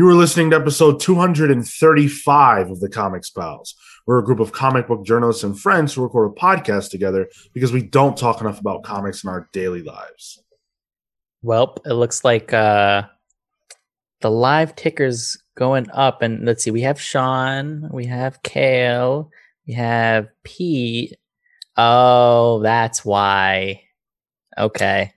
You are listening to episode 235 of the Comics Pals. We're a group of comic book journalists and friends who record a podcast together because we don't talk enough about comics in our daily lives. Well, it looks like uh, the live ticker's going up. And let's see, we have Sean, we have Cale, we have Pete. Oh, that's why. Okay.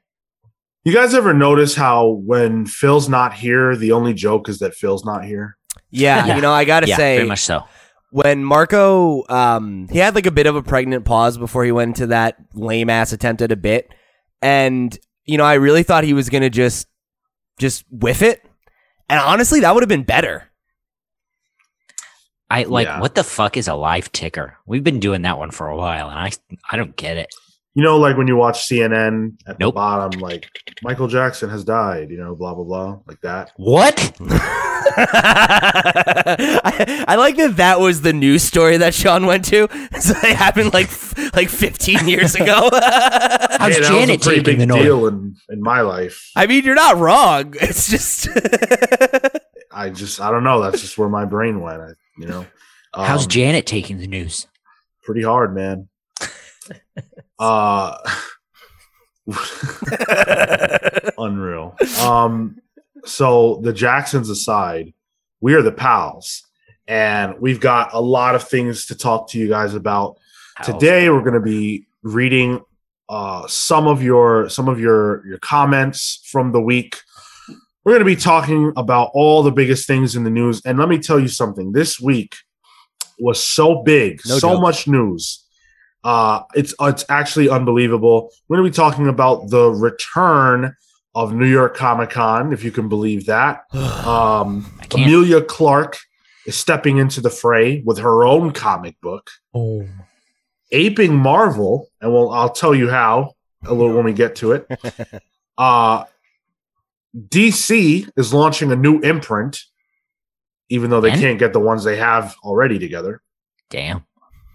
You guys ever notice how when Phil's not here, the only joke is that Phil's not here? Yeah, Yeah. you know, I gotta yeah, say, very much so. when Marco, um, he had like a bit of a pregnant pause before he went into that lame ass attempt at a bit, and you know, I really thought he was gonna just, just whiff it, and honestly, that would have been better. I like Yeah. what the fuck is a live ticker? We've been doing that one for a while, and I I don't get it. You know, like when you watch CNN at the bottom, like Michael Jackson has died, you know, blah, blah, blah, like that. What? I, I like that that was the news story that Sean went to. So it happened like f- like 15 years ago. How's Hey, that Janet was a pretty taking big the deal in, in my life. I mean, you're not wrong. It's just I just, I don't know. That's just where my brain went, I, you know. How's Um, Janet taking the news? pretty hard, man. Uh unreal. Um so the Jacksons aside, we are the pals and we've got a lot of things to talk to you guys about. Today we're going to be reading uh some of your some of your your comments from the week. We're going to be talking about all the biggest things in the news and let me tell you something. This week was so big, No so joke. much news. Uh, it's it's actually unbelievable. We're going to be talking about the return of New York Comic Con, if you can believe that. Um, Emilia Clarke is stepping into the fray with her own comic book, Oh. aping Marvel, and well, I'll tell you how a little when we get to it. Uh, DC is launching a new imprint, even though they And? can't get the ones they have already together. Damn.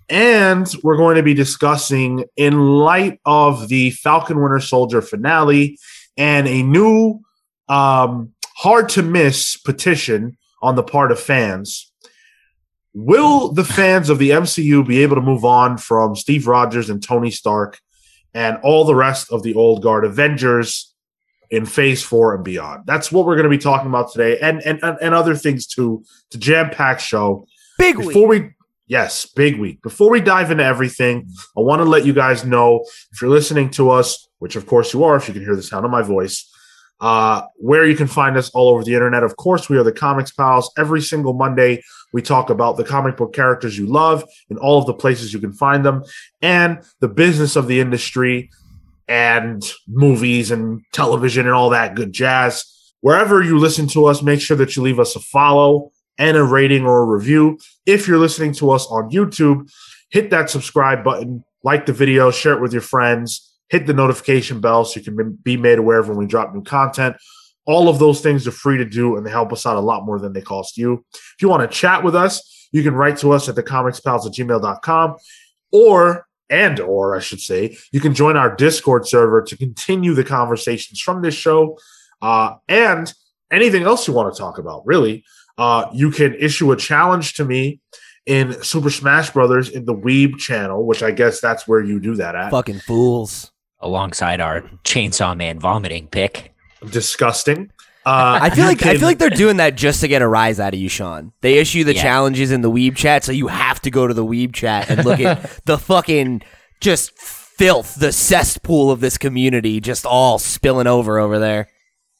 And we're going to be discussing, in light of the Falcon Winter Soldier finale and a new, um, hard to miss petition on the part of fans. Will the fans of the MCU be able to move on from Steve Rogers and Tony Stark and all the rest of the old guard Avengers in phase four and beyond? That's what we're going to be talking about today and, and, and, and other things too. A jam packed show big week. before we yes big week. Before we dive into everything i want to let you guys know if you're listening to us which of course you are if you can hear the sound of my voice uh, where you can find us all over the internet. Of course we are the comics pals. Every single monday we talk about the comic book characters you love and all of the places you can find them and the business of the industry and movies and television and all that good jazz. Wherever you listen to us make sure that you leave us a follow and a rating or a review if you're listening to us on YouTube, hit that subscribe button, like the video, share it with your friends, hit the notification bell so you can be made aware of when we drop new content. All of those things are free to do and they help us out a lot more than they cost you. If you want to chat with us, you can write to us at thecomicspals at gmail.com or and or I should say, you can join our Discord server to continue the conversations from this show uh, and anything else you want to talk about, really. Uh, you can issue a challenge to me in Super Smash Brothers in the Weeb channel, which I guess that's where you do that at. Fucking fools. Alongside our Chainsaw Man vomiting pick. Disgusting. Uh, I feel you like I feel like they're doing that just to get a rise out of you, Sean. They issue the Yeah. challenges in the Weeb chat, so you have to go to the Weeb chat and look at the fucking just filth, the cesspool of this community, just all spilling over over there.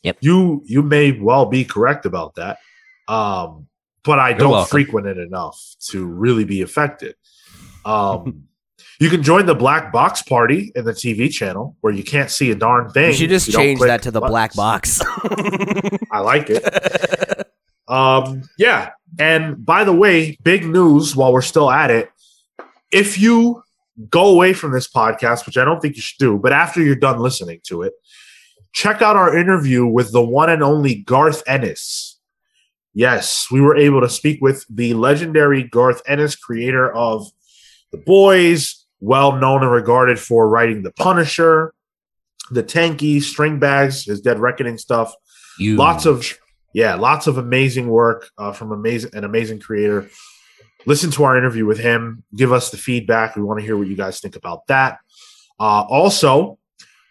Yep. You you may well be correct about that, um, but I don't welcome. frequent it enough to really be affected. Um, you can join the Black Box Party in the TV channel where you can't see a darn thing. You should just don't change that to the black box. I like it. Um, yeah. And by the way, big news while we're still at it. If you go away from this podcast, which I don't think you should do, but after you're done listening to it, check out our interview with the one and only Garth Ennis. Yes, we were able to speak with the legendary Garth Ennis, creator of The Boys, well known and regarded for writing The Punisher, The Tanky, String Bags, his Dead Reckoning stuff You lots of yeah, lots of amazing work uh, from amazing an amazing creator. Listen to our interview with him. Give us the feedback. We want to hear what you guys think about that. Uh, also,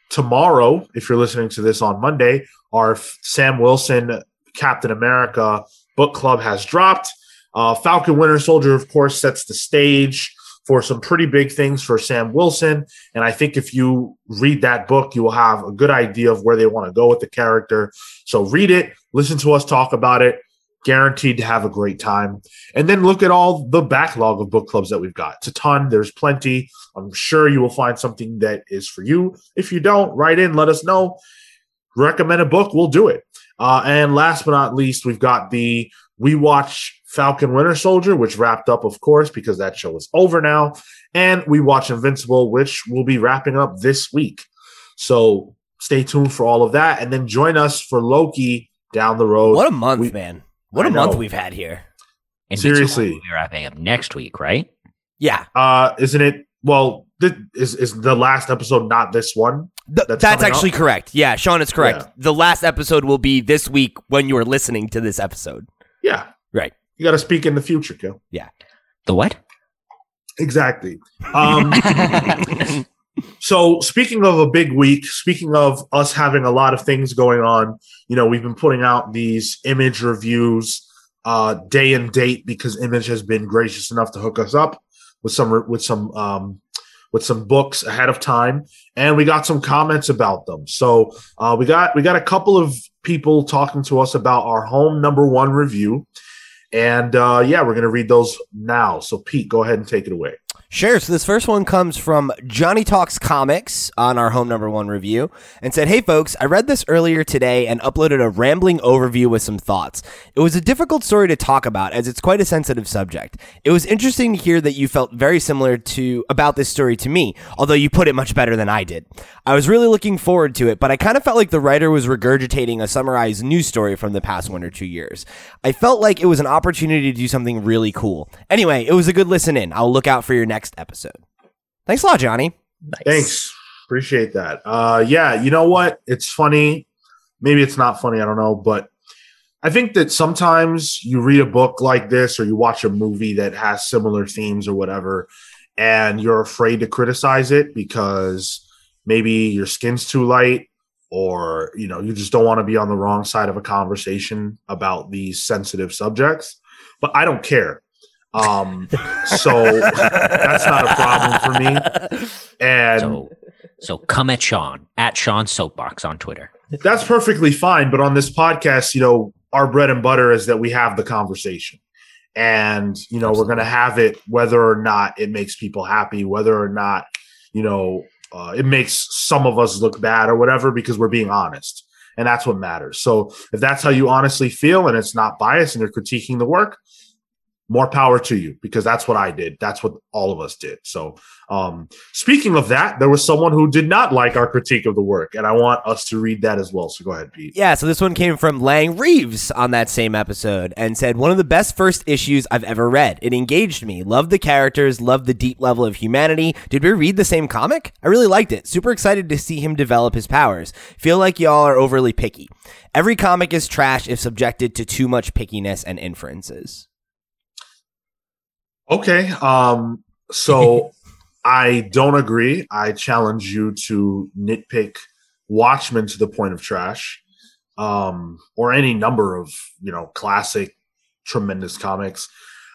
tomorrow, if you're listening to this on Monday, our Sam Wilson Captain America book club has dropped. Uh, Falcon Winter Soldier, of course, sets the stage for some pretty big things for Sam Wilson. And I think if you read that book, you will have a good idea of where they want to go with the character. So read it, listen to us talk about it. Guaranteed to have a great time. And then look at all the backlog of book clubs that we've got. It's a ton, there's plenty. I'm sure you will find something that is for you. If you don't, write in, let us know. Recommend a book, we'll do it. Uh, and last but not least, we've got the We Watch Falcon Winter Soldier, which wrapped up, of course, because that show is over now. And we watch Invincible, which will be wrapping up this week. So stay tuned for all of that. And then join us for Loki down the road. What a month, We- man. What I a month we've had here. Invincible Seriously. will be wrapping up next week, right? Yeah. Uh, isn't it? Well, th- is is the last episode not this one? Th- That's that's actually up? correct. Yeah, Sean, it's correct. Yeah. The last episode will be this week when you are listening to this episode. Yeah, Right. You got to speak in the future, Kill. Yeah. The what? Exactly. Um, so speaking of a big week, speaking of us having a lot of things going on, you know, we've been putting out these image reviews uh, day and date because Image has been gracious enough to hook us up with some with some um, with some books ahead of time, and we got some comments about them. So uh, we got we got a couple of people talking to us about our home number one review, and uh, yeah, we're gonna read those now. So Pete, go ahead and take it away. Sure. So this first one comes from Johnny Talks Comics on our home number one review and said, Hey folks, I read this earlier today and uploaded a rambling overview with some thoughts. It was a difficult story to talk about as it's quite a sensitive subject. It was interesting to hear that you felt very similar to about this story to me, although you put it much better than I did. I was really looking forward to it, but I kind of felt like the writer was regurgitating a summarized news story from the past one or two years. I felt like it was an opportunity to do something really cool. Anyway, it was a good listen in. I'll look out for your next episode. Thanks a lot, Johnny. Nice. Thanks. Appreciate that. Uh yeah, you know what? It's funny. Maybe it's not funny, I don't know, but I think that sometimes you read a book like this or you watch a movie that has similar themes or whatever and you're afraid to criticize it because maybe your skin's too light or you know, you just don't want to be on the wrong side of a conversation about these sensitive subjects. But I don't care. Um so that's not a problem for me. And So, so come at Sean at Sean Soapbox on Twitter. That's perfectly fine. But on this podcast, you know, our bread and butter is that we have the conversation. And, you know, we're going to have it whether or not it makes people happy, whether or not, you know, uh, it makes some of us look bad or whatever, because we're being honest. And that's what matters. So if that's how you honestly feel and it's not biased and you're critiquing the work, more power to you because that's what I did. That's what all of us did. So, um, speaking of that, there was someone who did not like our critique of the work, and I want us to read that as well. So go ahead, Pete. Yeah, so this one came from Lang Reeves on that same episode and said, One of the best first issues I've ever read. It engaged me. Loved the characters, loved the deep level of humanity. Did we read the same comic? I really liked it. Super excited to see him develop his powers. Feel like y'all are overly picky. Every comic is trash if subjected to too much pickiness and inferences. Okay. Um, so I don't agree. I challenge you to nitpick Watchmen to the point of trash, um, or any number of you know classic, tremendous comics.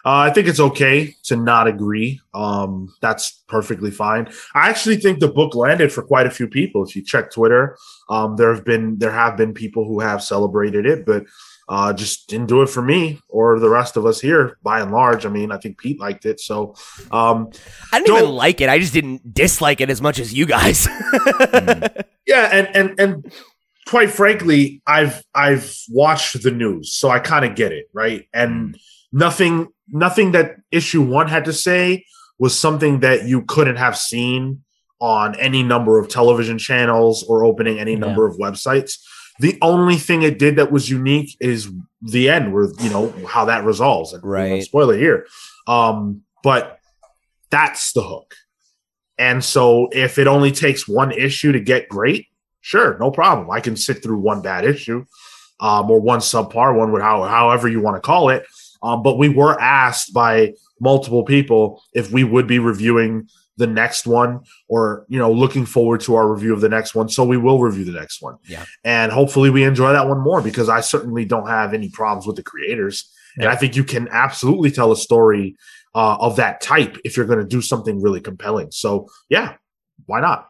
Uh, I think it's okay to not agree. Um, that's perfectly fine. I actually think the book landed for quite a few people. If you check Twitter, um, there have been there have been people who have celebrated it, but uh, just didn't do it for me or the rest of us here. By and large, I mean, I think Pete liked it. So, um, I didn't Don't- even like it. I just didn't dislike it as much as you guys. yeah, and and and quite frankly, I've I've watched the news, so I kind of get it, right? And nothing nothing that issue one had to say was something that you couldn't have seen on any number of television channels or opening any Yeah. number of websites. The only thing it did that was unique is the end, where you know how that resolves. And Right. spoil it here, um, but that's the hook. And so, if it only takes one issue to get great, sure, no problem. I can sit through one bad issue. um, or one subpar, one with how however you want to call it. Um, but we were asked by multiple people if we would be reviewing the next one or you know looking forward to our review of the next one so we will review the next one Yeah. and hopefully we enjoy that one more because i certainly don't have any problems with the creators and i think you can absolutely tell a story uh, of that type if you're going to do something really compelling so yeah why not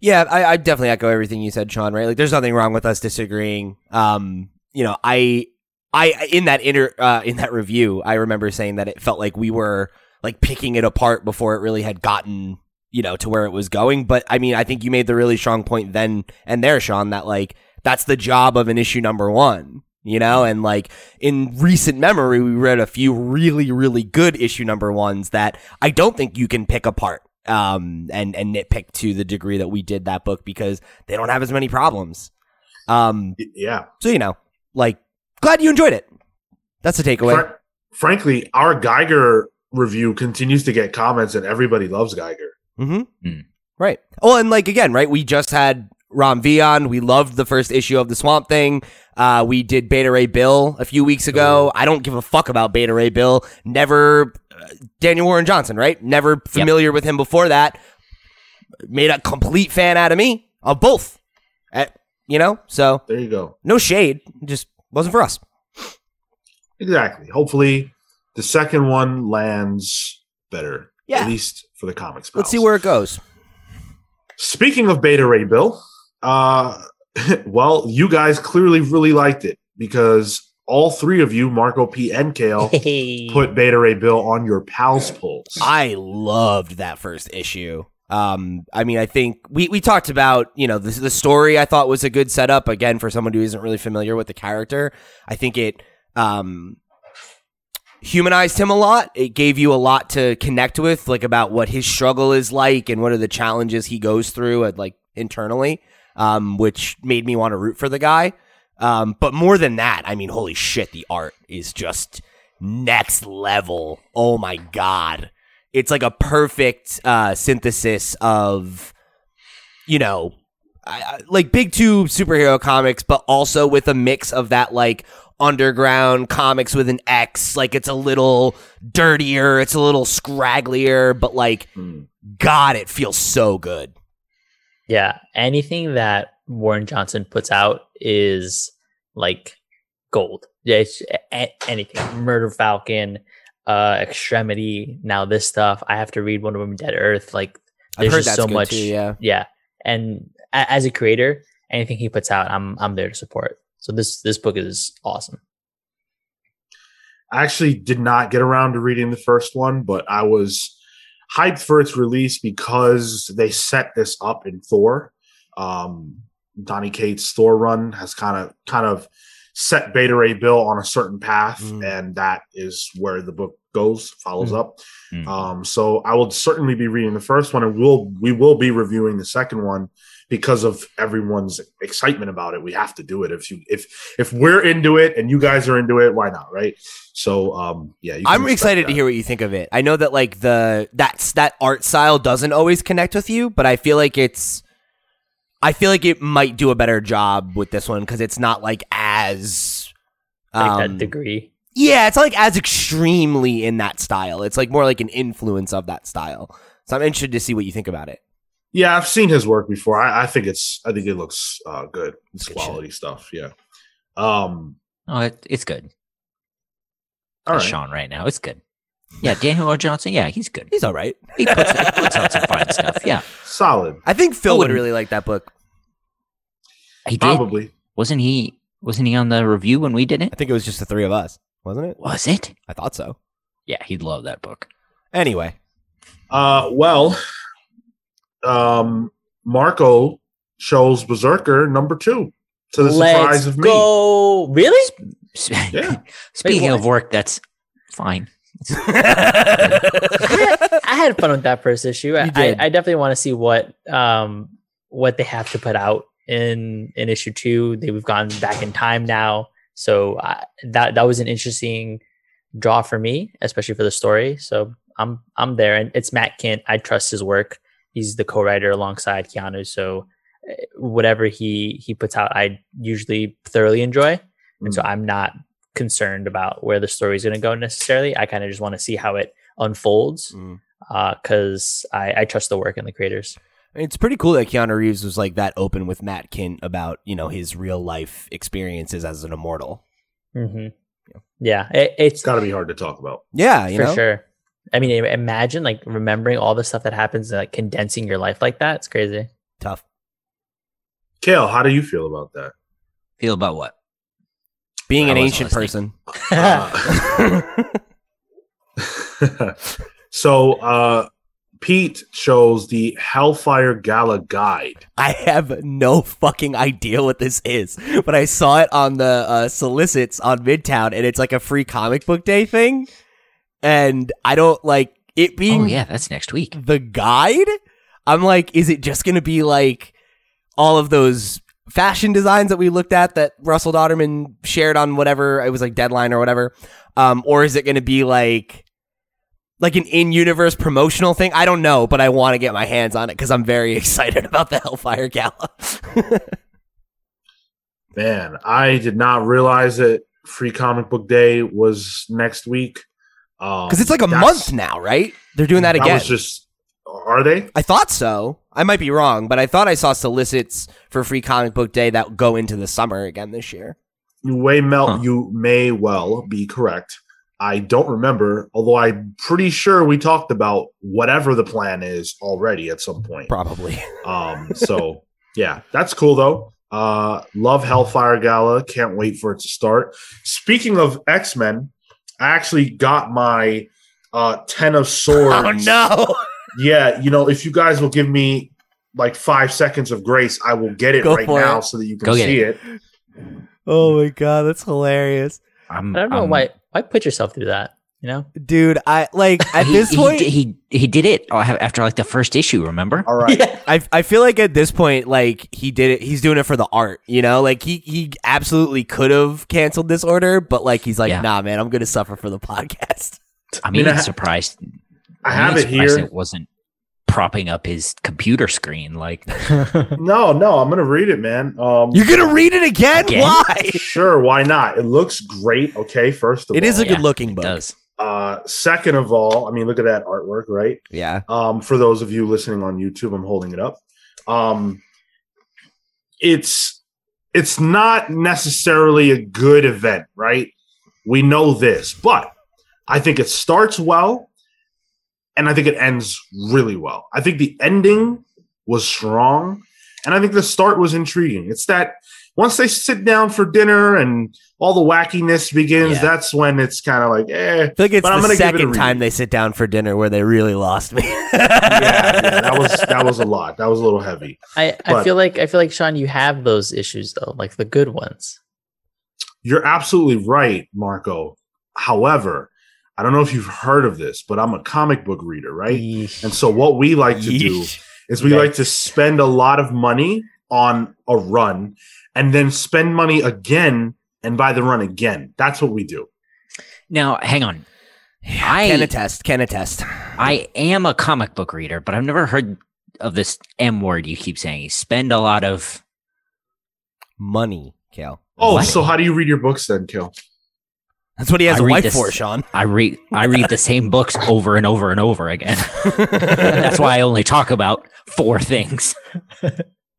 Yeah, I, I definitely echo everything you said, Sean. Right? Like, there's nothing wrong with us disagreeing. Um, you know, I, I in that inter, uh, in that review, I remember saying that it felt like we were like picking it apart before it really had gotten, you know, to where it was going. But I mean, I think you made the really strong point then and there, Sean, that like that's the job of an issue number one. You know, and like in recent memory, we read a few really, really good issue number ones that I don't think you can pick apart um, and and nitpick to the degree that we did that book because they don't have as many problems. Um, yeah so you know, like, glad you enjoyed it. That's the takeaway. Fr- frankly our geiger review continues to get comments and everybody loves geiger Mm-hmm. Hmm. Right. Oh, and like again, right? We just had Rom V on. We loved the first issue of the Swamp Thing. Uh, we did Beta Ray Bill a few weeks ago. I don't give a fuck about Beta Ray Bill. Never uh, Daniel Warren Johnson, right? Never familiar with him before that. Made a complete fan out of me of both. Uh, you know, so there you go no shade, just wasn't for us. Exactly. Hopefully, the second one lands better. Yeah. At least for the comics. Let's see where it goes. Speaking of Beta Ray Bill, uh, well, you guys clearly really liked it because all three of you, Marco P and Cale, Hey. put Beta Ray Bill on your pals polls. I loved that first issue. Um, I mean, I think we, we talked about, you know, the, the story I thought was a good setup again for someone who isn't really familiar with the character. I think it, um, humanized him a lot. It gave you a lot to connect with, like about what his struggle is like and what are the challenges he goes through at like internally, um, which made me want to root for the guy. Um, but more than that, I mean, holy shit, the art is just next level. Oh my god. It's like a perfect uh, synthesis of, you know, I, I- like big two superhero comics, but also with a mix of that like underground comics with an X. Like it's a little dirtier, it's a little scragglier, but like, Hmm. God, it feels so good. Yeah, anything that Warren Johnson puts out is like gold. Yeah, it's a- anything. Murder Falcon, uh, Extremity. Now this stuff. I have to read Wonder Woman Dead Earth. Like there's heard just so much. too, yeah. yeah. And a- as a creator, anything he puts out, I'm I'm there to support. So this this book is awesome. I actually did not get around to reading the first one, but I was hyped for its release because they set this up in Thor. Um, Donny Cates' Thor run has kind of kind of set Beta Ray Bill on a certain path, Mm. and that is where the book goes, follows Mm. up. Mm. Um, so I will certainly be reading the first one, and we'll we will be reviewing the second one because of everyone's excitement about it. We have to do it if you if if we're into it and you guys are into it, why not, right? So um, yeah, you I'm expect excited to hear what you think of it. I know that like the that's that art style doesn't always connect with you, but I feel like it's I feel like it might do a better job with this one because it's not like as Like um, that degree. yeah, it's not like as extremely in that style. It's like more like an influence of that style. So I'm interested to see what you think about it. Yeah, I've seen his work before. I, I think it's I think it looks uh, good. It's Good quality stuff. Yeah. Um. Oh, it, it's good. All That's right. Sean right now. It's good. Yeah, Daniel R. Johnson. Yeah, he's good. He's all right. He puts, he puts out some fine stuff. Yeah, Solid. I think Phil would really like that book. he did. Probably. Wasn't he? Wasn't he on the review when we did it? I think it was just the three of us, wasn't it? Was it? I thought so. Yeah, he'd love that book. Anyway, Uh. Well. Um. Marco shows Berserker number two to the surprise Let's of me. go. Really? Yeah. Speaking what? of work, that's fine. I had fun with that first issue. I, I, I definitely want to see what um what they have to put out in in issue two. They, we've gone back in time now, so I, that that was an interesting draw for me, especially for the story. So I'm I'm there, and it's Matt Kindt. I trust his work. He's the co-writer alongside Keanu, so eh, whatever he he puts out, I usually thoroughly enjoy, and so Mm. I'm not concerned about where the story is going to go necessarily. I kind of just want to see how it unfolds Mm. because I, I trust the work and the creators. It's pretty cool that Keanu Reeves was like that open with Matt Kindt about you know his real life experiences as an immortal. hmm Yeah, it, it's It's got to be hard to talk about. Yeah, you for know. sure. I mean, imagine like remembering all the stuff that happens, and, like condensing your life like that. It's crazy. Tough. Cale, how do you feel about that? Feel about what? Being I an ancient listening. person. Uh, so uh Pete shows the Hellfire Gala guide. I have no fucking idea what this is, but I saw it on the uh, solicits on Midtown, and it's like a free comic book day thing. And I don't like it being Oh yeah, that's next week. the guide. I'm like, is it just going to be like all of those fashion designs that we looked at that Russell Dauterman shared on whatever it was like Deadline or whatever, um, or is it going to be like like an in-universe promotional thing? I don't know, but I want to get my hands on it because I'm very excited about the Hellfire Gala. Man, I did not realize that Free Comic Book Day was next week. Um, Because it's like a month now, right? They're doing that That again. was just. Are they? I thought so. I might be wrong, but I thought I saw solicits for Free Comic Book Day that go into the summer again this year. You may, mel- Huh. you may well be correct. I don't remember, although I'm pretty sure we talked about whatever the plan is already at some point. Probably. Um, so yeah, that's cool though. Uh, love Hellfire Gala. Can't wait for it to start. Speaking of X Men, I actually got my uh Ten of Swords. Oh no! Yeah, you know, if you guys will give me like five seconds of grace, I will get it Go right now it. so that you can Go get see it. Oh my god, that's hilarious, I'm, I don't know I'm- why why put yourself through that. You know, dude. I like at he, this he point. di- he, he did it uh, after like the first issue. Remember? All right. I, I feel like at this point, like he did it. He's doing it for the art, you know. Like he he absolutely could have canceled this order, but like he's like, Yeah. nah, man, I'm gonna suffer for the podcast. I'm mean, even I ha- surprised. I I'm have it surprised here. It wasn't propping up his computer screen. Like, No, no, I'm gonna read it, man. Um, You're gonna read it again? Again? Why? sure, why not? It looks great. Okay, first of It all, is a Yeah, good looking it book. does. Uh, second of all, I mean, look at that artwork, right? Yeah. Um, for those of you listening on YouTube, I'm holding it up. Um, it's it's not necessarily a good event, right? We know this, but I think it starts well, and I think it ends really well. I think the ending was strong, and I think the start was intriguing. It's that once they sit down for dinner and all the wackiness begins, Yeah. that's when it's kind of like, eh, I feel like it's But I'm the gonna give it second time they sit down for dinner where they really lost me. yeah, yeah, that was that was a lot. That was a little heavy. I, I feel like I feel like Sean, you have those issues though, like the good ones. You're absolutely right, Marco. However, I don't know if you've heard of this, but I'm a comic book reader, right? And so what we like to do is we Okay. like to spend a lot of money on a run and then spend money again and buy the run again. That's what we do. Now, hang on. I- can attest. Can attest. I am a comic book reader, but I've never heard of this M word you keep saying. You spend a lot of. Money, Cale. Oh, What? so how do you read your books then, Kill? That's what he has I a read wife this- for, Sean. I read. I read the same books over and over and over again. That's why I only talk about four things.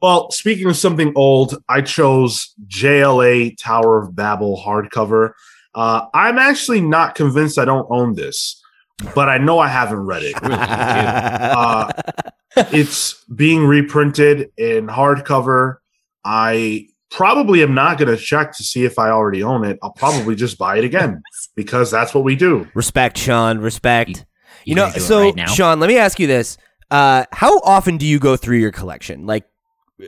Well, speaking of something old, I chose JLA Tower of Babel hardcover. Uh, I'm actually not convinced I don't own this, but I know I haven't read it. Uh, it's being reprinted in hardcover. I probably am not going to check to see if I already own it. I'll probably just buy it again because that's what we do. respect, Sean. Respect. You, know, gonna so right? Sean, let me ask you this: uh, How often do you go through your collection? Like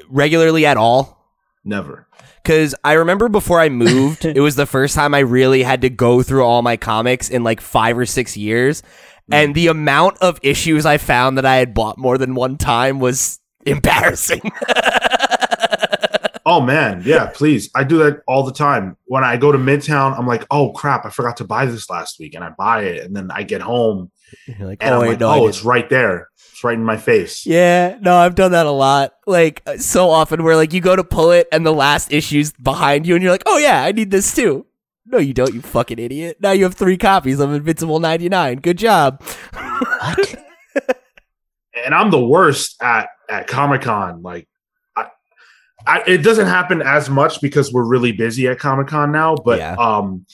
regularly at all? Never. Because I remember before I moved, it was the first time I really had to go through all my comics in like five or six years. Mm. And the amount of issues I found that I had bought more than one time was embarrassing. Oh man, yeah, please. I do that all the time. When I go to Midtown, I'm like, oh crap, I forgot to buy this last week, and I buy it, and then I get home You're like, and oh, I'm wait, like, no, oh, it's right there. It's right in my face. Yeah, no, I've done that a lot. Like uh, so often, where like you go to pull it and the last issue's behind you, and you're like, "Oh yeah, I need this too." No, you don't, you fucking idiot. Now you have three copies of Invincible 99. Good job. And I'm the worst at at Comic Con. Like, I, I, it doesn't happen as much because we're really busy at Comic Con now. But Yeah. um,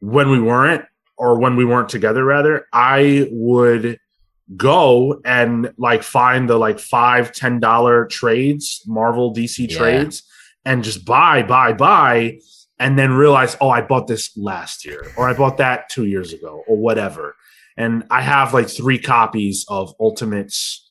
when we weren't, or when we weren't together, rather, I would go and like find the like five ten dollar trades, Marvel DC Yeah. trades, and just buy, buy, buy. And then realize, oh, I bought this last year, or I bought that two years ago, or whatever. And I have like three copies of Ultimates,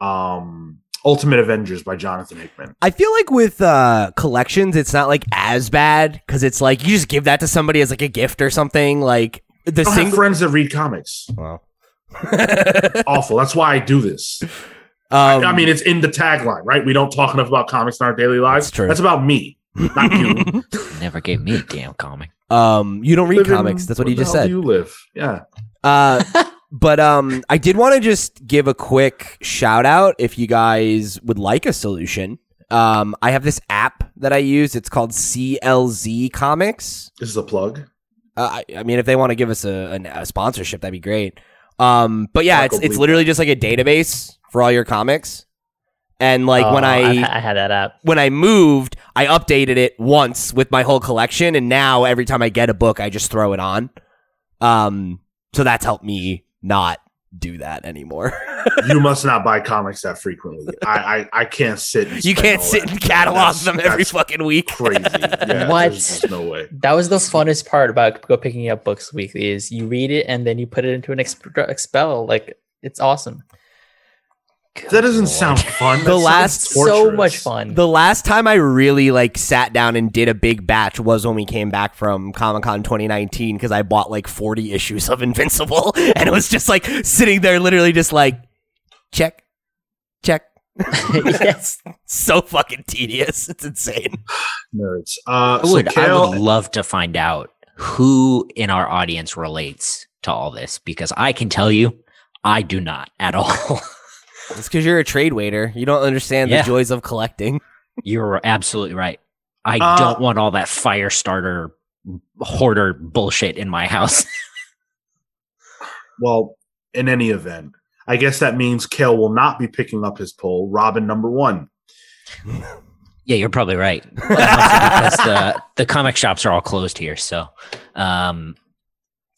um, Ultimate Avengers by Jonathan Hickman. I feel like with uh, collections, it's not like as bad because it's like you just give that to somebody as like a gift or something. Like the I don't have single. friends that read comics. Well. Awful. That's why I do this. um, I mean, it's in the tagline, right? We don't talk enough about comics in our daily lives. That's true. That's about me, not you. Never gave me a damn comic. um, you don't read Live in- comics. That's what where you just said. you live? Yeah. Uh, but um, I did want to just give a quick shout out if you guys would like a solution. Um, I have this app that I use. It's called CLZ Comics. This is a plug. Uh, I, I mean, if they want to give us a, an- a sponsorship, that'd be great. Um, but yeah, Marco it's it's literally just like a database for all your comics. And like when Oh, I I've- I had that app. when I moved, I updated it once with my whole collection, and now every time I get a book, I just throw it on. Um, so that's helped me not do that anymore. you must not buy comics that frequently. I I, I can't sit. And you can't sit that. and catalog That's- them every fucking week. crazy. Yeah, What? There's just no way. That was the funnest part about go picking up books weekly is you read it and then you put it into an exp- expel. Like it's awesome. That doesn't sound fun. The last- So much fun. The last time I really like sat down and did a big batch was when we came back from Comic Con 2019 because I bought like 40 issues of Invincible and it was just like sitting there, literally just like check, check. yes. so fucking tedious. It's insane. nerds. Uh, I so would, I would love to find out who in our audience relates to all this because I can tell you, I do not at all. It's because you're a trade waiter. You don't understand Yeah. the joys of collecting. You're absolutely right. I Uh, don't want all that fire starter hoarder bullshit in my house. well, in any event, I guess that means Cale will not be picking up his poll. Robin number one. yeah, you're probably right. Because the the comic shops are all closed here, so um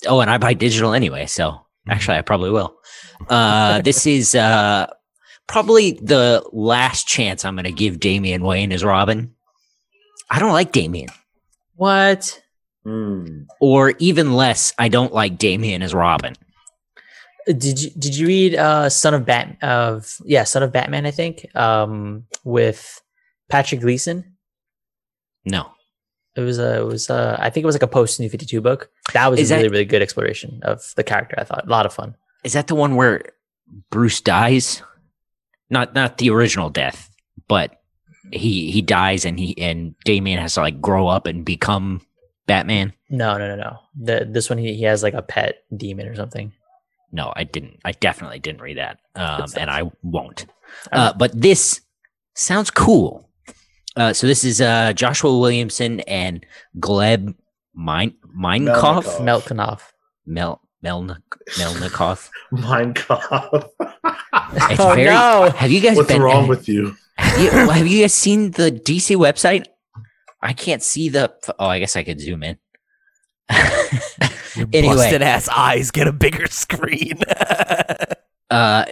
oh and I buy digital anyway, so actually I probably will. Uh this is uh probably the last chance I'm gonna give Damian Wayne as Robin. I don't like Damian. What? Hmm. Or even less, I don't like Damian as Robin. Did you did you read uh Son of Bat of yeah, Son of Batman, I think, um with Patrick Gleason? No. It was a it was a I think it was like a post new 52 book. That was Is a that- really really good exploration of the character, I thought. A lot of fun. Is that the one where Bruce dies? Not not the original death, but he he dies and he and Damian has to like grow up and become Batman. No, no, no, no. The this one he, he has like a pet demon or something. No, I didn't. I definitely didn't read that, um, and I won't. Uh, but this sounds cool. Uh, so this is uh, Joshua Williamson and Gleb Mein Meinkopf Melnikov. Melkonoff. Mel Melnik Melnikov. Minecraft. It's Oh, very. no. Have you guys What's been? wrong with you? Have you, have you guys seen the DC website? I can't see the. Oh, I guess I could zoom in. Your Anyway. busted ass eyes get a bigger screen. uh,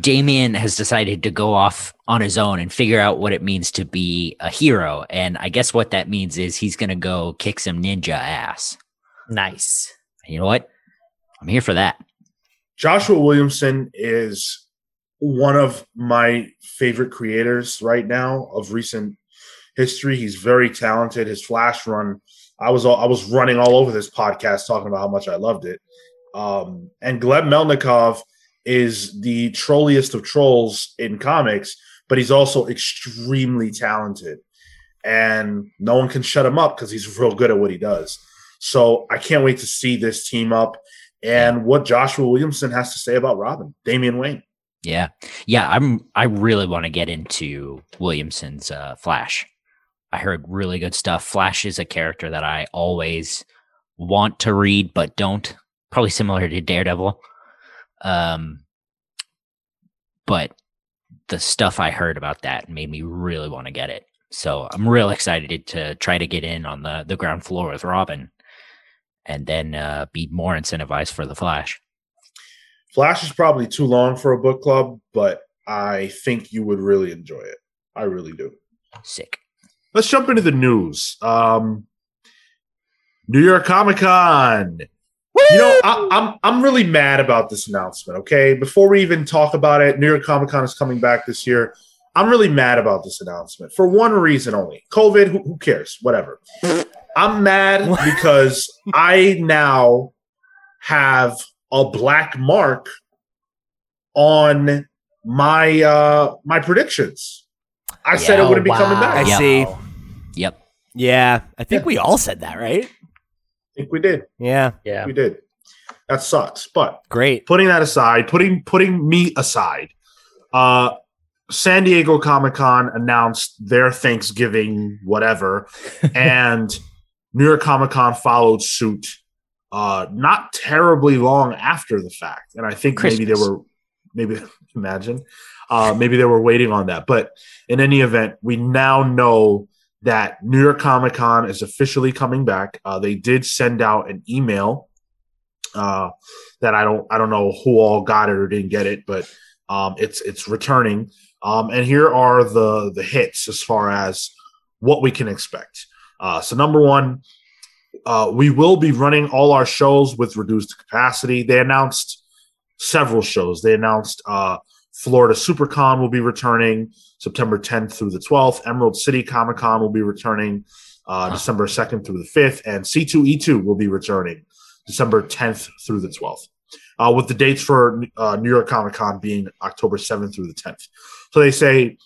Damian has decided to go off on his own and figure out what it means to be a hero. And I guess what that means is he's going to go kick some ninja ass. Nice. And you know what? I'm here for that. Joshua Williamson is one of my favorite creators right now of recent history. He's very talented. His flash run, I was all, I was running all over this podcast talking about how much I loved it. Um, and Gleb Melnikov is the trolliest of trolls in comics, but he's also extremely talented, and no one can shut him up because he's real good at what he does. So I can't wait to see this team up and what Joshua Williamson has to say about Robin, Damian Wayne. Yeah. Yeah, I'm I really want to get into Williamson's uh Flash. I heard really good stuff. Flash is a character that I always want to read but don't. Probably similar to Daredevil. Um but the stuff I heard about that made me really want to get it. So I'm real excited to try to get in on the the ground floor with Robin and then uh be more incentivized for the Flash. Flash is probably too long for a book club, but I think you would really enjoy it. I really do. Sick. Let's jump into the news. Um, New York Comic Con. You know, I, I'm I'm really mad about this announcement. Okay, before we even talk about it, New York Comic Con is coming back this year. I'm really mad about this announcement for one reason only: COVID. Who, who cares? Whatever. I'm mad because I now have a black mark on my uh my predictions. I said it wouldn't be Oh, coming back. I I Yep. see. Yep. Yeah, I think Yeah. we all said that, right? I think we did. Yeah, Yeah. We did. That sucks. But great. putting that aside, putting putting me aside, uh San Diego Comic Con announced their Thanksgiving whatever, and New York Comic Con followed suit uh not terribly long after the fact. And I think maybe they were maybe imagine. Uh maybe they were waiting on that. But in any event, we now know that New York Comic Con is officially coming back. Uh, they did send out an email uh, that I don't I don't know who all got it or didn't get it, but um, it's it's returning. Um, and here are the the hits as far as what we can expect. Uh, so number one, uh, we will be running all our shows with reduced capacity. They announced several shows. They announced uh, Florida SuperCon will be returning September 10th through the 12th. Emerald City Comic Con will be returning uh, December 2nd through the 5th, and C2E2 will be returning December 10th through the 12th. Uh, with the dates for uh, New York Comic Con being October 7th through the 10th. So they say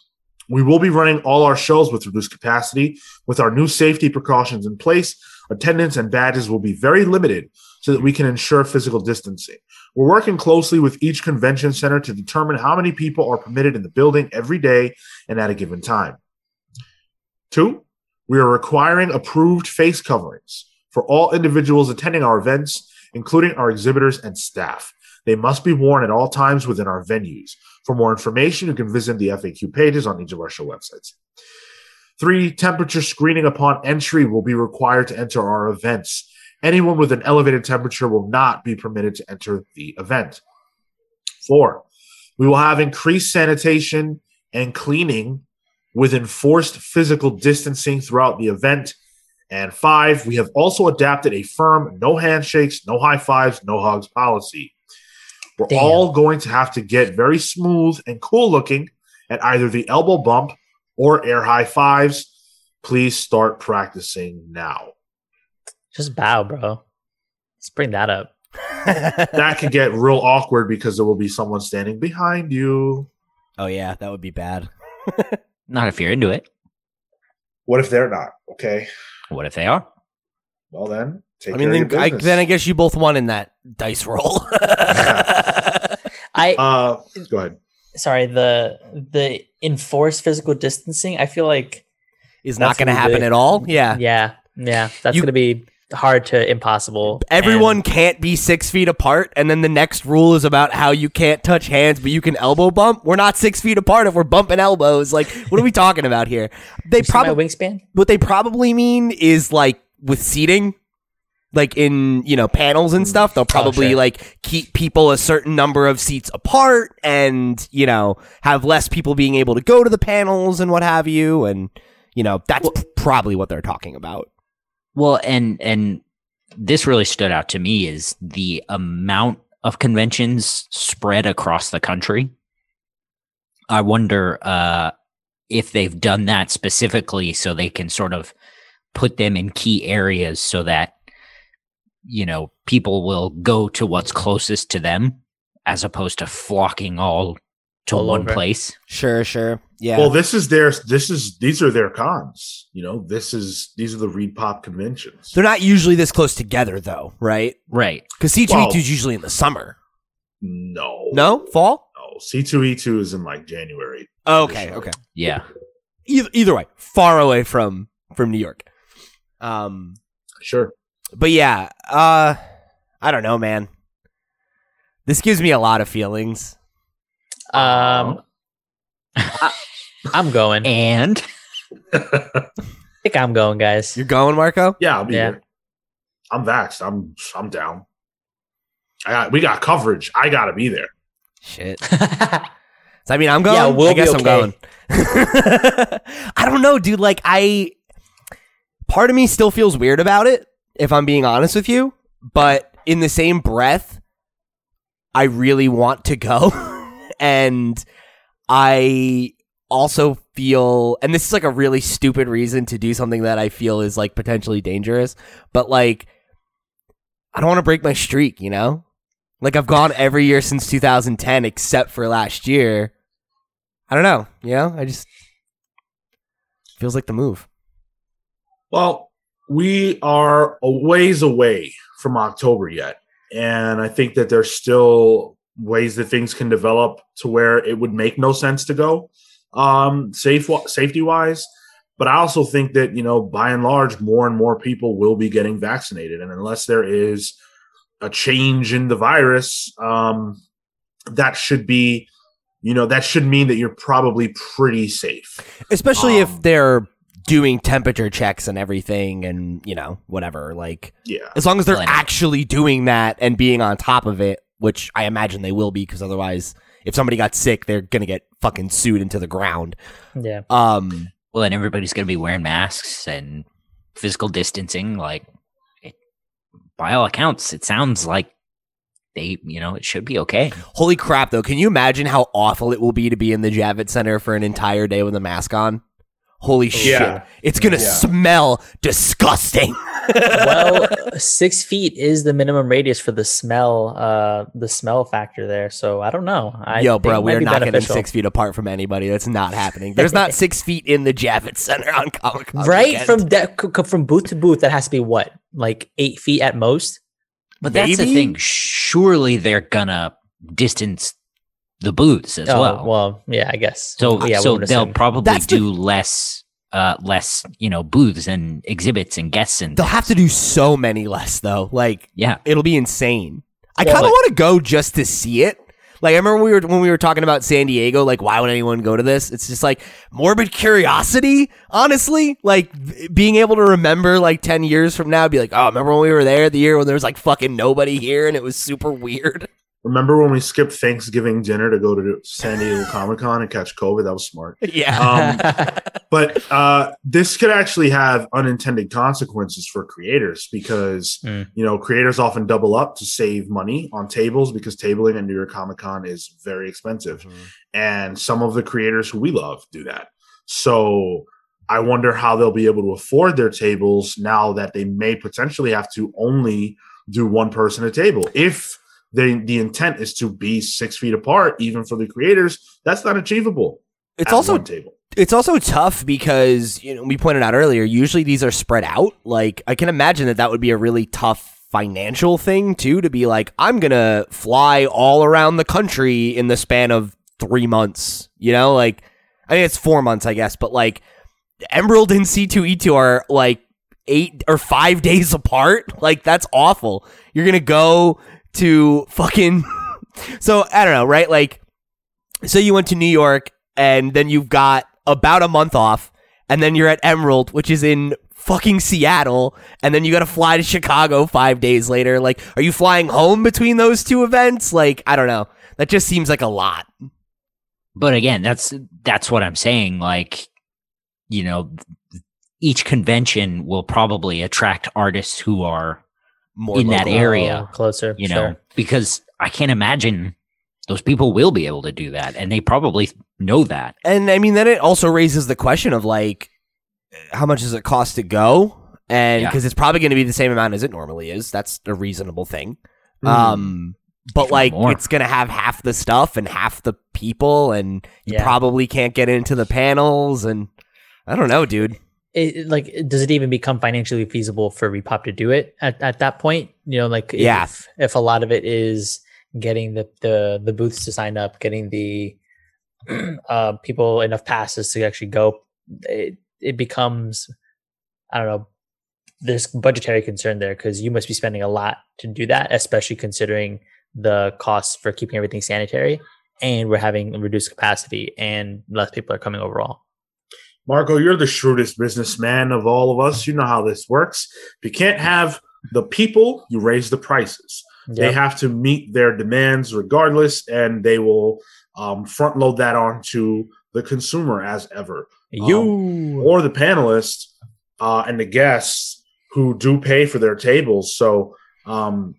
we will be running all our shows with reduced capacity. With our new safety precautions in place, attendance and badges will be very limited so that we can ensure physical distancing. We're working closely with each convention center to determine how many people are permitted in the building every day and at a given time. Two, we are requiring approved face coverings for all individuals attending our events, including our exhibitors and staff. They must be worn at all times within our venues. For more information, you can visit the FAQ pages on each of our show websites. Three, temperature screening upon entry will be required to enter our events. Anyone with an elevated temperature will not be permitted to enter the event. Four, we will have increased sanitation and cleaning with enforced physical distancing throughout the event. And five, we have also adapted a firm no handshakes, no high fives, no hugs policy. We're Damn. all going to have to get very smooth and cool looking at either the elbow bump or air high fives. Please start practicing now. Just bow, bro. Let's bring that up. That could get real awkward because there will be someone standing behind you. oh yeah, that would be bad. Not if you're into it. What if they're not? Okay. What if they are? Well, then, take I mean, care then of your I, then I guess you both won in that dice roll. I uh, go ahead. sorry the the enforced physical distancing. I feel like Is not going to happen be- at all. Yeah. yeah yeah that's gonna be hard to impossible. Everyone And can't be six feet apart, and then the next rule is about how you can't touch hands, but you can elbow bump. We're not six feet apart if we're bumping elbows. Like, what are we talking about here? They you see my probably wingspan. what they probably mean is like with seating like in you know panels and stuff they'll probably sure. like keep people a certain number of seats apart and you know have less people being able to go to the panels and what have you and you know that's p- probably what they're talking about Well, and and this really stood out to me is the amount of conventions spread across the country. I wonder uh, if they've done that specifically so they can sort of put them in key areas so that you know people will go to what's closest to them as opposed to flocking all to All one over. place. sure sure yeah Well, this is their this is these are their cons. You know, this is these are the ReedPop conventions. they're not usually this close together though right Right. because c2e2 Well- is usually in the summer No, no fall no. C two E two is in like January. Okay, okay. Yeah. Either, either way, far away from from New York. Um, Sure. But yeah, uh, I don't know, man. This gives me a lot of feelings. Um, I, I'm going. And I think I'm going, guys. You're going, Marco? Yeah, I'll be Yeah. here. I'm vaxxed. I'm I'm down. I got, we got coverage. I gotta be there. Shit. So, I mean, I'm going. Yeah, we'll I guess be I'm okay. going. I don't know, dude. Like, I part of me still feels weird about it, if I'm being honest with you. But in the same breath, I really want to go, and I also feel, and this is like a really stupid reason to do something that I feel is like potentially dangerous, but like, I don't want to break my streak, you know. Like I've gone every year since 2010 except for last year. I don't know, you know? I just feels like the move. Well, we are a ways away from October yet. And I think that there's still ways that things can develop to where it would make no sense to go um safe safety wise but i also think that you know by and large more and more people will be getting vaccinated. And unless there is a change in the virus um that should be you know that should mean that you're probably pretty safe. Especially Um, if they're doing temperature checks and everything and, you know, whatever. Like yeah as long as they're Well, actually doing that and being on top of it, which I imagine they will be because otherwise if somebody got sick, they're going to get fucking sued into the ground. Yeah. Um well, and everybody's going to be wearing masks and physical distancing. Like, it, by all accounts, it sounds like they, you know, it should be okay. holy crap though. Can you imagine how awful it will be to be in the Javits Center for an entire day with a mask on? Holy shit. Yeah. It's going to Yeah. smell disgusting. well, six feet is the minimum radius for the smell, uh, the smell factor there. So I don't know. I Yo, bro, we're be not getting beneficial. six feet apart from anybody. That's not happening. There's not six feet in the Javits Center on Comic Con. right weekend. from de- c- c- from booth to booth. That has to be what, like eight feet at most. But that's the thing. Surely they're going to distance the booths as oh, well. well, yeah, I guess. So, yeah, so they'll assume. probably That's the- do less, uh, less, you know, booths and exhibits and guests and They'll have to do so many less though. Like yeah. it'll be insane. I Well, kind of want to go just to see it. Like I remember when we were when we were talking about San Diego. Like, why would anyone go to this? It's just like morbid curiosity. Honestly, like v- being able to remember like ten years from now, be like, oh, remember when we were there the year when there was like fucking nobody here and it was super weird. Remember when we skipped thanksgiving dinner to go to san diego comic-con and catch covid that was smart yeah. um, but uh, this could actually have unintended consequences for creators because Mm. you know creators often double up to save money on tables because tabling at New York Comic Con is very expensive, and some of the creators who we love do that. So I wonder how they'll be able to afford their tables now that they may potentially have to only do one person a table if. They, the intent is to be six feet apart, even for the creators. That's not achievable. it's also table. it's also tough because you know we pointed out earlier usually these are spread out like i can imagine that that would be a really tough financial thing too to be like i'm gonna fly all around the country in the span of three months you know like i mean it's four months i guess but like emerald and c2e2 are like eight or five days apart like that's awful you're gonna go to fucking so i don't know right like so you went to New York and then you've got about a month off and then you're at Emerald, which is in fucking Seattle, and then you got to fly to Chicago 5 days later. Like are you flying home between those two events? Like I don't know. That just seems like a lot. But again, that's that's what I'm saying. Like, you know, each convention will probably attract artists who are, More In that area. Oh, closer. you know, sure. because I can't imagine those people will be able to do that, and they probably know that. And I mean then it also raises the question of like how much does it cost to go? And Yeah. because it's probably going to be the same amount as it normally is. That's a reasonable thing. Hmm. Um, but If like more. it's gonna have half the stuff and half the people, and you Yeah. probably can't get into the panels. And I don't know, dude. It, like does it even become financially feasible for ReedPop to do it at, at that point you know like if, Yeah. if a lot of it is getting the the the booths to sign up, getting the uh, people enough passes to actually go, it, it becomes I don't know. There's budgetary concern there because you must be spending a lot to do that, especially considering the costs for keeping everything sanitary. And we're having reduced capacity, and less people are coming overall. Marco, you're the shrewdest businessman of all of us. You know how this works. If you can't have the people, you raise the prices. They have to meet their demands regardless, and they will um, front load that onto the consumer as ever. you or the panelists uh, and the guests who do pay for their tables. So um,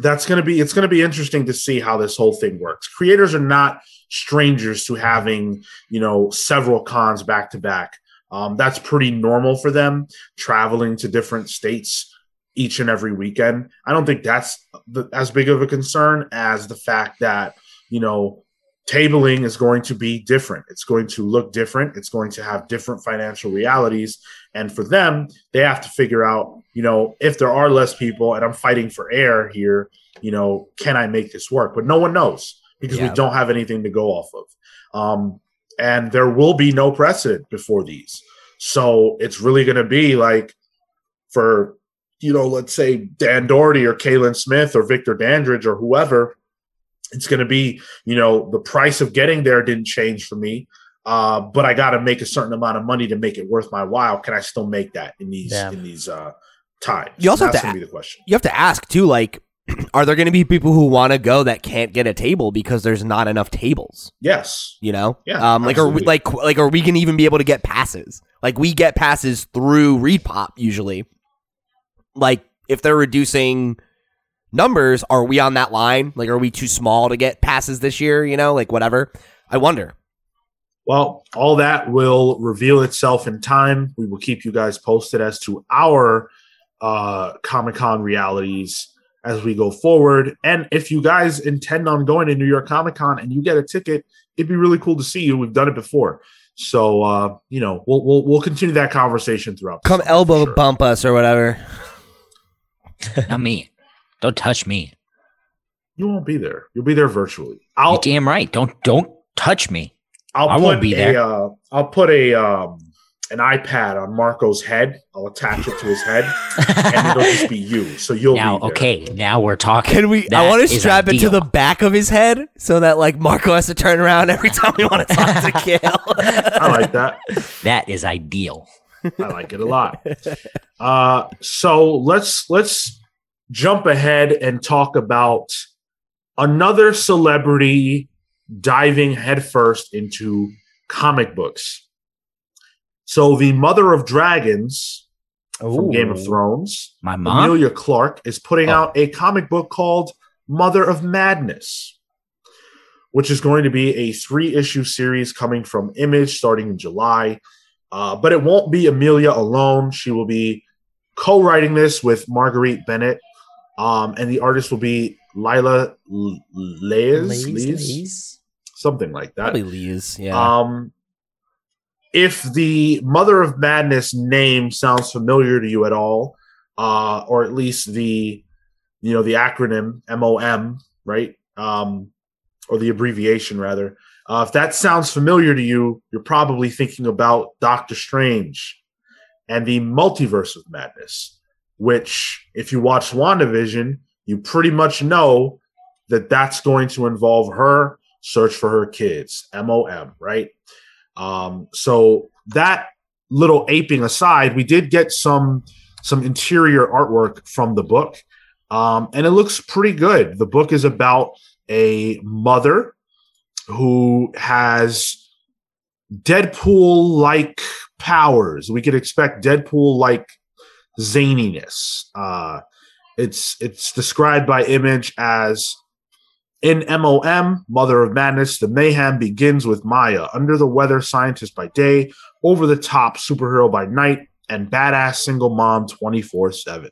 that's going to be it's going to be interesting to see how this whole thing works. Creators are not strangers to having you know several cons back to back. Um, that's pretty normal for them traveling to different states each and every weekend. I don't think that's the, as big of a concern as the fact that you know tabling is going to be different. It's going to look different. It's going to have different financial realities. And for them, they have to figure out, you know, if there are less people and I'm fighting for air here, you know, can I make this work? But no one knows because Yeah. we don't have anything to go off of. Um, and there will be no precedent before these. So it's really going to be like for, you know, let's say Dan Doherty or Kalen Smith or Victor Dandridge or whoever, it's going to be you know the price of getting there didn't change for me uh, but i got to make a certain amount of money to make it worth my while can i still make that in these Yeah. in these uh times You also have that's to going to be the question you have to ask too like are there going to be people who want to go that can't get a table because there's not enough tables? Yes. You know? Yeah, um like are we like like are we going to even be able to get passes? Like we get passes through ReedPop usually. Like if they're reducing numbers are we on that line? Like are we too small to get passes this year? You know like whatever. I wonder. Well all that will reveal itself in time. We will keep you guys posted as to our uh comic-con realities as we go forward and if you guys intend on going to new york comic-con and you get a ticket it'd be really cool to see you we've done it before so uh you know we'll we'll, we'll continue that conversation throughout come summer elbow sure. bump us or whatever Not me. Don't touch me. You won't be there. You'll be there virtually. I'll You're damn right. Don't don't touch me. I'll I put won't be a, there. uh, I'll put a um an iPad on Marco's head. I'll attach it to his head, and it'll just be you. So you'll now, be there. okay, now we're talking. Can we? I want to is strap it to the back of his head so that like Marco has to turn around every time we want to talk to Cale. I like that. That is ideal. I like it a lot. Uh, so let's let's jump ahead and talk about another celebrity diving headfirst into comic books. So the mother of dragons from Game of Thrones, My mom. Emilia Clarke, is putting Oh. out a comic book called Mother of Madness, which is going to be a three issue series coming from Image starting in July. Uh, but it won't be Amelia alone. She will be co writing this with Marguerite Bennett. Um, and the artist will be Leila Leiz, Lees? something like that. Probably Lee's. Yeah. Um, if the Mother of Madness name sounds familiar to you at all, uh, or at least the, you know, the acronym MOM, right? Um, or the abbreviation rather. Uh, if that sounds familiar to you, you're probably thinking about Doctor Strange and the Multiverse of Madness, which, if you watch WandaVision, you pretty much know that that's going to involve her search for her kids mom right um so that little aping aside we did get some some interior artwork from the book. Um and it looks pretty good. The book is about a mother who has deadpool like powers. We could expect deadpool like zaniness. Uh it's it's described by image as in MOM, Mother of Madness, the mayhem begins with Maya, under the weather scientist by day, over the top superhero by night, and badass single mom 24 7.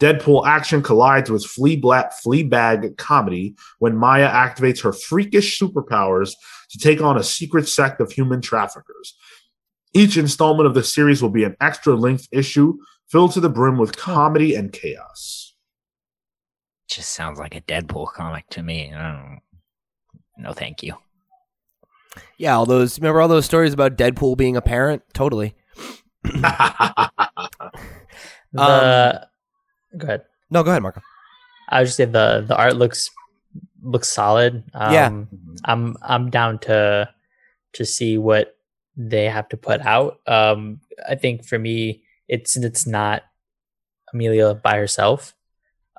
Deadpool action collides with flea black Fleabag comedy when Maya activates her freakish superpowers to take on a secret sect of human traffickers. Each installment of the series will be an extra length issue filled to the brim with comedy and chaos. Just sounds like a Deadpool comic to me. I don't. No, thank you. Yeah, all those remember all those stories about Deadpool being a parent? Totally. The go ahead. No, go ahead, Marco. I would just say the the art looks looks solid. Um, Yeah. I'm I'm down to to see what they have to put out. Um, I think for me, it's it's not Emilia by herself.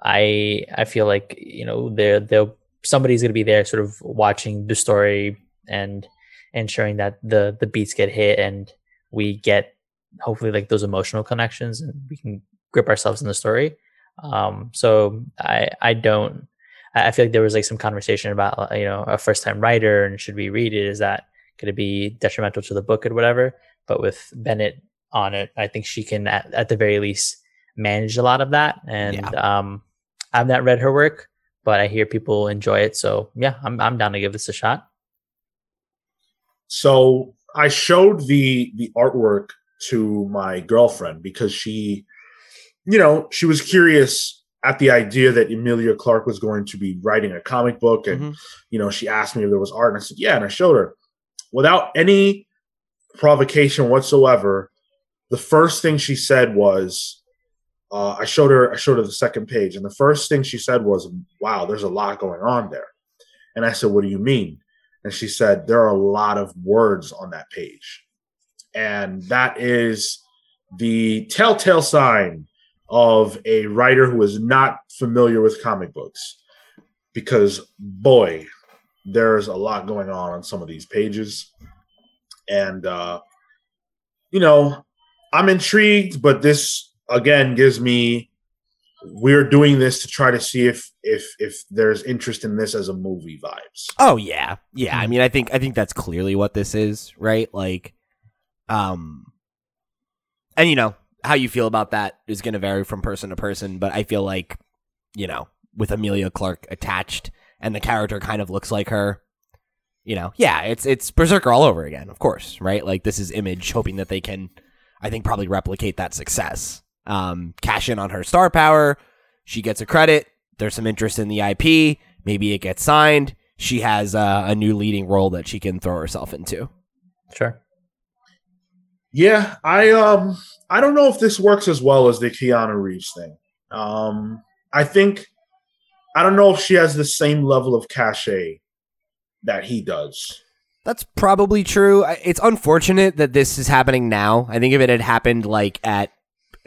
I I feel like you know there there somebody's gonna be there, sort of watching the story and ensuring that the the beats get hit and we get hopefully like those emotional connections and we can grip ourselves in the story. Um, so I I don't I feel like there was like some conversation about uh, you know a first time writer and should we read it? Is that going to be detrimental to the book or whatever? But with Bennett on it, I think she can at, at the very least manage a lot of that. And um, I've not read her work, but I hear people enjoy it. So yeah, I'm I'm down to give this a shot. So I showed the the artwork to my girlfriend because she, you know, she was curious at the idea that Emilia Clarke was going to be writing a comic book, and Mhm. you know, she asked me if there was art, and I said, yeah, and I showed her without any provocation whatsoever. The first thing she said was, uh, I showed her, I showed her the second page, and the first thing she said was, "Wow, there's a lot going on there." And I said, "What do you mean?" And she said, There are a lot of words on that page. And that is the telltale sign of a writer who is not familiar with comic books. Because, boy, there's a lot going on on some of these pages. And, uh, you know, I'm intrigued, but this again gives me we're doing this to try to see if if if there's interest in this as a movie vibes. Oh yeah, yeah. I mean, I think I think that's clearly what this is, right? Like, um, and you know how you feel about that is going to vary from person to person, but I feel like, you know, with Emilia Clarke attached and the character kind of looks like her, you know, yeah, it's it's BRZRKR all over again, of course, right? Like this is Image hoping that they can, I think, probably replicate that success, um, cash in on her star power. She gets a credit. There's some interest in the IP. Maybe it gets signed. She has uh, a new leading role that she can throw herself into. Sure. Yeah, I um I don't know if this works as well as the Keanu Reeves thing. Um I think I don't know if she has the same level of cachet that he does. That's probably true. It's unfortunate that this is happening now. I think if it had happened like at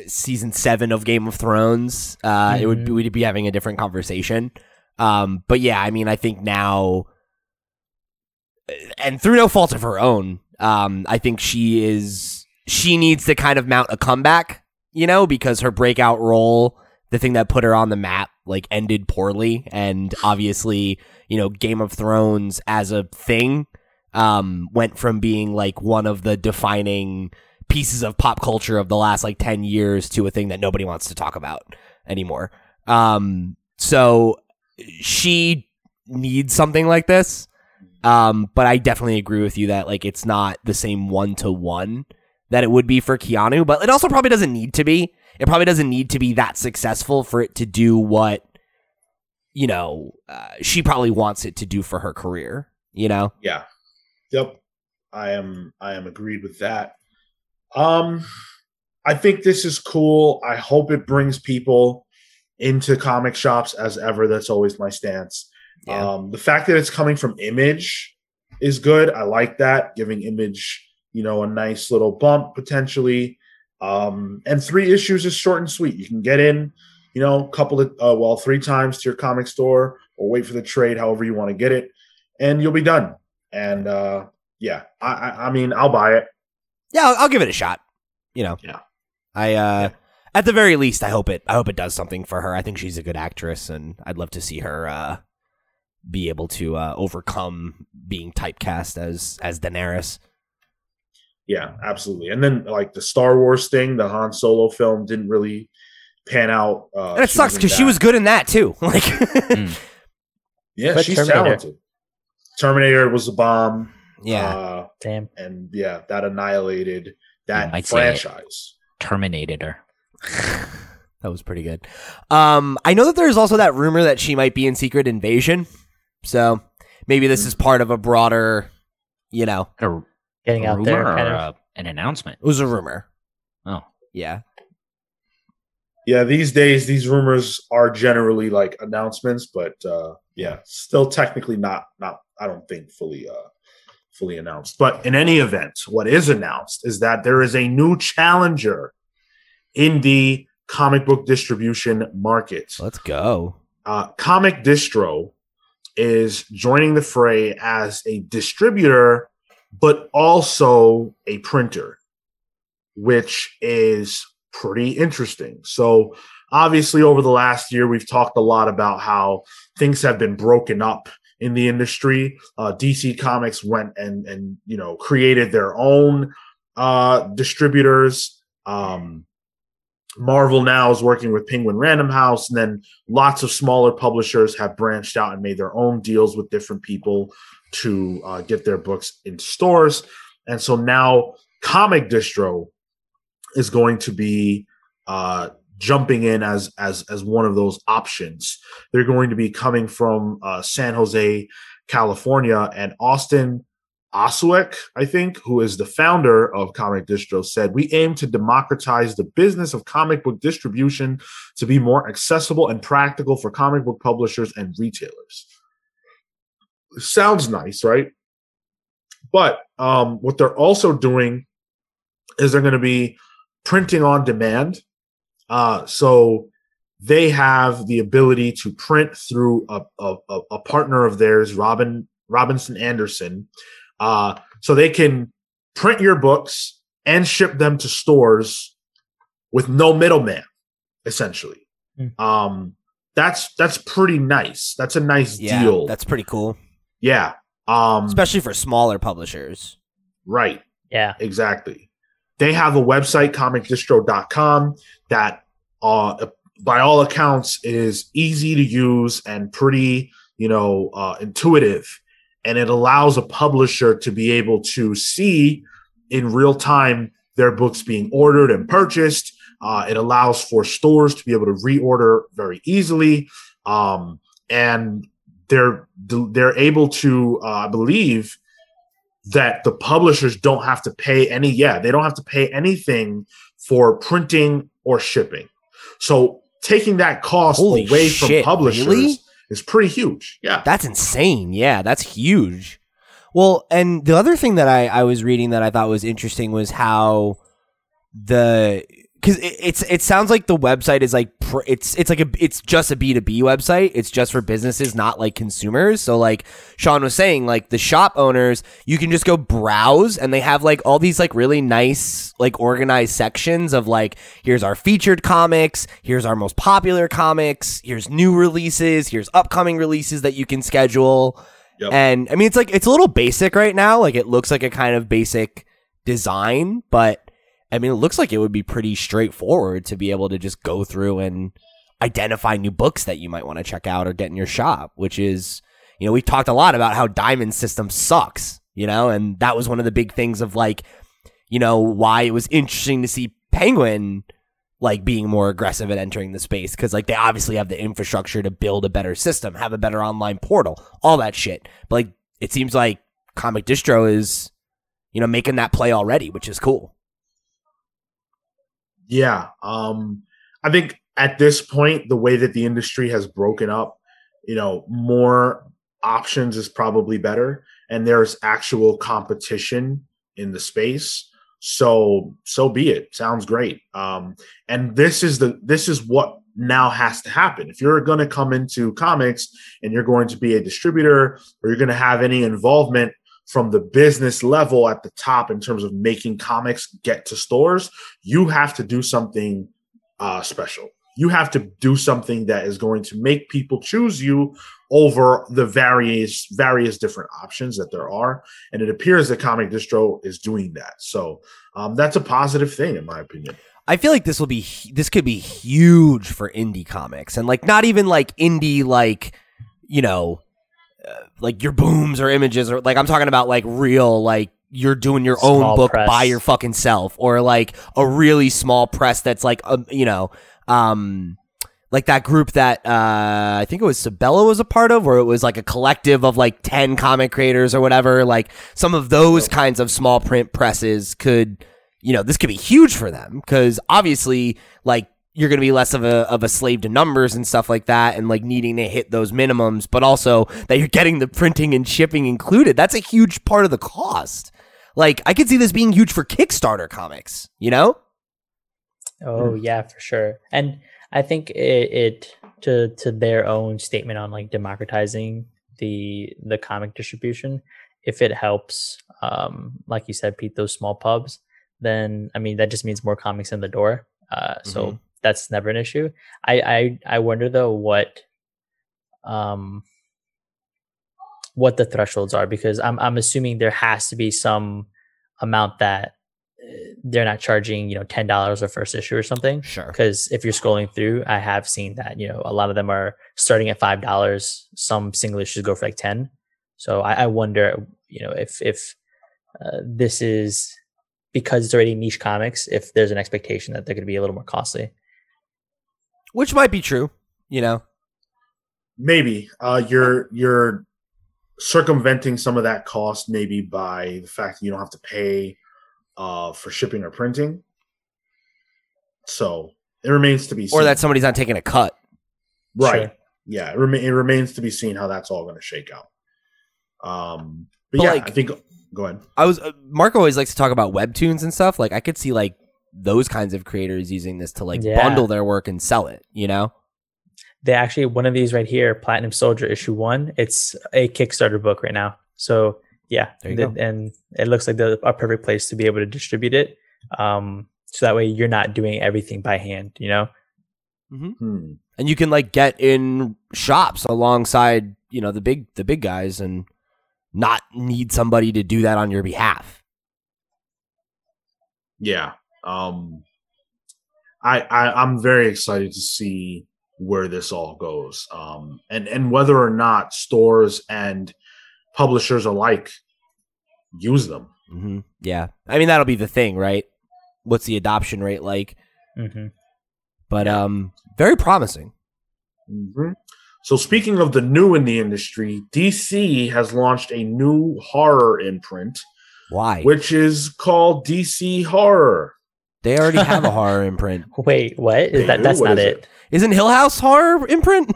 season seven of Game of Thrones, uh, it would be, Mhm. we'd be having a different conversation. Um, but yeah, I mean, I think now, and through no fault of her own, um, I think she is she needs to kind of mount a comeback, you know, because her breakout role, the thing that put her on the map, like ended poorly, and obviously, you know, Game of Thrones as a thing um, went from being like one of the defining pieces of pop culture of the last like 10 years to a thing that nobody wants to talk about anymore. Um, so she needs something like this. Um, but I definitely agree with you that like it's not the same one to one that it would be for Keanu, but it also probably doesn't need to be. It probably doesn't need to be that successful for it to do what you know uh, she probably wants it to do for her career. You know, Yeah. Yep. I am I am agreed with that. Um I think this is cool. I hope it brings people into comic shops as ever. That's always my stance. Yeah. Um the fact that it's coming from Image is good. I like that, giving Image, you know, a nice little bump potentially. Um and three issues is short and sweet. You can get in, you know, a couple of uh, well, three times to your comic store or wait for the trade however you want to get it and you'll be done. And uh yeah, I I, I mean I'll buy it. Yeah, I'll, I'll give it a shot. You know, Yeah. I uh, Yeah. at the very least, I hope it. I hope it does something for her. I think she's a good actress, and I'd love to see her uh, be able to uh, overcome being typecast as as Daenerys. Yeah, absolutely. And then like the Star Wars thing, the Han Solo film didn't really pan out. Uh, and it sucks because she was good in that too. Like, yeah, But she's Terminator. talented. Terminator was a bomb. Yeah, uh, Damn. and yeah, that annihilated that You might franchise. Terminated her. that That was pretty good. Um, I know that there's also that rumor that she might be in Secret Invasion, so maybe this is part of a broader, you know, A, Getting a out there, kind or of. a- an announcement. it was a rumor. Oh, Yeah, Yeah, these days these rumors are generally like announcements, but uh yeah, still technically not not I don't think fully uh fully announced. But in any event, what is announced is that there is a new challenger in the comic book distribution market. let's go. Uh, Comic Distro is joining the fray as a distributor, but also a printer, which is pretty interesting. So, obviously, over the last year, we've talked a lot about how things have been broken up in the industry. Uh, DC Comics went and and you know created their own uh, distributors. Um, Marvel now is working with Penguin Random House, and then lots of smaller publishers have branched out and made their own deals with different people to uh, get their books in stores. And so now Comic Distro is going to be uh, jumping in as as as one of those options. They're going to be coming from uh, San Jose, California, and Austin Oswick, I think, who is the founder of Comic Distro, said, We aim to democratize the business of comic book distribution to be more accessible and practical for comic book publishers and retailers. Sounds nice, right? But um, what they're also doing is they're going to be printing on demand. Uh, so they have the ability to print through a, a, a- a partner of theirs, Robin Robinson Anderson, uh, so they can print your books and ship them to stores with no middleman, essentially. Hmm. Um, that's that's pretty nice. That's a nice Yeah, deal. that's pretty cool, yeah. Um, especially for smaller publishers. right. Yeah. Exactly. They have a website, comicdistro.com, that uh, by all accounts is easy to use and pretty, you know, uh, intuitive. And it allows a publisher to be able to see in real time their books being ordered and purchased. Uh, it allows for stores to be able to reorder very easily. Um, and they're they're able to, uh, I believe, that the publishers don't have to pay any yeah they don't have to pay anything for printing or shipping so taking that cost Holy away from publishers really? is pretty huge yeah That's insane. Yeah, that's huge. Well, and the other thing that I, I was reading that I thought was interesting was how the because it, it's it sounds like the website is like pr- it's it's like a it's just a B two B website. It's just for businesses, not like consumers. So like Sean was saying, like the shop owners, you can just go browse, and they have like all these like really nice like organized sections of like here's our featured comics, here's our most popular comics, here's new releases, here's upcoming releases that you can schedule. Yep. And I mean, it's like it's a little basic right now. Like it looks like a kind of basic design, but I mean, it looks like it would be pretty straightforward to be able to just go through and identify new books that you might want to check out or get in your shop, which is, you know, we've talked a lot about how Diamond System sucks, you know, and that was one of the big things of like, you know, why it was interesting to see Penguin like being more aggressive at entering the space because like they obviously have the infrastructure to build a better system, have a better online portal, all that shit. But like, it seems like Comic Distro is, you know, making that play already, which is cool. Yeah. Um, I think at this point, the way that the industry has broken up, you know, more options is probably better. And there's actual competition in the space. So so be it. Sounds great. Um, and this is the this is what now has to happen. If you're going to come into comics and you're going to be a distributor or you're going to have any involvement from the business level at the top in terms of making comics get to stores, you have to do something uh, special. You have to do something that is going to make people choose you over the various various different options that there are. And it appears that Comic Distro is doing that. So um, that's a positive thing, in my opinion. I feel like this will be this could be huge for indie comics and like not even like indie like you know like your booms or images or like I'm talking about like real like you're doing your own book press. by your fucking self or like a really small press that's like um, you know um like that group that uh I think it was Sabella was a part of where it was like a collective of like 10 comic creators or whatever like some of those kinds of small print presses could you know this could be huge for them cuz obviously like you're going to be less of a of a slave to numbers and stuff like that and like needing to hit those minimums but also that you're getting the printing and shipping included that's a huge part of the cost like i could see this being huge for kickstarter comics you know Oh yeah, for sure. And I think it, it to to their own statement on like democratizing the the comic distribution. If it helps, um, like you said, Pete, those small pubs, then I mean that just means more comics in the door. Uh, so Mhm. That's never an issue. I I I wonder though what um what the thresholds are because I'm I'm assuming there has to be some amount that uh, they're not charging you know ten dollars a first issue or something. Sure. Because if you're scrolling through i have seen that you know a lot of them are starting at five dollars some single issues go for like 10 so i, I wonder you know if if uh, this is because it's already niche comics if there's an expectation that they're going to be a little more costly which might be true you know maybe uh, you're you're circumventing some of that cost maybe by the fact that you don't have to pay uh, for shipping or printing. So it remains to be seen. or that somebody's not taking a cut right? Sure. Yeah, it, rema- it remains to be seen how that's all going to shake out. Um, but, But, yeah, like- I think. Go ahead. I was uh, Mark always likes to talk about webtoons and stuff. Like I could see like those kinds of creators using this to like Yeah. bundle their work and sell it. You know, they actually one of these right here platinum soldier issue one it's a kickstarter book right now so yeah There you the- go. and it looks like the a perfect place to be able to distribute it um so that way you're not doing everything by hand you know Hmm. and you can like get in shops alongside you know the big the big guys and not need somebody to do that on your behalf. Yeah. Um, I, I I'm very excited to see where this all goes. Um, and and whether or not stores and publishers alike use them. hmm Yeah, I mean that'll be the thing, right? What's the adoption rate like? hmm But um, very promising. Mhm. So speaking of the new in the industry, DC has launched a new horror imprint, Why? which is called DC Horror. They already have a horror imprint. wait what is They that do? that's What not is it, it? Isn't Hill House horror imprint?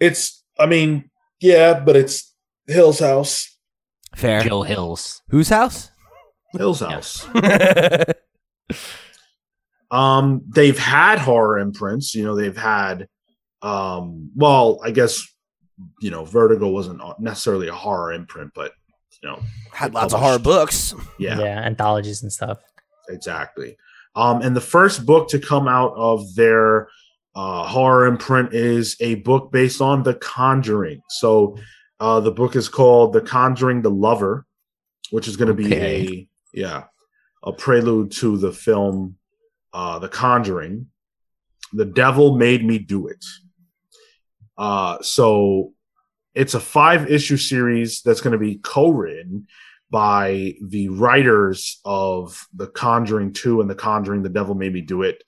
It's, I mean, yeah, but it's Hill's house. Fair. Joe Hills. Whose house? Hill's house. Um, they've had horror imprints. You know, they've had, um, well, I guess, you know, Vertigo wasn't necessarily a horror imprint, but you know, Had lots of horror books. yeah, yeah anthologies and stuff exactly. Um, and the first book to come out of their uh, horror imprint is a book based on The Conjuring. So, uh, the book is called The Conjuring: The Lover, which is going to be a yeah a prelude to the film uh, The Conjuring. The Devil Made Me Do It. Uh, so it's a five issue series that's going to be co-written by the writers of The Conjuring 2 and The Conjuring The Devil Made Me Do It.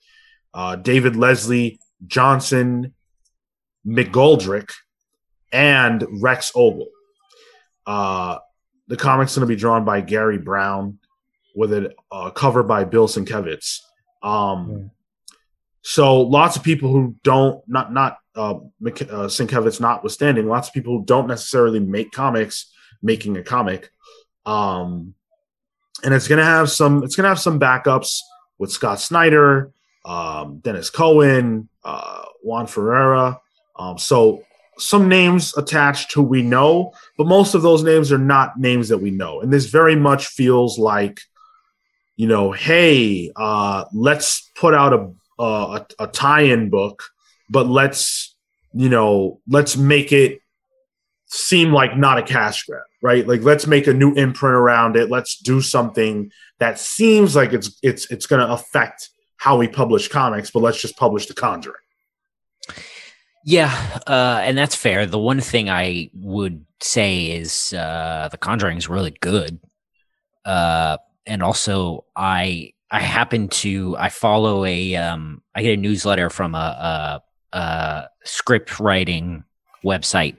Uh, David Leslie Johnson McGoldrick and Rex Ogle. Uh, the comic's going to be drawn by Garry Brown with a uh, cover by Bill Sienkiewicz. Um, Hmm. So lots of people who don't not not uh, Mc- uh, Sienkiewicz notwithstanding, lots of people who don't necessarily make comics making a comic. Um, and it's gonna have some it's gonna have some backups with Scott Snyder, um, Dennis Cohen, uh, Juan Ferreyra. Um, so some names attached who we know, but most of those names are not names that we know. And this very much feels like, you know, hey, uh, let's put out a a, a tie-in book, but let's you know let's make it seem like not a cash grab, right? Like let's make a new imprint around it. Let's do something that seems like it's it's it's going to affect how we publish comics, but let's just publish The Conjuring. Yeah, uh, and that's fair. The one thing I would say is uh, The Conjuring is really good, uh, and also I I happen to I follow a um I get a newsletter from a a, a script writing website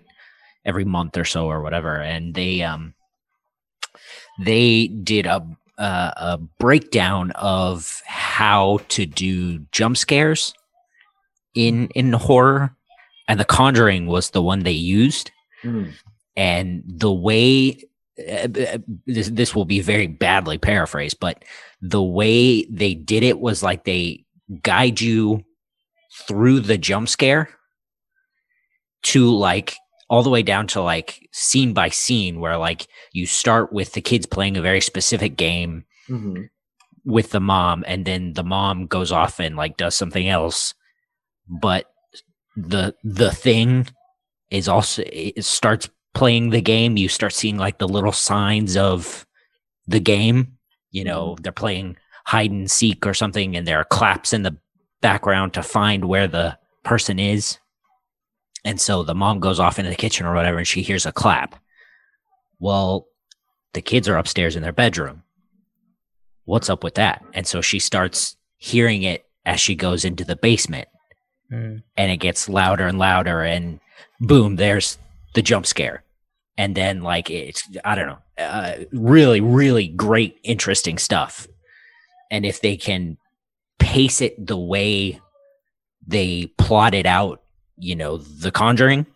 every month or so or whatever, and they um they did a a, a breakdown of how to do jump scares in in horror, and The Conjuring was the one they used, Mm. and the way uh, uh, this this will be very badly paraphrased, but the way they did it was like they guide you through the jump scare to like all the way down to like scene by scene where like you start with the kids playing a very specific game Mhm. with the mom and then the mom goes off and like does something else. But the the thing is also it starts playing the game. You start seeing like the little signs of the game. You know they're playing hide and seek or something and there are claps in the background to find where the person is and so the mom goes off into the kitchen or whatever and she hears a clap well the kids are upstairs in their bedroom what's up with that? And so she starts hearing it as she goes into the basement Mm. and it gets louder and louder and boom, there's the jump scare. And then like it's I don't know, uh, really really great interesting stuff. And if they can pace it the way they plot it out, you know, The Conjuring,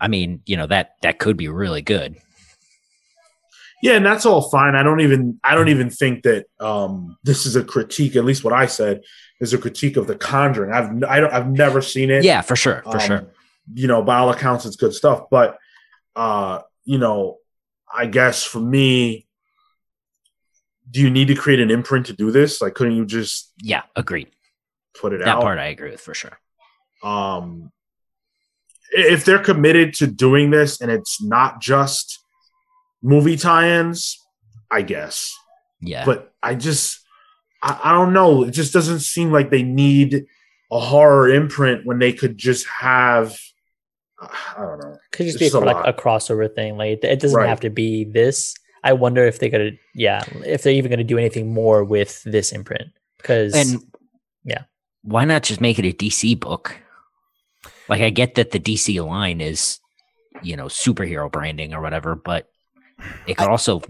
I mean, you know, that that could be really good. Yeah, and that's all fine. I don't even I don't even think that um this is a critique. At least what I said is a critique of The Conjuring. I've I don't I've never seen it. Yeah, for sure, for Um, sure. You know, by all accounts, it's good stuff. But uh, you know, I guess for me, do you need to create an imprint to do this? Like, couldn't you just Yeah, agreed. put it That out? That part I agree with for sure. um if they're committed to doing this and it's not just movie tie-ins i guess Yeah. but i just I, I don't know it just doesn't seem like they need a horror imprint when they could just have i don't know Could just It's be a, a like lot. a crossover thing. Like it doesn't Right. have to be this. I wonder if they're gonna, yeah, if they're even gonna do anything more with this imprint. Because and yeah. why not just make it a DC book? Like I get that the DC line is, you know, superhero branding or whatever, but it could also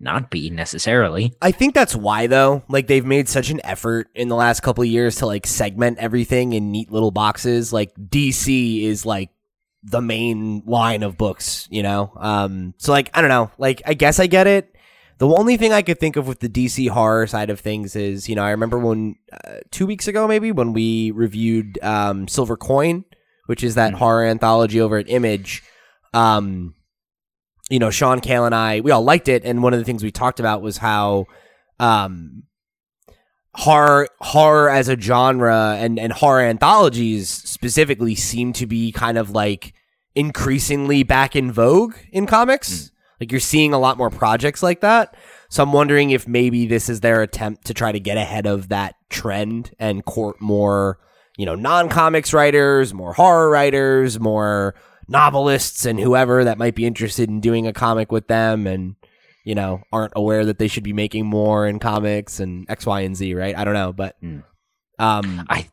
not be necessarily. I think that's why though. Like they've made such an effort in the last couple of years to like segment everything in neat little boxes. Like DC is like the main line of books, you know. Um so like I don't know. Like I guess I get it. The only thing I could think of with the DC horror side of things is, you know, I remember when uh, 2 weeks ago maybe when we reviewed um Silver Coin, which is that Mhm. horror anthology over at Image. Um you know, Sean Cale and I, we all liked it, and one of the things we talked about was how um, horror horror as a genre and and horror anthologies specifically seem to be kind of like increasingly back in vogue in comics. Like you're seeing a lot more projects like that. So I'm wondering if maybe this is their attempt to try to get ahead of that trend and court more, you know, non-comics writers, more horror writers, more novelists and whoever that might be interested in doing a comic with them and you know aren't aware that they should be making more in comics and X, Y, and Z, right? I don't know, but Hmm. um, I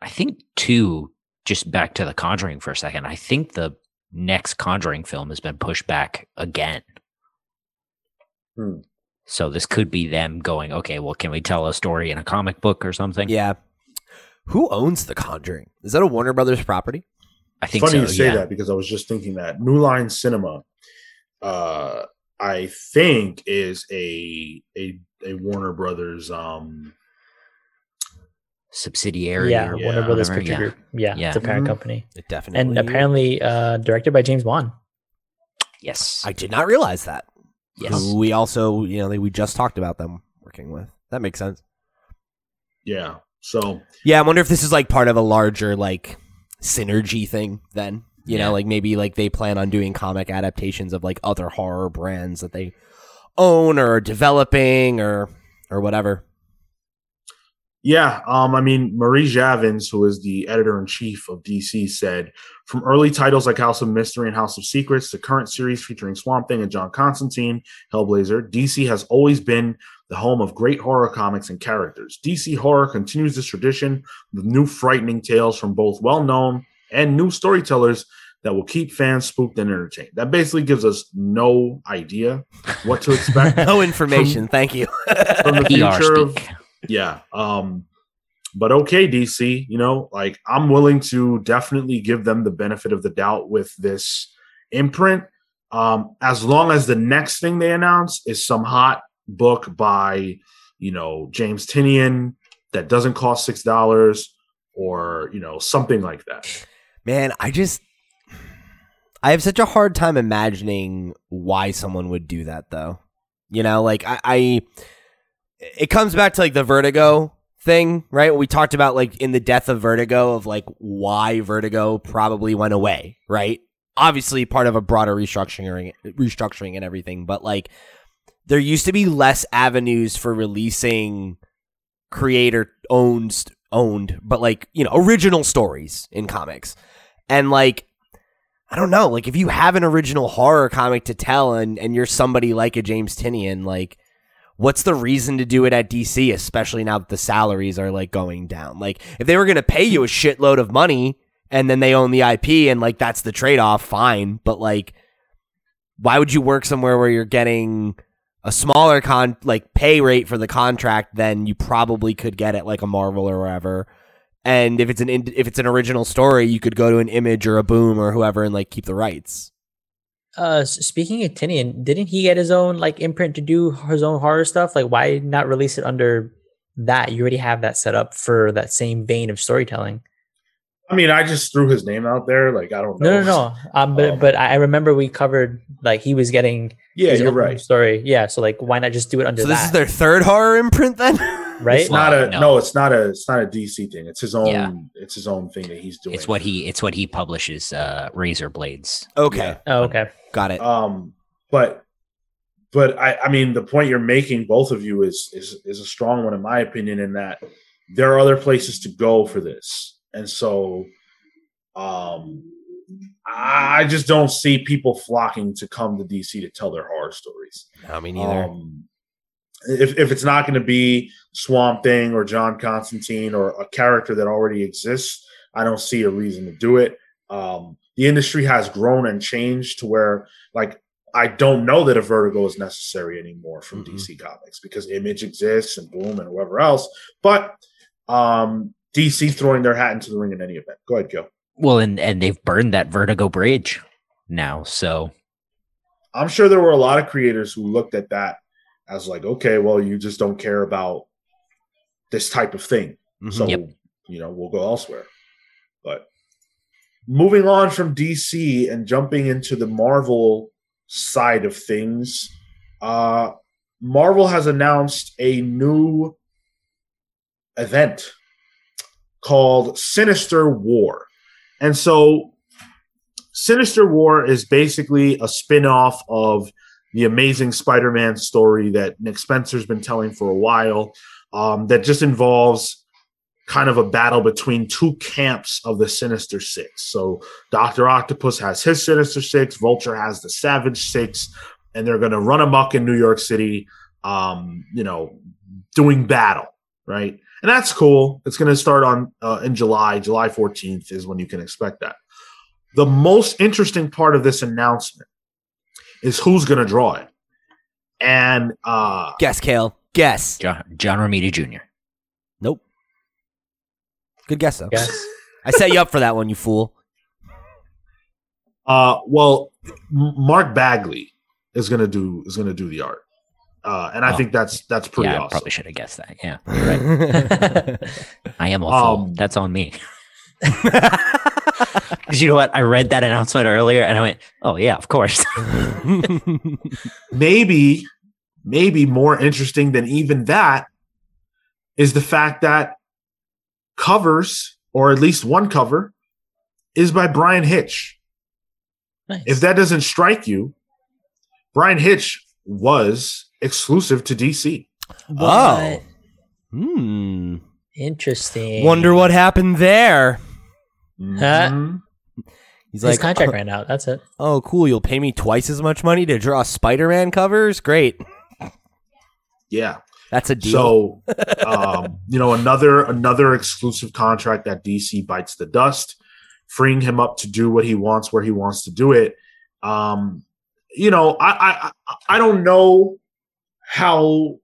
I think too, just back to the Conjuring for a second. I think the next Conjuring film has been pushed back again. Hmm. So this could be them going, okay, well, can we tell a story in a comic book or something? yeah. Who owns The Conjuring? Is that a Warner Brothers property? I think funny so. you say yeah. that because i was just thinking that new line cinema uh i think is a a, a warner brothers um Subsidiary. yeah, or Warner Brothers whatever, Picture yeah. Group. Yeah, Yeah. it's a parent Mhm. company, It definitely. and apparently uh, directed by James Wan. Yes. I did not realize that. yes. Who we also, you know, we just talked about them working with. That makes sense. yeah so Yeah, I wonder if this is like part of a larger like synergy thing. Then you Yeah. know, like maybe like they plan on doing comic adaptations of like other horror brands that they own or are developing or or whatever. Yeah, um, I mean, Marie Javins, who is the editor in chief of DC, said from early titles like House of Mystery and House of Secrets to current series featuring Swamp Thing and John Constantine, Hellblazer, DC has always been the home of great horror comics and characters. DC Horror continues this tradition with new frightening tales from both well known and new storytellers that will keep fans spooked and entertained. That basically gives us no idea what to expect no information. Thank you. from the PR future of yeah. Um, but okay, DC, you know, like I'm willing to definitely give them the benefit of the doubt with this imprint. Um, as long as the next thing they announce is some hot book by, you know, James Tynion that doesn't cost six dollars or you know something like that. Man, I just I have such a hard time imagining why someone would do that though. You know, like I, I it comes back to like the vertigo thing, right? We talked about like in the death of vertigo of like why vertigo probably went away, right? Obviously part of a broader restructuring restructuring and everything, but like there used to be less avenues for releasing creator owned owned but like you know original stories in comics. And like i don't know like if you have an original horror comic to tell and and you're somebody like a james tynion like what's the reason to do it at dc especially now that the salaries are like going down? Like if they were going to pay you a shitload of money and then they own the ip and like that's the trade-off fine but like why would you work somewhere where you're getting a smaller con like pay rate for the contract than you probably could get at like a Marvel or wherever. And if it's an in- if it's an original story, you could go to an Image or a Boom or whoever and like keep the rights. Uh, speaking of Tynion, didn't he get his own like imprint to do his own horror stuff? Like, why not release it under that? You already have that set up for that same vein of storytelling. I mean, I just threw his name out there. Like I don't know. No, no, no. Um, but Um, but I I remember we covered like he was getting Yeah, you're right. story. Yeah, so like, why not just do it under So this that? is their third horror imprint then? right? It's not a no. no. It's not a. It's not a DC thing. It's his own. Yeah. It's his own thing that he's doing. It's what he it's what he publishes uh razor blades. okay, oh, okay. got it. Um, but but I. I mean, the point you're making, both of you, is is is a strong one in my opinion. In that there are other places to go for this, and so, um, I just don't see people flocking to come to DC to tell their horror stories. No, me neither. Um, if if it's not going to be Swamp Thing or John Constantine or a character that already exists, I don't see a reason to do it. Um, the industry has grown and changed to where, like, I don't know that a Vertigo is necessary anymore from Mhm. DC Comics because Image exists and Boom and whoever else. But um, DC throwing their hat into the ring in any event. Go ahead, Gil. Well, and and they've burned that Vertigo bridge now. So I'm sure there were a lot of creators who looked at that as like, okay, well, you just don't care about this type of thing. Mhm. So, Yep. you know, we'll go elsewhere. But moving on from DC and jumping into the Marvel side of things, uh, Marvel has announced a new event called Sinister War. And so, Sinister War is basically a spin off of the amazing Spider Man story that Nick Spencer's been telling for a while um, that just involves kind of a battle between two camps of the Sinister Six. So Doctor Octopus has his Sinister Six, Vulture has the Savage Six, and they're going to run amok in New York City, um, you know, doing battle, right? And that's cool. It's going to start on uh, in July. July 14th is when you can expect that. The most interesting part of this announcement is who's going to draw it. And uh, Guess, Cale. Guess. John, John Romita Jr. Nope. Good guess though. Yes. I set you up for that one, you fool. Uh, well, M- Mark Bagley is gonna do is gonna do the art, uh, and I Oh. think that's that's pretty yeah, I awesome. probably should have guessed that. Yeah, I am a fool. Um, That's on me. Because you know what? I read that announcement earlier and I went, "Oh yeah, of course." Maybe, maybe more interesting than even that is the fact that covers, or at least one cover, is by Bryan Hitch. Nice. If that doesn't strike you, Bryan Hitch was exclusive to DC. oh. Hmm. interesting. Wonder what happened there. Mhm. He's His like, contract ran out. That's it. oh, cool. You'll pay me twice as much money to draw Spider Man covers? Great. Yeah. That's a deal. So, um, you know, another another exclusive contract that DC bites the dust, freeing him up to do what he wants where he wants to do it. Um, you know, I I I don't know how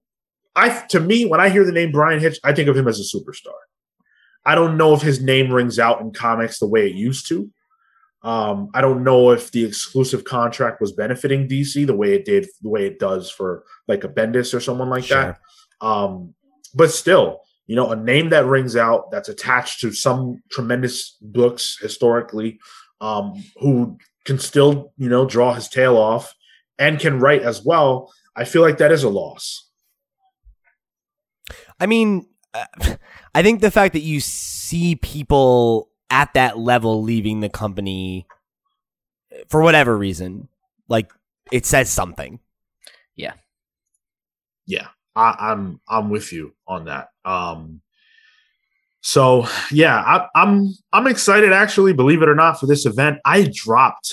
I to me when I hear the name Bryan Hitch, I think of him as a superstar. I don't know if his name rings out in comics the way it used to. Um, I don't know if the exclusive contract was benefiting DC the way it did, the way it does for like a Bendis or someone like Sure. that. Um, but still, you know, a name that rings out that's attached to some tremendous books historically, um, who can still, you know, draw his tail off and can write as well. I feel like that is a loss. I mean, uh, I think the fact that you see people at that level leaving the company for whatever reason, like it says something. yeah I, i'm i'm with you on that um so yeah I, i'm i'm excited actually believe it or not for this event i dropped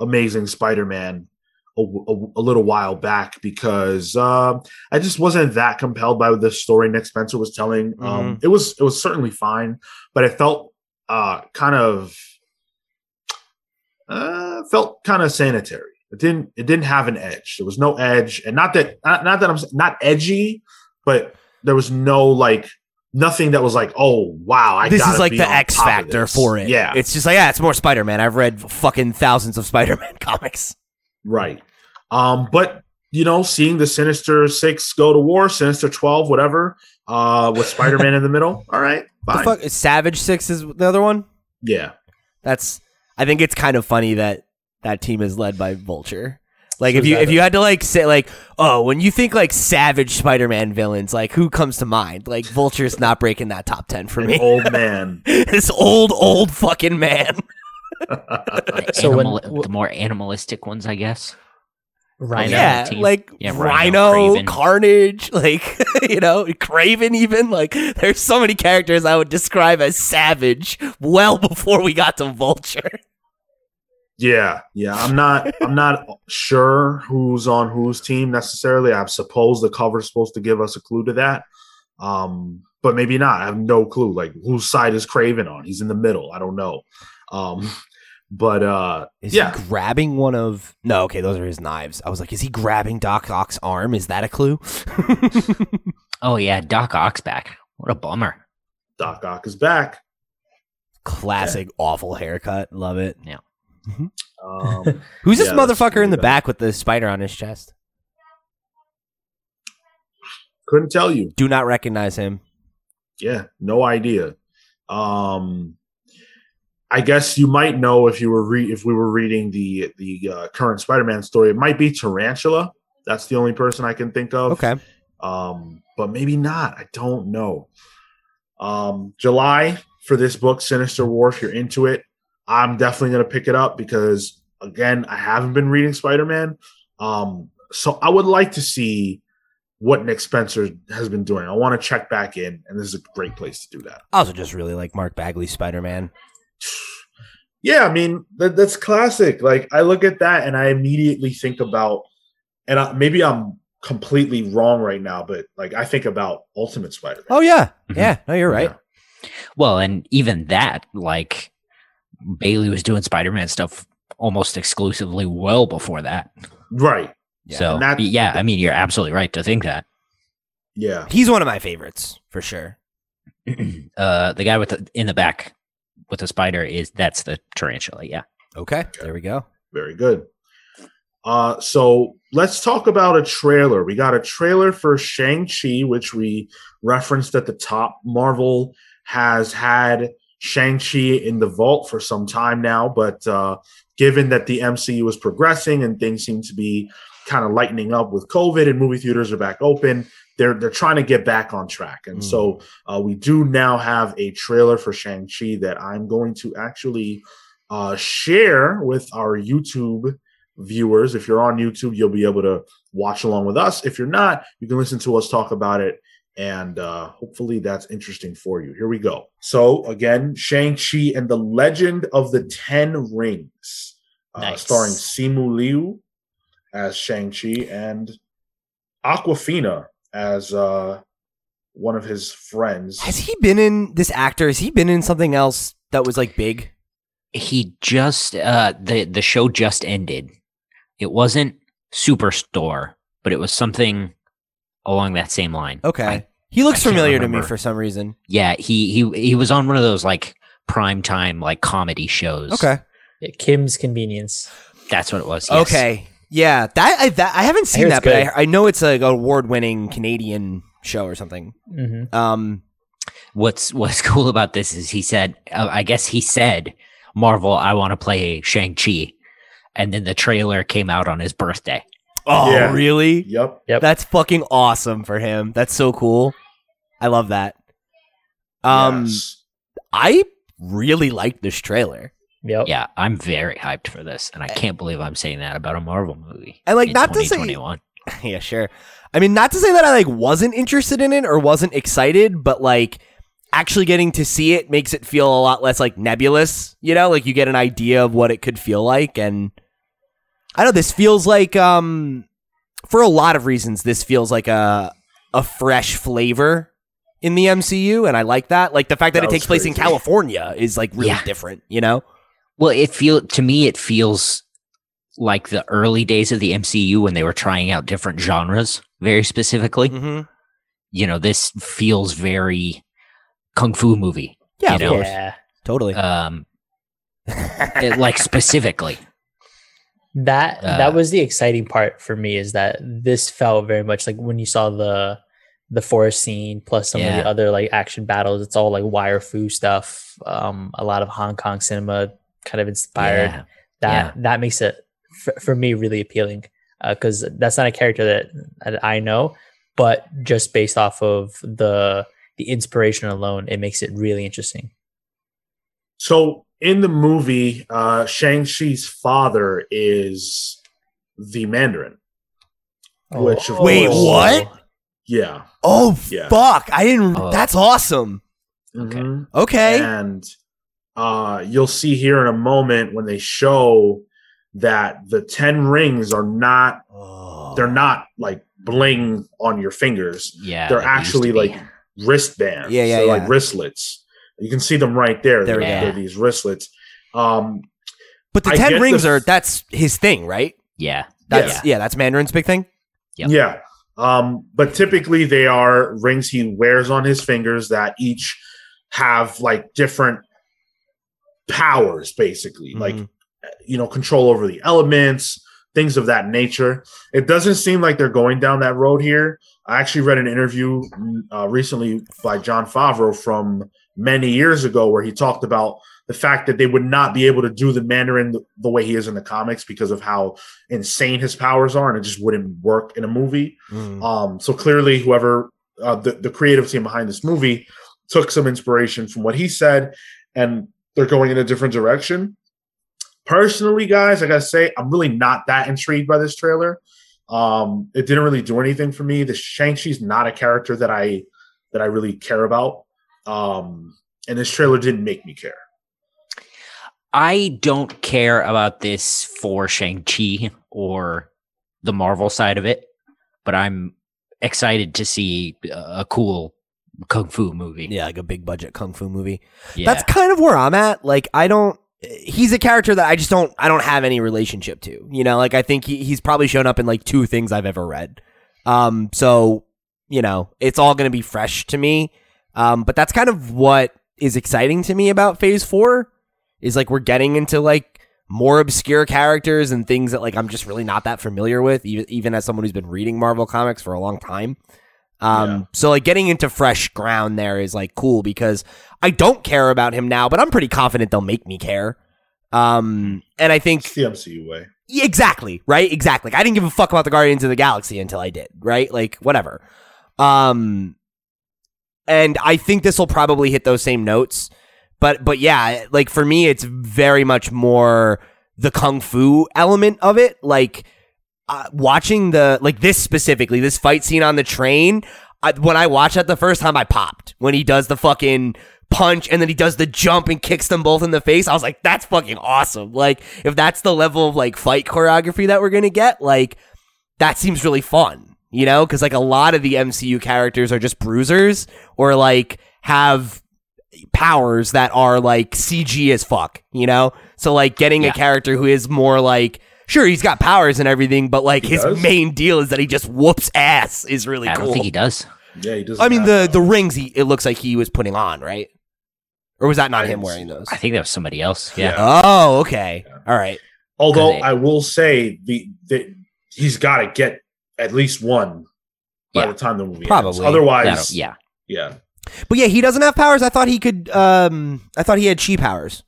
amazing spider-man a, a, a little while back because uh, i just wasn't that compelled by the story nick spencer was telling um it was it was certainly fine but it felt uh kind of uh felt kind of sanitary it didn't it didn't have an edge there was no edge and not that not, not that i'm not edgy but there was no like nothing that was like oh wow I this is like the X factor for it. yeah It's just like, yeah, it's more Spider Man. I've read fucking thousands of Spider Man comics. Right. Um but you know seeing the sinister six go to war sinister 12 whatever uh with spider-man in the middle. All right The fine. fuck Savage Six is the other one? yeah. That's I think it's kind of funny that that team is led by Vulture. Like So if you if a- you had to like say like oh when you think like savage Spider-Man villains like who comes to mind? Like Vulture's not breaking that top ten for an me. old man. This old old fucking man The So when- animal- the more animalistic ones, I guess. Rhino. yeah team. like Yeah, Rhino, Rhino, Carnage like you know Kraven even like there's so many characters I would describe as savage well before we got to Vulture Yeah, yeah. I'm not I'm not sure who's on whose team necessarily. I suppose the cover's supposed to give us a clue to that. Um, but maybe not. I have no clue. Like whose side is Kraven on? He's in the middle. I don't know. Um, but uh Is Yeah. he grabbing one of? No, okay, those are his knives. I was like, is he grabbing Doc Ock's arm? Is that a clue? Oh yeah, Doc Ock's back. What a bummer. Doc Ock is back. Classic, awful haircut. Love it. Yeah. um, Who's this Yeah, motherfucker in the bad. back with the spider on his chest? couldn't tell you. Do not recognize him. Yeah, no idea. Um, I guess you might know if you were re- if we were reading the the uh, current Spider-Man story. It might be Tarantula. That's the only person I can think of. Okay. um, but maybe not. I don't know. Um, July for this book, Sinister War. If you're into it, I'm definitely going to pick it up because again, I haven't been reading Spider Man. Um, so I would like to see what Nick Spencer has been doing. I want to check back in, and this is a great place to do that. I also just really like Mark Bagley's Spider Man. Yeah, I mean that, that's classic. Like I look at that and I immediately think about, and I, maybe I'm completely wrong right now, but like I think about Ultimate Spider-Man. Oh yeah, Mhm. yeah. No, you're right. Yeah. Well, and even that, like Bagley was doing Spider-Man stuff almost exclusively well before that. Right. Yeah, so and that- yeah, I mean, you're absolutely right to think that. Yeah. He's one of my favorites for sure. uh, the guy with the, in the back with the spider is that's the tarantula. Yeah. Okay, there we go. Very good. Uh, so let's talk about a trailer. We got a trailer for Shang-Chi, which we referenced at the top. Marvel has had Shang-Chi in the vault for some time now, but uh, given that the MCU was progressing and things seem to be kind of lightening up with COVID and movie theaters are back open, they're they're trying to get back on track. And Mm. so uh, we do now have a trailer for Shang-Chi that I'm going to actually uh, share with our YouTube viewers. If you're on YouTube, you'll be able to watch along with us. If you're not, you can listen to us talk about it. And uh, hopefully that's interesting for you. Here we go. So, again, Shang-Chi and the Legend of the Ten Rings, uh, Nice. starring Simu Liu as Shang-Chi and Awkwafina as uh, one of his friends. Has he been in this actor? Has he been in something else that was like big? He just uh the the show just ended. It wasn't Superstore, but it was something along that same line. Okay. I- he looks I familiar to me for some reason. yeah, he he he was on one of those like prime time like comedy shows. Okay. Yeah, Kim's Convenience. That's what it was. yes. Okay. Yeah, that I that I haven't seen hear that, but. I, I know it's like an award-winning Canadian show or something. hmm Um, What's what's cool about this is he said uh, I guess he said Marvel I want to play Shang-Chi and then the trailer came out on his birthday. oh, Yeah. really? Yep. Yep. That's fucking awesome for him. That's so cool. I love that. Um, Yes. I really like this trailer. Yep. Yeah, I'm very hyped for this and I can't believe I'm saying that about a Marvel movie. And, like, in not to say- 2021. yeah, sure. I mean, not to say that I like wasn't interested in it or wasn't excited, but like actually getting to see it makes it feel a lot less like nebulous. You know, like you get an idea of what it could feel like, and I don't know this feels like, um, for a lot of reasons, this feels like a a fresh flavor in the MCU, and I like that. Like the fact that, That it was takes place in. California is like really Yeah. different. You know? Well, it feel to me it feels like the early days of the MCU when they were trying out different genres very specifically. Mm-hmm. You know, this feels very kung fu movie. Yeah, You of know? course, Yeah. totally. Um it- like specifically. That Uh, that was the exciting part for me is that this felt very much like when you saw the the forest scene plus some of the other like action battles. It's all like wire fu stuff. Um, a lot of Hong Kong cinema kind of inspired. Yeah. That that makes it for, for me really appealing because that's not a character that, that I know, but just based off of the the inspiration alone, it makes it really interesting. So in the movie, uh, Shang-Chi's father is the Mandarin. Which, of Wait, course- what? Yeah. oh Yeah. fuck! I didn't. Oh. That's awesome. Okay. Mhm. Okay. And uh, you'll see here in a moment when they show that the 10 rings are not, they're not like bling on your fingers. Yeah. They're like they used to actually be. like wristbands. Yeah, yeah, They're yeah. like wristlets. You can see them right there. There They're, we go. they're these wristlets. Um, But the I ten rings the- are that's his thing, right? Yeah. That's yeah, that's Mandarin's big thing. Yep. Yeah. Um, but typically they are rings he wears on his fingers that each have like different powers, basically, like Mhm. you know, control over the elements, things of that nature. It doesn't seem like they're going down that road here. I actually read an interview uh, recently by Jon Favreau from many years ago where he talked about the fact that they would not be able to do the Mandarin the, the way he is in the comics because of how insane his powers are, and it just wouldn't work in a movie. Mhm. Um, so clearly, whoever uh, the the creative team behind this movie took some inspiration from what he said, and they're going in a different direction. Personally, guys, I gotta say, I'm really not that intrigued by this trailer. Um, it didn't really do anything for me. The Shang Chi's not a character that I that I really care about, um, and this trailer didn't make me care. I don't care about this for Shang-Chi or the Marvel side of it, but I'm excited to see a cool kung fu movie. Yeah, like a big budget kung fu movie. Yeah. That's kind of where I'm at. Like I don't he's a character that I just don't I don't have any relationship to. You know, like I think he, he's probably shown up in like two things I've ever read. Um so, you know, it's all going to be fresh to me. Um but that's kind of what is exciting to me about Phase 4 is like we're getting into like more obscure characters and things that like I'm just really not that familiar with even even as someone who's been reading Marvel comics for a long time. Um Yeah. so like getting into fresh ground there is like cool because I don't care about him now, but I'm pretty confident they'll make me care. Um and I think It's the MCU way. exactly, right? Exactly. Like, I didn't give a fuck about the Guardians of the Galaxy until I did, right? Like whatever. Um and I think this will probably hit those same notes. But but yeah, like for me it's very much more the kung fu element of it, like uh, watching the like this specifically, this fight scene on the train, I, when I watched that the first time I popped when he does the fucking punch and then he does the jump and kicks them both in the face. I was like, that's fucking awesome. Like, if that's the level of like fight choreography that we're gonna get, like, that seems really fun, you know, because like a lot of the MCU characters are just bruisers or like have powers that are like CG as fuck, you know? So like getting Yeah. a character who is more like sure he's got powers and everything, but like He his does? main deal is that he just whoops ass is really cool. I cool. don't think he does. Yeah, he does. I mean the the rings he it looks like he was putting on, right? Or was that not I him wearing those? I think that was somebody else. Yeah. Yeah. Oh, okay. Yeah. All right. Although Cause it- I will say the, the he's got to get at least one by Yeah. the time the movie ends. Probably. Otherwise, That'll- yeah. yeah. But yeah, he doesn't have powers. I thought he could um I thought he had chi powers.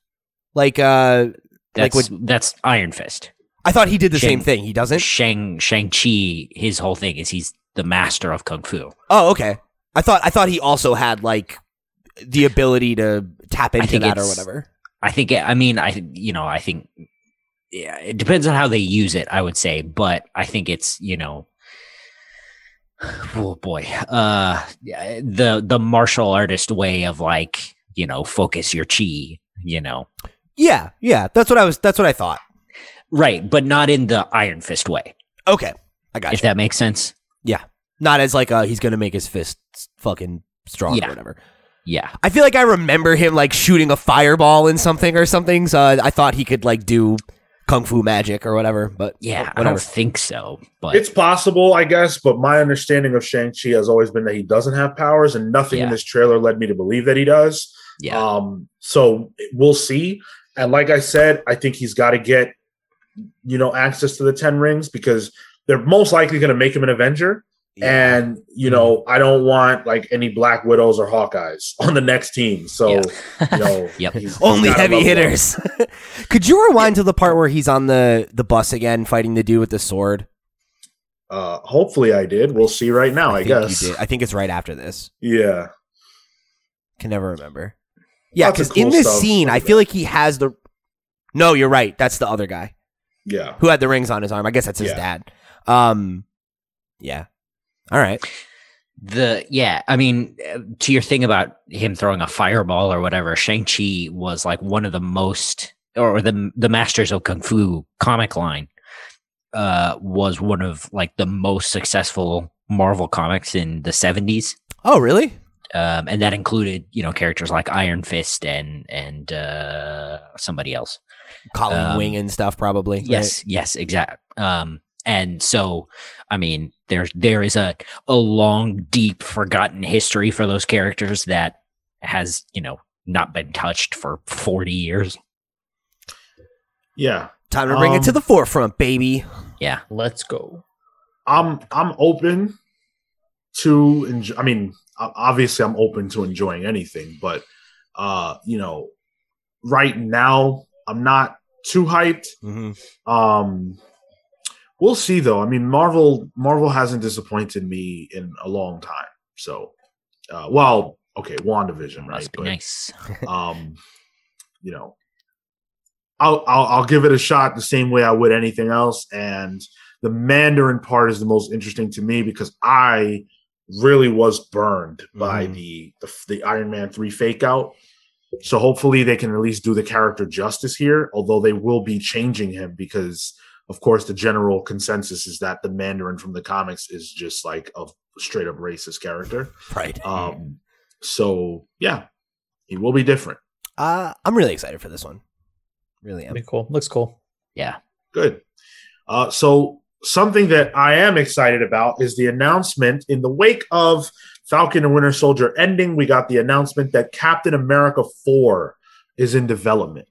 Like uh Like what, that's Iron Fist. I thought he did the same thing. He doesn't? Shang Shang Chi. His whole thing is he's the master of kung fu. Oh, okay. I thought I thought he also had like the ability to tap into that or whatever. I think. I mean, I you know, I think. Yeah, it depends on how they use it. I would say, but I think it's you know. Oh boy, uh, the the martial artist way of like you know focus your chi, you know, Yeah, yeah. That's what I was that's what I thought. Right, but not in the Iron Fist way. Okay. I got If you. that makes sense. Yeah, not as like uh he's gonna make his fist fucking strong Yeah. or whatever. Yeah, I feel like I remember him like shooting a fireball in something or something, so I, I thought he could like do kung fu magic or whatever, but yeah. I don't think so, but It's possible, I guess, but my understanding of Shang-Chi has always been that he doesn't have powers, and nothing in this trailer led me to believe that he does. yeah, Um, so we'll see. And like I said, I think he's got to get, you know, access to the 10 rings because they're most likely going to make him an Avenger. And, you know, I don't want like any Black Widows or Hawkeyes on the next team. So, Yeah. you know, Yep. he's- he's Only gotta heavy hitters. Could you rewind to the part where he's on the the bus again, fighting the dude with the sword? Uh, hopefully I did. We'll see right now, I, think guess. you did. I think it's right after this. Yeah. Can never remember. Yeah, Lots of because in this stuff. scene, I feel like he has the. No, you're right. That's the other guy Yeah. who had the rings on his arm. I guess that's his Yeah. dad. Um, yeah. All right. the yeah i mean uh, to your thing about him throwing a fireball or whatever shang-chi was like one of the most or the the masters of kung fu comic line uh was one of like the most successful marvel comics in the 70s Oh, really? um and that included you know characters like iron fist and and uh somebody else Colleen Um, Wing and stuff, probably. right? Yes, yes, exact. Um, and so, I mean, there's there is a a long, deep, forgotten history for those characters that has you know not been touched for forty years. Yeah. Time to bring it to Um, the forefront, baby. Yeah, Let's go. I'm I'm open to enjoy, I mean obviously I'm open to enjoying anything but uh you know right now I'm not too hyped Mm-hmm. um we'll see though I mean Marvel Marvel hasn't disappointed me in a long time so uh well okay WandaVision right must be But, nice. um you know I'll, I'll I'll give it a shot the same way I would anything else and the Mandarin part is the most interesting to me because I really was burned by Mhm. the, the the Iron Man 3 fake out so hopefully they can at least do the character justice here although they will be changing him because of course the general consensus is that the Mandarin from the comics is just like a straight up racist character Right. um so yeah he will be different Uh, I'm really excited for this one. Really am. Be cool. Looks cool. Yeah, Good. Uh, so something that I am excited about is the announcement in the wake of Falcon and Winter Soldier ending. We got the announcement that Captain America Four is in development.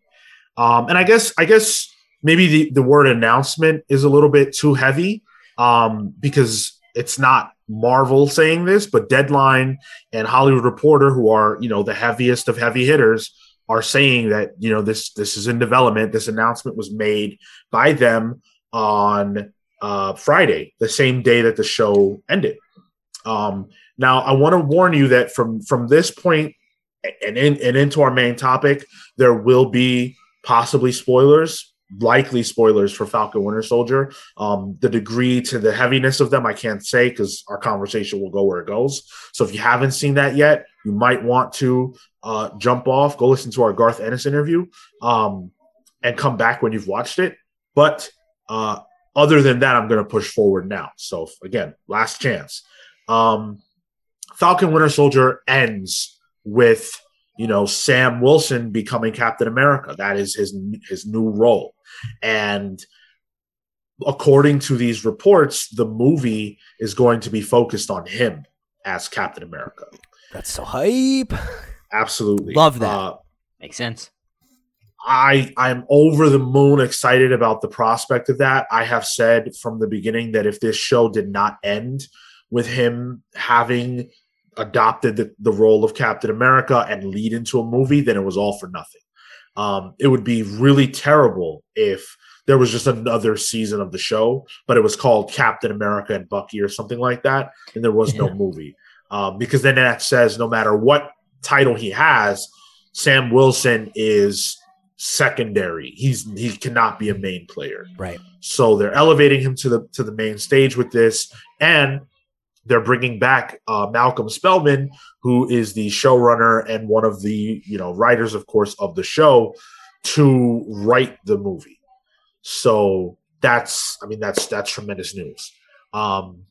Um, and I guess I guess maybe the, the word announcement is a little bit too heavy um, because it's not Marvel saying this, but Deadline and Hollywood Reporter, who are you know the heaviest of heavy hitters, are saying that you know this this is in development. This announcement was made by them on uh, Friday, the same day that the show ended. Um, now, I want to warn you that from from this point and in and into our main topic, there will be possibly spoilers, likely spoilers for Falcon Winter Soldier. Um, the degree to the heaviness of them, I can't say because our conversation will go where it goes. So if you haven't seen that yet, you might want to uh, jump off, go listen to our Garth Ennis interview, um, and come back when you've watched it. But uh, other than that, I'm going to push forward now. So again, last chance. Um, Falcon Winter Soldier ends with you know Sam Wilson becoming Captain America. That is his his new role, and according to these reports, the movie is going to be focused on him as Captain America. That's so hype. Absolutely, Love that. Uh, Makes sense. I I'm over the moon excited about the prospect of that. I have said from the beginning that if this show did not end with him having adopted the, the role of Captain America and lead into a movie, then it was all for nothing. Um, it would be really terrible if there was just another season of the show, but it was called Captain America and Bucky or something like that, and there was no movie. Um, because then that says no matter what title he has, Sam Wilson is secondary. He's he cannot be a main player. Right. So they're elevating him to the to the main stage with this, and they're bringing back uh, Malcolm Spellman, who is the showrunner and one of the you know writers, of course, of the show, to write the movie. So that's I mean that's that's tremendous news. Um,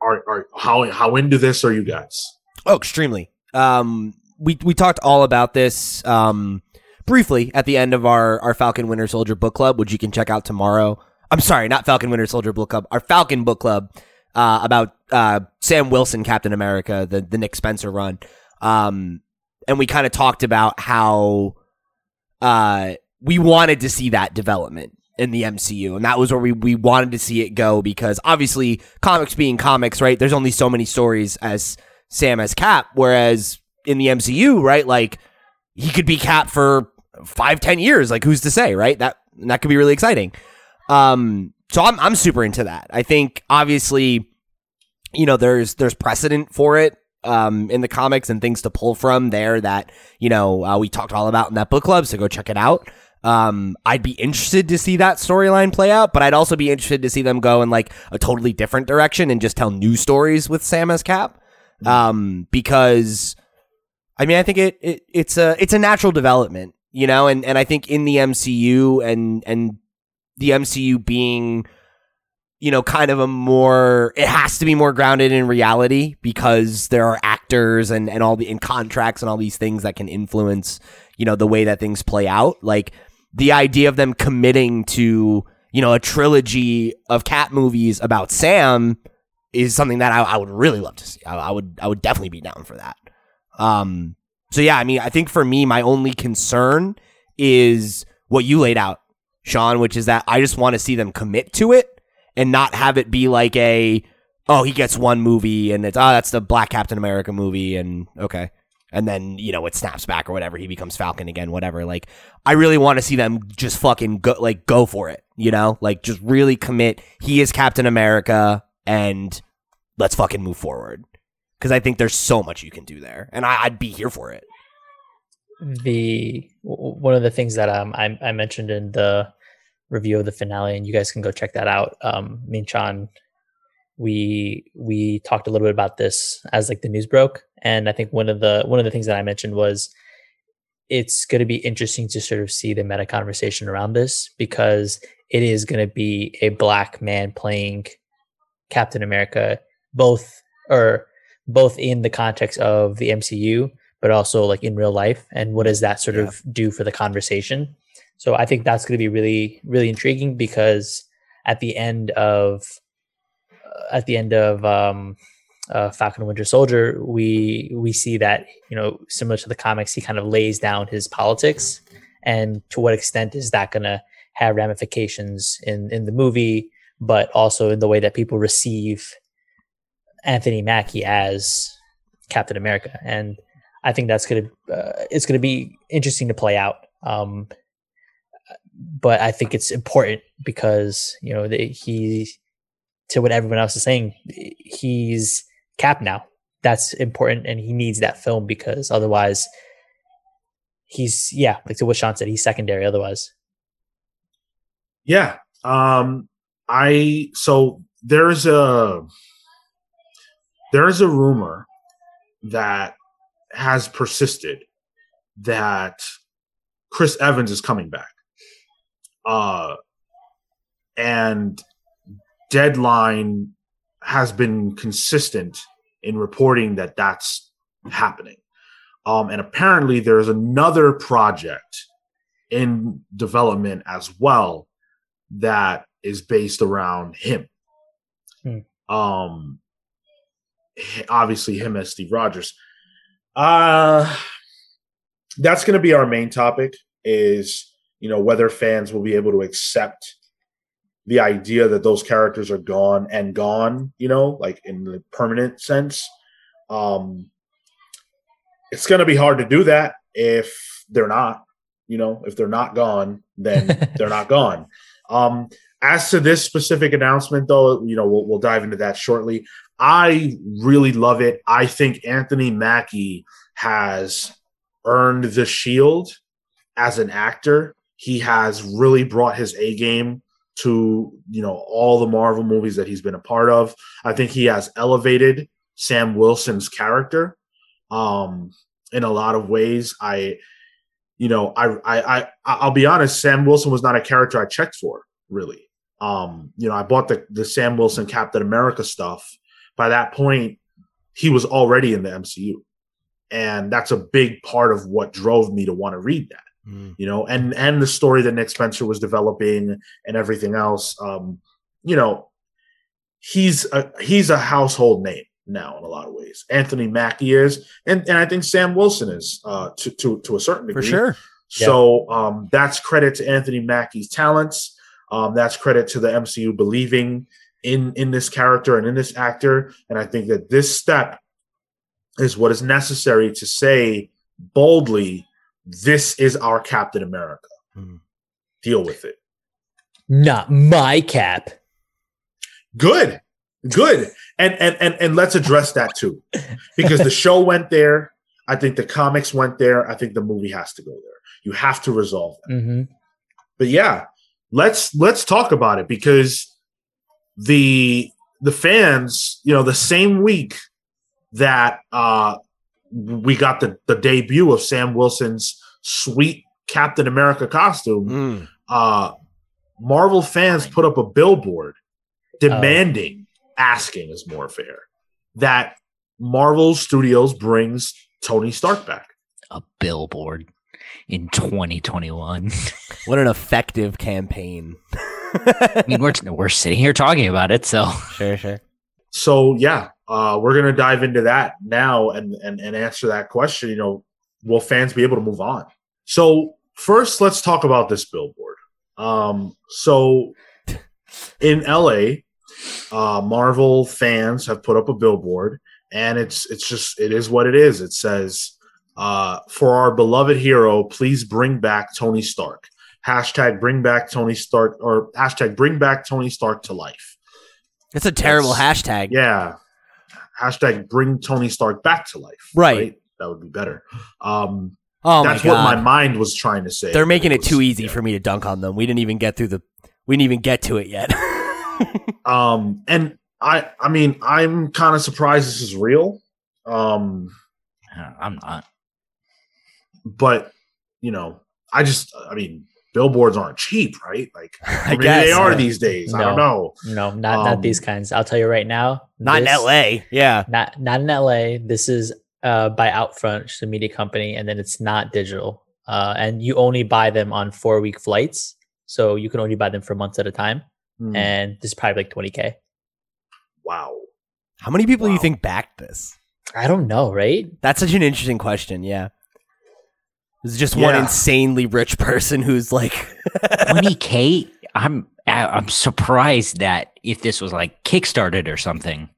are are how how into this are you guys? Oh, extremely. Um, we we talked all about this um, briefly at the end of our our Falcon Winter Soldier book club, which you can check out tomorrow. I'm sorry, not Falcon Winter Soldier book club. Our Falcon book club uh, about uh, Sam Wilson, Captain America, the the Nick Spencer run. Um, and we kind of talked about how uh, we wanted to see that development in the MCU, and that was where we we wanted to see it go because obviously comics being comics, right? There's only so many stories as Sam as Cap, whereas in the MCU, right, like he could be Cap for five, ten years. Like who's to say, right? That that could be really exciting. Um, so I'm I'm super into that. I think obviously, you know, there's there's precedent for it um in the comics and things to pull from there that you know uh, we talked all about in that book club. So go check it out. Um, I'd be interested to see that storyline play out, but I'd also be interested to see them go in like a totally different direction and just tell new stories with Sam as Cap. Um, because I mean, I think it, it it's a it's a natural development, you know, and and I think in the MCU and and the MCU being you know kind of a more it has to be more grounded in reality because there are actors and and all the in contracts and all these things that can influence you know the way that things play out like the idea of them committing to you know a trilogy of Cap movies about Sam is something that I, I would really love to see. I, I would I would definitely be down for that. Um, so yeah, I mean, I think for me, my only concern is what you laid out, Sean, which is that I just want to see them commit to it and not have it be like a oh he gets one movie and it's oh that's the Black Captain America movie and okay. And then, you know, it snaps back or whatever. He becomes Falcon again, whatever. Like, I really want to see them just fucking go, like, go for it, you know? Like, just really commit. He is Captain America and let's fucking move forward. Because I think there's so much you can do there. And I, I'd be here for it. the one of the things that um I, I mentioned in the review of the finale, and you guys can go check that out. Um, Sean, we we talked a little bit about this as like the news broke, and I think one of the one of the things that I mentioned was it's going to be interesting to sort of see the meta conversation around this because it is going to be a black man playing Captain America, both or both in the context of the MCU, but also like in real life and what does that sort Yeah. of do for the conversation so i think that's going to be really really intriguing because at the end of uh, at the end of um uh, falcon winter soldier we we see that you know similar to the comics he kind of lays down his politics and to what extent is that going to have ramifications in in the movie but also in the way that people receive anthony mackie as captain america and I think that's gonna uh, it's gonna be interesting to play out. Um, but I think it's important because you know the, he to what everyone else is saying, he's Cap now. That's important, and he needs that film because otherwise, he's yeah, like to what Sean said, he's secondary. Otherwise, Yeah. Um I so there's a there's a rumor that has persisted that Chris Evans is coming back. Uh and Deadline has been consistent in reporting that that's happening. Um, and apparently, there's another project in development as well that is based around him. Hmm. Um, obviously, him as Steve Rogers. Uh, that's going to be our main topic. Is you know whether fans will be able to accept the idea that those characters are gone and gone. You know, like in the permanent sense. Um, it's going to be hard to do that if they're not. You know, if they're not gone, then they're not gone. Um, as to this specific announcement, though, you know, we'll, we'll dive into that shortly. I really love it. I think Anthony Mackie has earned the shield as an actor. He has really brought his A game to, you know, all the Marvel movies that he's been a part of. I think he has elevated Sam Wilson's character um in a lot of ways. I you know, I I I I'll be honest, Sam Wilson was not a character I checked for, really. Um, you know, I bought the the Sam Wilson Captain America stuff. By that point, he was already in the MCU. And that's a big part of what drove me to want to read that Mm. you know, and and the story that Nick Spencer was developing and everything else. Um, you know, he's a he's a household name now in a lot of ways. Anthony Mackie is, and and I think Sam Wilson is uh, to to to a certain degree. For sure. So um, that's credit to Anthony Mackie's talents. Um, that's credit to the MCU believing in in this character and in this actor. And I think that this step is what is necessary to say boldly, "This is our Captain America." Hmm. Deal with it. Not my cap. Good, good, and and and and let's address that too, because the show went there. I think the comics went there. I think the movie has to go there. You have to resolve that. hmm but yeah, let's let's talk about it because the the fans, you know, the same week that uh we got the the debut of Sam Wilson's sweet Captain America costume, Mm. uh Marvel fans put up a billboard demanding, asking is more fair, that Marvel Studios brings Tony Stark back. A billboard in 2021. What an effective campaign. I mean, we're we're sitting here talking about it, so sure, sure. so yeah uh we're gonna dive into that now and and, and answer that question you know will fans be able to move on? So first let's talk about this billboard. Um so in la uh marvel fans have put up a billboard and it's it's just it is what it is. It says uh for our beloved hero please bring back tony stark. Hashtag bring back tony stark or hashtag bring back tony stark to life. It's a terrible That's- hashtag. yeah. Hashtag bring Tony Stark back to life. Right. That would be better. Um, Oh that's my what my mind was trying to say. They're making it was- too easy yeah. for me to dunk on them. We didn't even get through the we didn't even get to it yet. Um, and I, I mean, I'm kind of surprised this is real. Um, I'm not. but you know, I just, I mean, billboards aren't cheap, right? Like, I maybe guess they are yeah. these days. I don't know. No, not not Um, these kinds. I'll tell you right now. Not this- in LA. Yeah. Not not in LA. This is uh, by Outfront, which is a media company, and then it's not digital. Uh, and you only buy them on four week flights, so you can only buy them for months at a time. Hmm, And this is probably like twenty k. wow. How many people do you think backed this? I don't know, right? That's such an interesting question. Yeah. It's just one insanely rich person who's like 20k. I'm I- I'm surprised that if this was like kickstarted or something,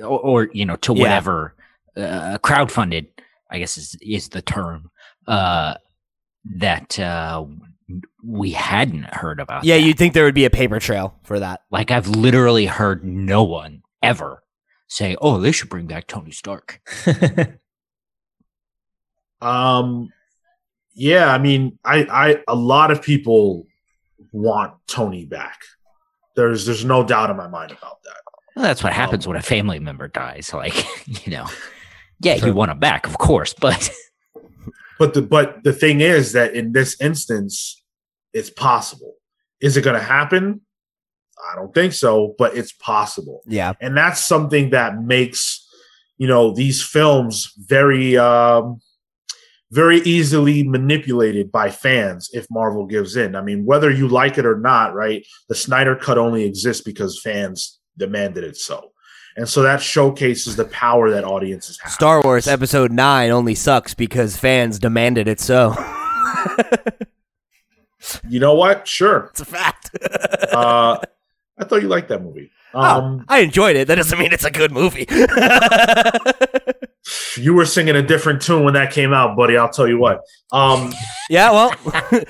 or, or you know to Yeah. whatever uh, crowdfunded, I guess is is the term uh, that uh, we hadn't heard about. Yeah, that. you'd think there would be a paper trail for that. like I've literally heard no one ever say, "Oh, they should bring back Tony Stark." Um, yeah, I mean, I, I, a lot of people want Tony back. There's, there's no doubt in my mind about that. Well, that's what Um, happens when a family member dies. Like you know, yeah, you want him back, of course, but But the, but the thing is that in this instance, it's possible. Is it going to happen? I don't think so, but it's possible. Yeah. And that's something that makes, you know, these films very um very easily manipulated by fans if Marvel gives in. I mean, whether you like it or not, right? The Snyder cut only exists because fans demanded it so. And so that showcases the power that audiences have. Star Wars Episode 9 only sucks because fans demanded it so. You know what? Sure. it's a fact. Uh, I thought you liked that movie. Um, oh, I enjoyed it. That doesn't mean it's a good movie. you were singing a different tune when that came out, buddy. I'll tell you what. Um, yeah, well,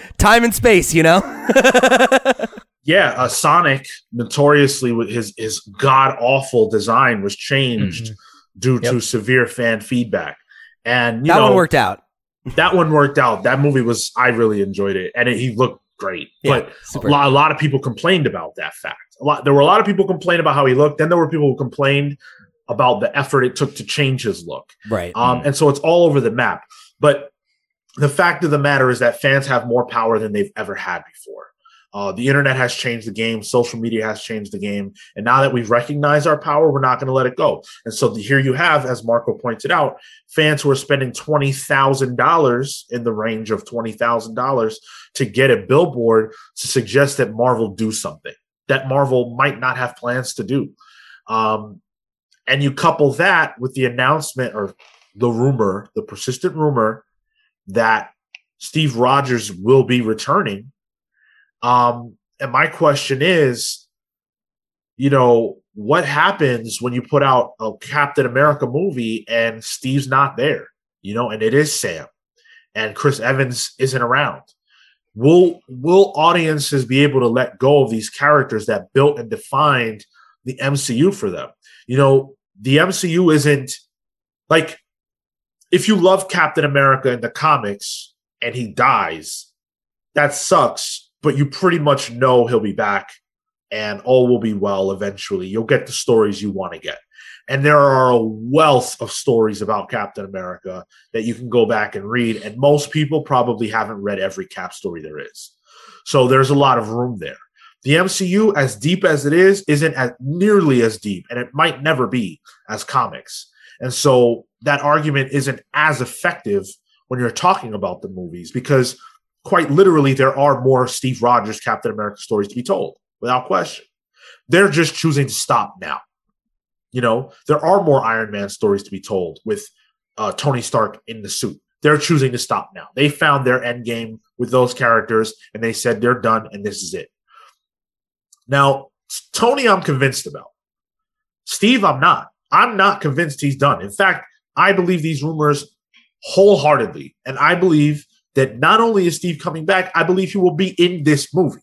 time and space, you know? yeah, uh, Sonic, notoriously with his his god awful design, was changed due to severe fan feedback, and you that know one worked out. that one worked out. That movie was I really enjoyed it, and it, he looked great. Yeah, but super. a lot, a lot of people complained about that fact. A lot, there were a lot of people complained about how he looked. Then there were people who complained about the effort it took to change his look. Right. Um, and so it's all over the map. But the fact of the matter is that fans have more power than they've ever had before. Uh, the internet has changed the game. Social media has changed the game. And now that we've recognized our power, we're not going to let it go. And so the, here you have, as Marco pointed out, fans who are spending $20,000 in the range of $20,000 to get a billboard to suggest that Marvel do something that Marvel might not have plans to do. Um, and you couple that with the announcement or the rumor, the persistent rumor that Steve Rogers will be returning. Um, and my question is, you know, what happens when you put out a Captain America movie and Steve's not there? You know, and it is Sam, and Chris Evans isn't around. Will will audiences be able to let go of these characters that built and defined the MCU for them? You know, the MCU isn't like if you love Captain America in the comics and he dies, that sucks, but you pretty much know he'll be back and all will be well eventually. You'll get the stories you want to get. And there are a wealth of stories about Captain America that you can go back and read. And most people probably haven't read every Cap story there is. So there's a lot of room there. The MCU, as deep as it is, isn't as nearly as deep, and it might never be as comics. And so that argument isn't as effective when you're talking about the movies because quite literally there are more Steve Rogers Captain America stories to be told without question. They're just choosing to stop now. You know, there are more Iron Man stories to be told with uh, Tony Stark in the suit. They're choosing to stop now. They found their end game with those characters and they said they're done and this is it. Now, Tony, I'm convinced about. Steve, I'm not. I'm not convinced he's done. In fact, I believe these rumors wholeheartedly. And I believe that not only is Steve coming back, I believe he will be in this movie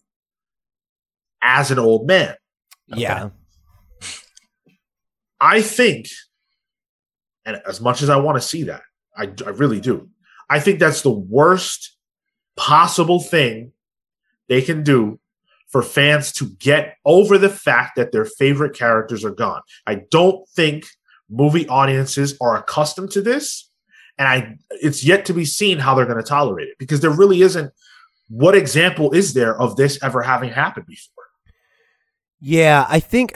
as an old man. yeah. I think, and as much as I want to see that, I, I really do. I think that's the worst possible thing they can do for fans to get over the fact that their favorite characters are gone. I don't think movie audiences are accustomed to this, and I it's yet to be seen how they're going to tolerate it because there really isn't. What example is there of this ever having happened before? Yeah, I think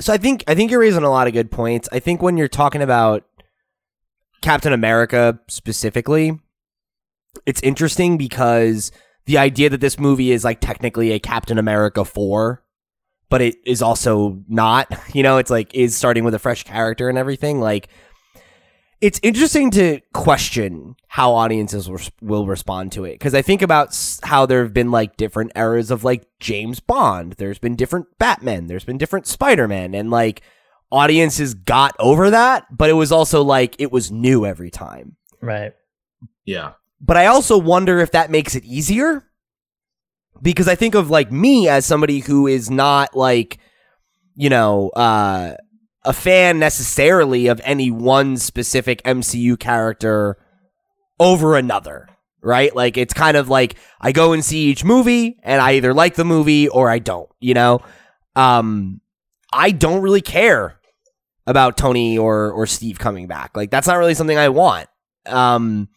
so I think I think you're raising a lot of good points. I think when you're talking about Captain America specifically, it's interesting because the idea that this movie is like technically a Captain America 4, but it is also not, you know, it's like is starting with a fresh character and everything like it's interesting to question how audiences res- will respond to it because I think about s- how there have been like different eras of like James Bond. There's been different Batman. There's been different Spider Man, and like audiences got over that, but it was also like it was new every time. Right. Yeah, But I also wonder if that makes it easier because I think of like me as somebody who is not like you know uh a fan necessarily of any one specific MCU character over another, right? Like it's kind of like I go and see each movie and I either like the movie or I don't, you know? Um I don't really care about Tony or or Steve coming back. Like that's not really something I want. Um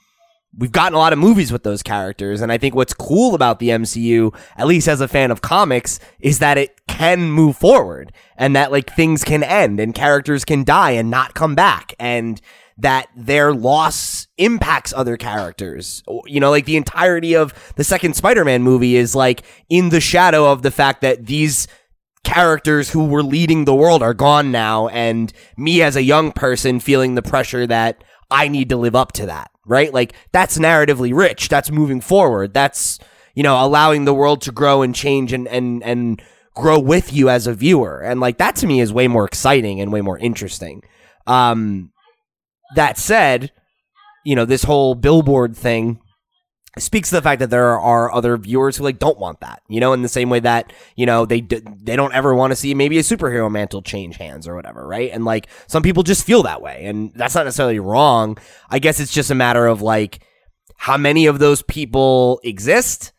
we've gotten a lot of movies with those characters. And I think what's cool about the MCU, at least as a fan of comics, is that it can move forward and that like things can end and characters can die and not come back. And that their loss impacts other characters. You know, like the entirety of the second Spider Man movie is like in the shadow of the fact that these characters who were leading the world are gone now. And me as a young person feeling the pressure that I need to live up to that, right? Like that's narratively rich. That's moving forward. That's, you know, allowing the world to grow and change and, and, and, grow with you as a viewer and like that to me is way more exciting and way more interesting um that said, you know, this whole billboard thing speaks to the fact that there are other viewers who like don't want that you know in the same way that you know they d- they don't ever want to see maybe a superhero mantle change hands or whatever right? And like some people just feel that way and that's not necessarily wrong. I guess it's just a matter of like how many of those people exist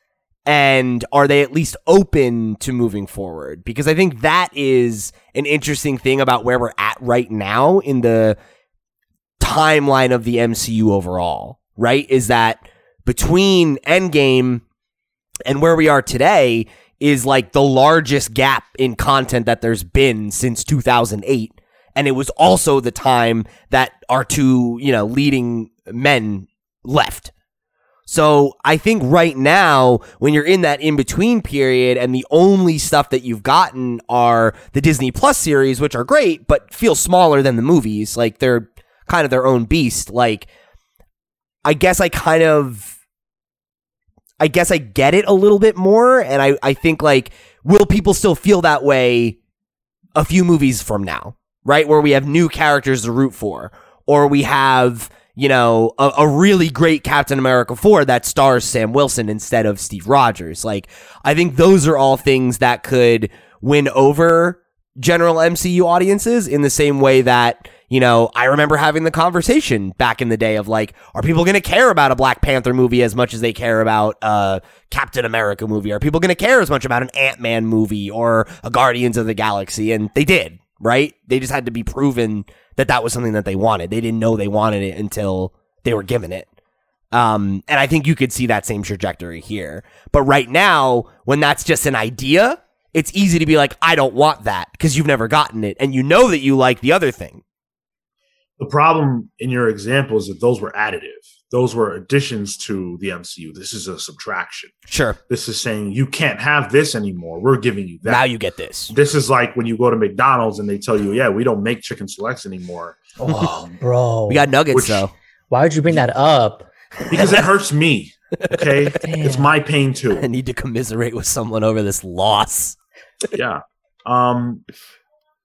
and are they at least open to moving forward? Because i think that is an interesting thing about where we're at right now in the timeline of the MCU overall, right? Is that between Endgame and where we are today is like the largest gap in content that there's been since 2008. And it was also the time that our two, you know, leading men left. So I think right now, when you're in that in between period and the only stuff that you've gotten are the Disney Plus series, which are great, but feel smaller than the movies. Like they're kind of their own beast. Like, I guess I kind of, I guess I get it a little bit more. And I, I think, like, will people still feel that way a few movies from now, right? Where we have new characters to root for, or we have, you know, a, a, really great Captain America 4 that stars Sam Wilson instead of Steve Rogers. Like, I think those are all things that could win over general MCU audiences in the same way that, you know, I remember having the conversation back in the day of like, are people going to care about a Black Panther movie as much as they care about a Captain America movie? Are people going to care as much about an Ant Man movie or a Guardians of the Galaxy? And they did, right? They just had to be proven that that was something that they wanted. They didn't know they wanted it until they were given it. Um, and I think you could see that same trajectory here. But right now, when that's just an idea, it's easy to be like, I don't want that because you've never gotten it and you know that you like the other thing. The problem in your example is that those were additive. Those were additions to the MCU. This is a subtraction. Sure. This is saying you can't have this anymore. We're giving you that. Now you get this. This is like when you go to McDonald's and they tell you, yeah, we don't make chicken selects anymore. Oh, um, bro. We got nuggets Which- though. Why would you bring that up? Because it hurts me. Okay. Damn. It's my pain too. I need to commiserate with someone over this loss. Yeah. Um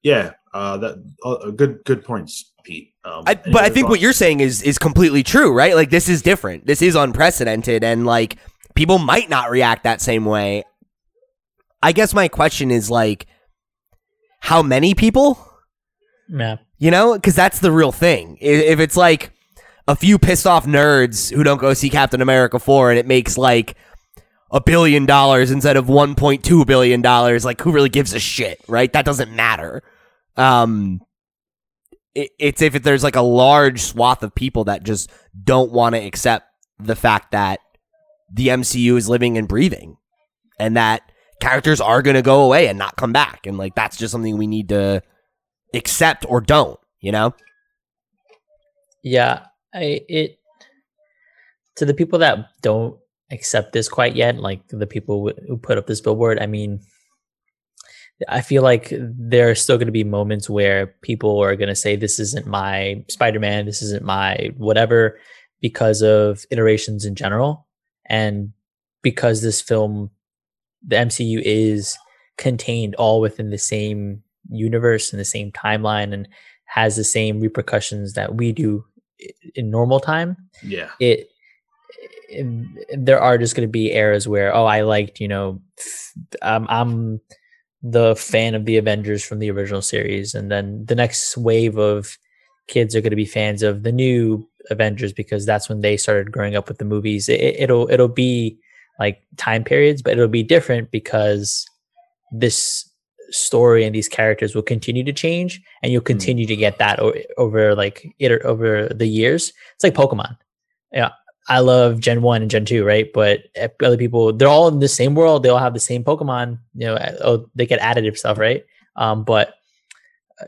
yeah. Uh that uh, good good points, Pete. Um, I, but I other think what you're saying is is completely true, right? Like this is different. This is unprecedented, and like people might not react that same way. I guess my question is like, how many people? Yeah. You know, because that's the real thing. If it's like a few pissed off nerds who don't go see Captain America 4 and it makes like a billion dollars instead of 1.2 billion dollars, like who really gives a shit, right? That doesn't matter. Um, it, it's if there's like a large swath of people that just don't want to accept the fact that the MCU is living and breathing and that characters are going to go away and not come back. And like, that's just something we need to accept or don't, you know? Yeah, I it to the people that don't accept this quite yet, like the people wh- who put up this billboard. I mean, I feel like there are still going to be moments where people are going to say, "This isn't my Spider-Man. This isn't my whatever," because of iterations in general, and because this film, the MCU is contained all within the same universe and the same timeline and has the same repercussions that we do in normal time Yeah. it, it- there are just going to be eras where oh i liked you know I'm, I'm the fan of the avengers from the original series and then the next wave of kids are going to be fans of the new avengers because that's when they started growing up with the movies. It, it'll it'll be like time periods but it'll be different because this story and these characters will continue to change and you'll mm. continue to get that o- over like it over the years. It's like pokemon. Yeah I love Gen One and Gen Two, right? But other people, they're all in the same world. They all have the same Pokemon. You know, uh, oh, they get additive stuff, right? Um, but uh,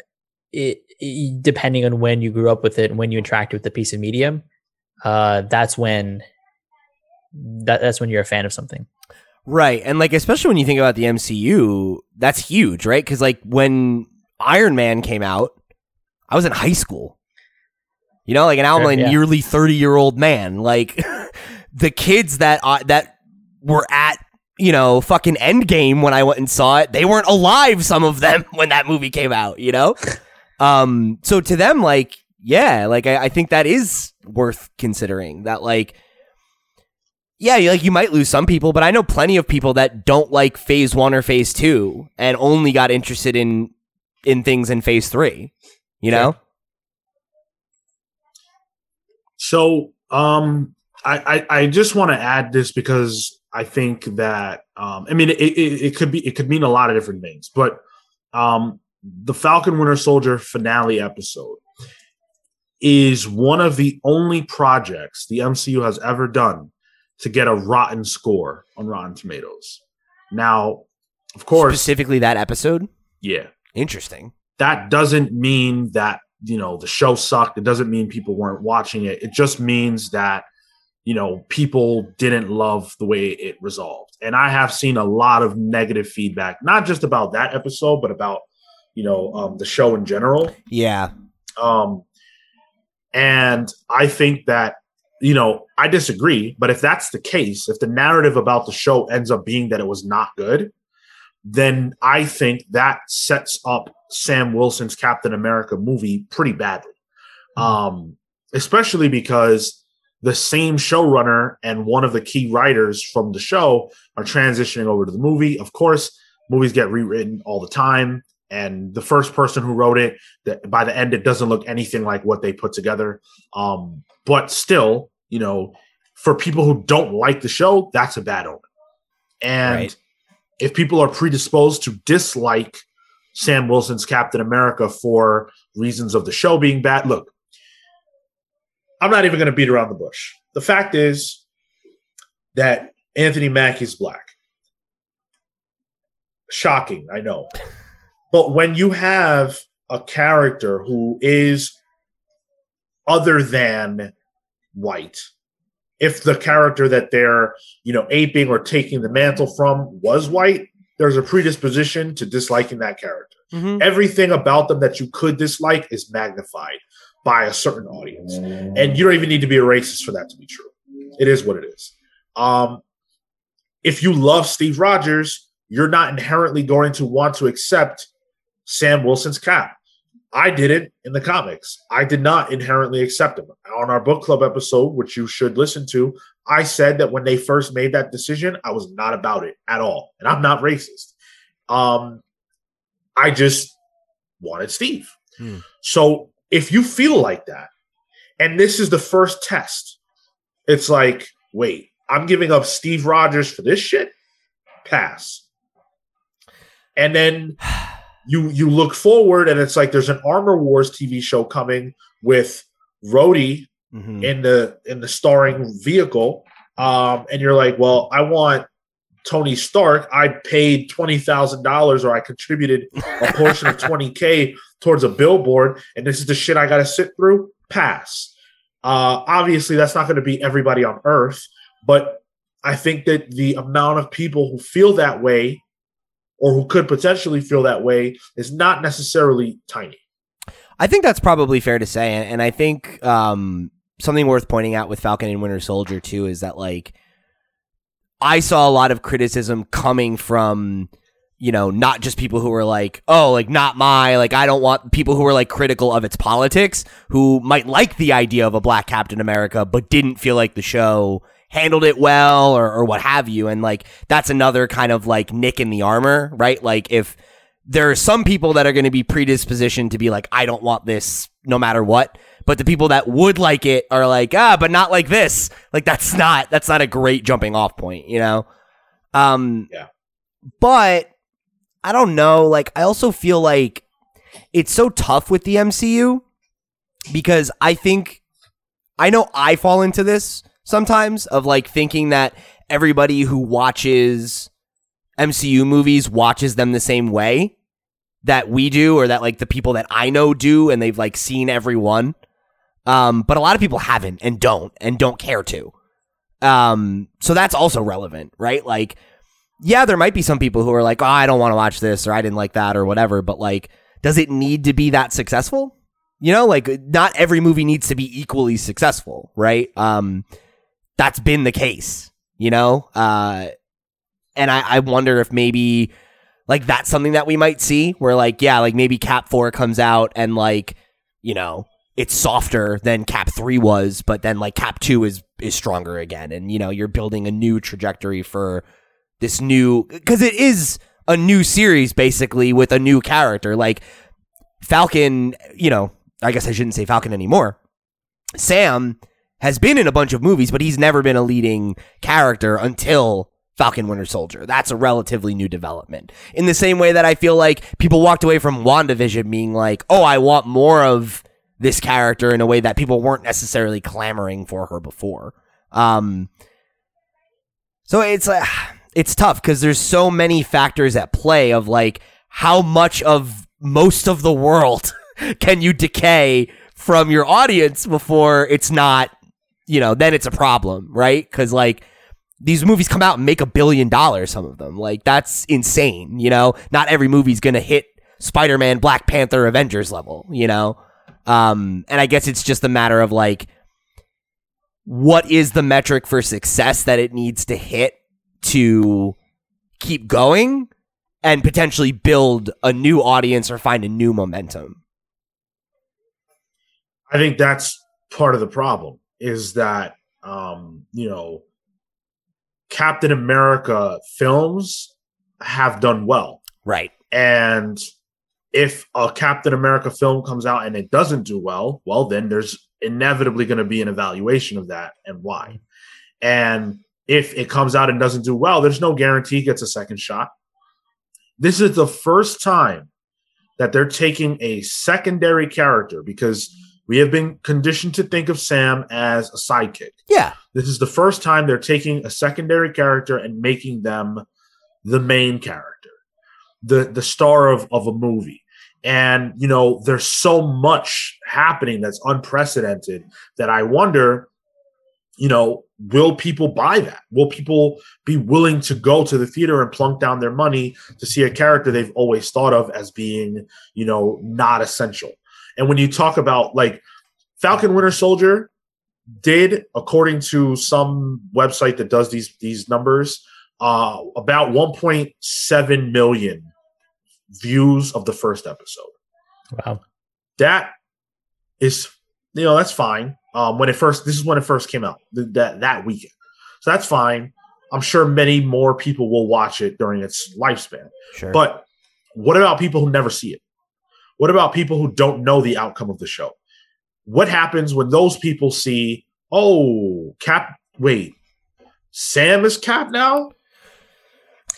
it, it depending on when you grew up with it and when you interact with the piece of medium, uh, that's when that that's when you're a fan of something. Right. And like especially when you think about the MCU, that's huge, right? Cuz like when Iron Man came out, I was in high school. You know, like and I'm Sure, a yeah. nearly 30-year-old man. Like the kids that uh, that were at you know, fucking Endgame when I went and saw it. They weren't alive, some of them, when that movie came out, you know? um, so to them, like, yeah, like I, I think that is worth considering. That like yeah, like you might lose some people, but I know plenty of people that don't like phase one or phase two and only got interested in in things in phase three. You know? So, um, I, I, I just want to add this because I think that, um, I mean, it, it, it could be, it could mean a lot of different things, but, um, the Falcon Winter Soldier finale episode is one of the only projects the MCU has ever done to get a rotten score on Rotten Tomatoes. Now, of course, Specifically that episode. yeah, Interesting. that doesn't mean that you know the show sucked it doesn't mean people weren't watching it it just means that you know people didn't love the way it resolved and i have seen a lot of negative feedback not just about that episode but about you know um, the show in general Yeah. um, and I think that, you know, I disagree. But if that's the case, if the narrative about the show ends up being that it was not good, then I think that sets up Sam Wilson's Captain America movie pretty badly. Um, especially because the same showrunner and one of the key writers from the show are transitioning over to the movie. Of course, movies get rewritten all the time. And the first person who wrote it that by the end it doesn't look anything like what they put together um but still you know for people who don't like the show that's a bad omen and Right. If people are predisposed to dislike sam wilson's captain america for reasons of the show being bad look i'm not even going to beat around the bush. The fact is that anthony mackie's black. Shocking i know. But when you have a character who is other than white, if the character that they're, you know, aping or taking the mantle from was white, there's a predisposition to disliking that character. Mhm. Everything about them that you could dislike is magnified by a certain audience. And you don't even need to be a racist for that to be true. It is what it is. Um, if you love Steve Rogers, you're not inherently going to want to accept Sam Wilson's cap. I didn't in the comics. I did not inherently accept him. On our book club episode, which you should listen to, I said that when they first made that decision, I was not about it at all. And I'm not racist. Um, I just wanted Steve. Hmm. So if you feel like that, and this is the first test, it's like, wait, I'm giving up Steve Rogers for this shit? Pass. And then you you look forward and it's like there's an Armor Wars TV show coming with Rhodey Mhm. in the in the starring vehicle. Um and you're like well i want tony stark. I paid $20000 or i contributed a portion of 20k towards a billboard and this is the shit i gotta sit through? Pass. Uh obviously that's not going to be everybody on earth but i think that the amount of people who feel that way or who could potentially feel that way is not necessarily tiny. I think that's probably fair to say, and, I think um, something worth pointing out with Falcon and Winter Soldier too is that like I saw a lot of criticism coming from you know not just people who were like oh like not my like I don't want people who were like critical of its politics who might like the idea of a black Captain America but didn't feel like the show handled it well or, or what have you and like that's another kind of like nick in the armor right like if there are some people that are going to be predispositioned to be like, I don't want this no matter what. But the people that would like it are like, ah, but not like this. Like that's not that's not a great jumping off point, you know? Um Yeah. But I don't know. Like I also feel like it's so tough with the MCU because I think I know I fall into this sometimes of like thinking that everybody who watches MCU movies watches them the same way that we do or that like the people that I know do and they've like seen every one. Um, but a lot of people haven't and don't and don't care to. Um, so that's also relevant, right? Like, yeah, there might be some people who are like, oh, I don't want to watch this or I didn't like that or whatever, but like, does it need to be that successful? You know, like not every movie needs to be equally successful, right? Um, that's been the case, you know? Uh, and I, I wonder if maybe like that's something that we might see where like, yeah, like maybe Cap 4 comes out and like, you know, it's softer than Cap 3 was, but then like Cap 2 is is stronger again and you know, you're building a new trajectory for this new cuz it is a new series basically with a new character. Like Falcon, you know, I guess I shouldn't say Falcon anymore. Sam has been in a bunch of movies, but he's never been a leading character until Falcon Winter Soldier. That's a relatively new development. In the same way that I feel like people walked away from WandaVision being like, oh, I want more of this character in a way that people weren't necessarily clamoring for her before. Um, so it's like, it's tough because there's so many factors at play of like how much of most of the world can you decay from your audience before it's not, you know, then it's a problem, right? Because like these movies come out and make a billion dollars, some of them. Like that's insane, you know? Not every movie's gonna hit Spider Man, Black Panther, Avengers level, you know? Um, and I guess it's just a matter of like, what is the metric for success that it needs to hit to keep going and potentially build a new audience or find a new momentum? I think that's part of the problem is that um, you know Captain America films have done well. Right. And if a Captain America film comes out and it doesn't do well, well, then there's inevitably going to be an evaluation of that and why. And if it comes out and doesn't do well, there's no guarantee it gets a second shot. This is the first time that they're taking a secondary character because we have been conditioned to think of Sam as a sidekick. Yeah. This is the first time they're taking a secondary character and making them the main character, the the star of, of a movie. And you know, there's so much happening that's unprecedented that I wonder, you know, will people buy that? Will people be willing to go to the theater and plunk down their money to see a character they've always thought of as being, you know, not essential? And when you talk about like Falcon Winter Soldier did, according to some website that does these these numbers, uh, about 1.7 million views of the first episode. Wow. That is, you know, that's fine. Um, when it first, this is when it first came out th- that that weekend, so that's fine. I'm sure many more people will watch it during its lifespan. Sure. But what about people who never see it? What about people who don't know the outcome of the show? What happens when those people see, oh, Cap, wait, Sam is Cap now?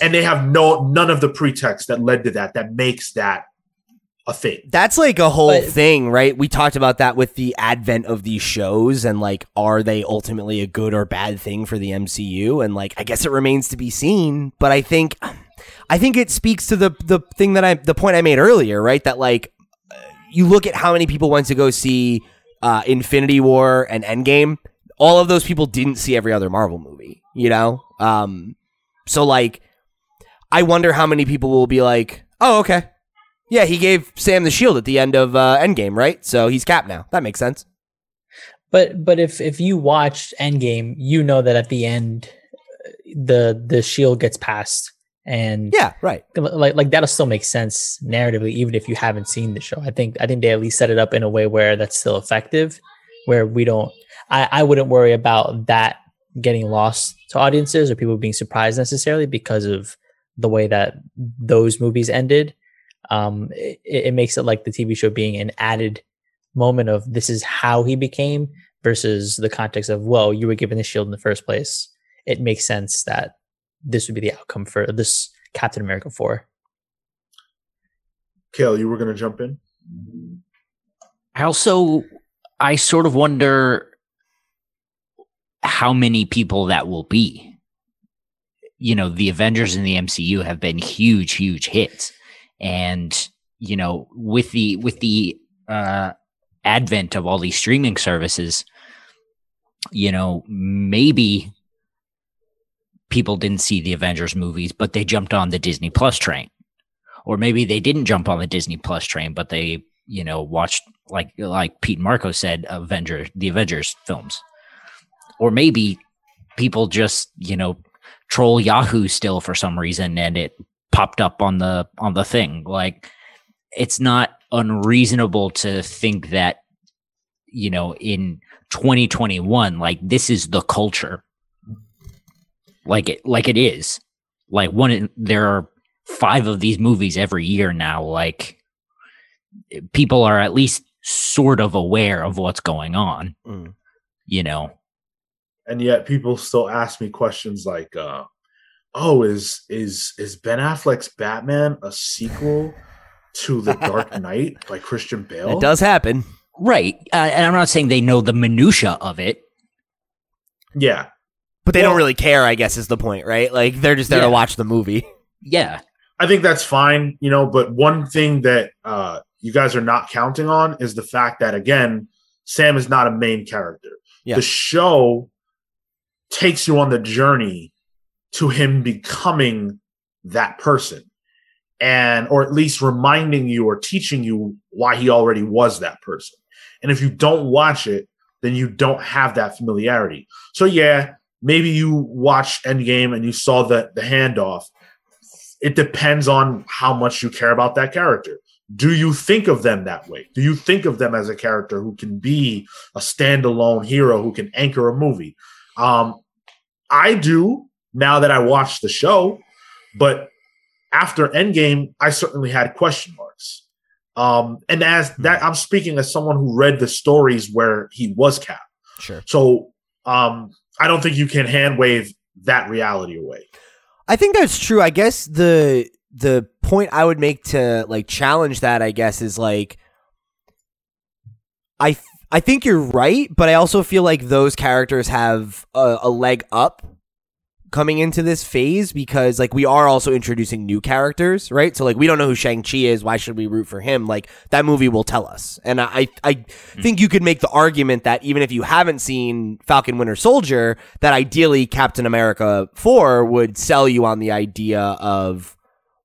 And they have no none of the pretext that led to that that makes that a thing. That's like a whole But- thing, right? We talked about that with the advent of these shows and like are they ultimately a good or bad thing for the MCU and like I guess it remains to be seen, but I think um, I think it speaks to the the thing that I the point I made earlier, right? That like you look at how many people went to go see uh Infinity War and Endgame, all of those people didn't see every other Marvel movie, you know? Um so like I wonder how many people will be like, "Oh, okay. Yeah, he gave Sam the shield at the end of uh, Endgame, right? So he's Cap now. That makes sense. But but if if you watched Endgame, you know that at the end, uh, the the shield gets passed, and Yeah, right. like like that'll still make sense narratively, even if you haven't seen the show. I think I think they at least set it up in a way where that's still effective, where we don't. I I wouldn't worry about that getting lost to audiences or people being surprised necessarily because of the way that those movies ended. Um, it, it makes it like the TV show being an added moment of this is how he became versus the context of well you were given the shield in the first place. It makes sense that this would be the outcome for this Captain America 4. Cale, you were going to jump in? I also I sort of wonder how many people that will be. You know, the Avengers in the MCU have been huge, huge hits. And, you know, with the with the uh advent of all these streaming services, you know, maybe people didn't see the Avengers movies, but they jumped on the Disney Plus train. Or maybe they didn't jump on the Disney Plus train, but they, you know, watched like like Pete Marco said, Avenger the Avengers films. Or maybe people just, you know, troll Yahoo still for some reason and it popped up on the on the thing. Like it's not unreasonable to think that you know in 2021 like this is the culture like it like it is. Like one there are five of these movies every year now like people are at least sort of aware of what's going on Mm. you know? And yet people still ask me questions like uh oh is is is ben affleck's batman a sequel to the dark knight by christian bale? It does happen. right uh, and i'm not saying they know the minutia of it. Yeah But they Well- don't really care, I guess, is the point, right? Like they're just there Yeah. to watch the movie. yeah i think that's fine you know but one thing that uh you guys are not counting on is the fact that again sam is not a main character Yeah. the show takes you on the journey to him becoming that person and or at least reminding you or teaching you why he already was that person and if you don't watch it then you don't have that familiarity so yeah maybe you watched endgame and you saw the the handoff. It depends on how much you care about that character. Do you think of them that way? Do you think of them as a character who can be a standalone hero who can anchor a movie? Um i do now that i watched the show but after endgame i certainly had question marks. Um and as that i'm speaking as someone who read the stories where he was cap Sure. so um i don't think you can hand wave that reality away I think that's true. I guess the the point I would make to like challenge that, I guess, is like I th- I think you're right, but I also feel like those characters have a, a leg up coming into this phase because like we are also introducing new characters, right? So like we don't know who Shang Chi is. Why should we root for him? Like that movie will tell us, and I I hmm. think you could make the argument that even if you haven't seen Falcon Winter Soldier, that ideally Captain America 4 would sell you on the idea of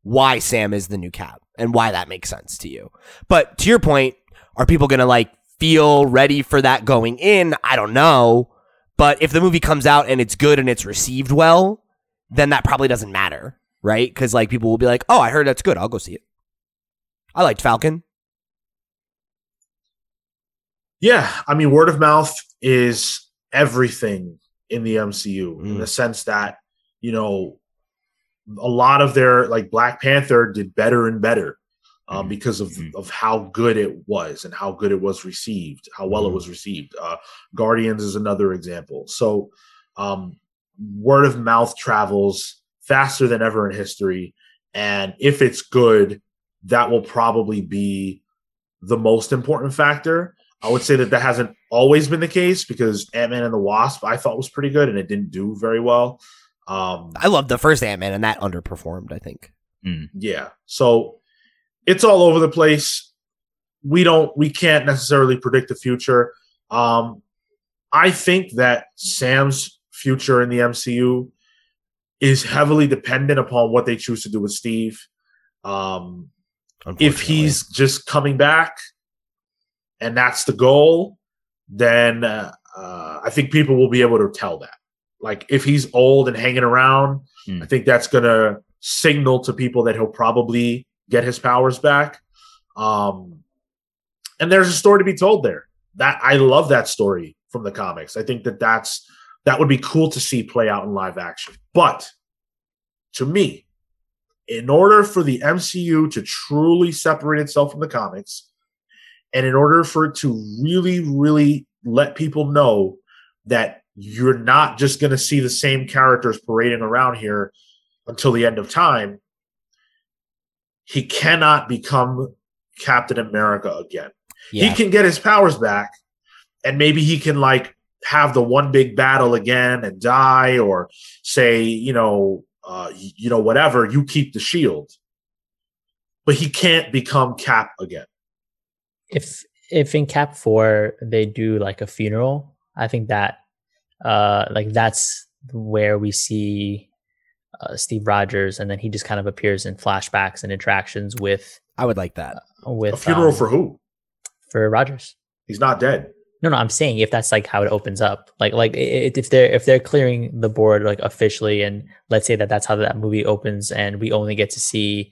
why Sam is the new Cap and why that makes sense to you. But to your point, are people going to like feel ready for that going in? I don't know. But if the movie comes out and it's good and it's received well, then that probably doesn't matter, right? Because like people will be like, "Oh, I heard that's good. I'll go see it." I liked Falcon. Yeah, I mean, word of mouth is everything in the MCU in Mm. the sense that you know a lot of their like Black Panther did better and better um, Mhm. because of Mhm. of how good it was and how good it was received, how well it Mhm. was received. Uh, Guardians is another example. So, um, word of mouth travels faster than ever in history, and if it's good, that will probably be the most important factor. I would say that that hasn't always been the case because Ant Man and the Wasp I thought was pretty good and it didn't do very well. Um, I loved the first Ant Man, and that underperformed. I think. yeah, so it's all over the place. We don't, we can't necessarily predict the future. Um, I think that Sam's future in the MCU is heavily dependent upon what they choose to do with Steve. Um, if he's just coming back and that's the goal, then uh, uh, I think people will be able to tell that. Like if he's old and hanging around, Hmm. I think that's going to signal to people that he'll probably get his powers back. Um, and there's a story to be told there. That I love that story from the comics. I think that that's that would be cool to see play out in live action. But to me, in order for the MCU to truly separate itself from the comics, and in order for it to really, really let people know that you're not just going to see the same characters parading around here until the end of time, he cannot become Captain America again. yeah. He can get his powers back, and maybe he can like have the one big battle again and die, or say, you know, uh, you know, whatever, you keep the shield. But he can't become Cap again. if if in cap 4 they do like a funeral i think that uh like that's where we see uh, steve rogers and then he just kind of appears in flashbacks and interactions with I would like that. with A funeral um, for who? for rogers He's not dead. no no i'm saying if that's like how it opens up like like i- i- if they're if they're clearing the board like officially and let's say that that's how that movie opens and we only get to see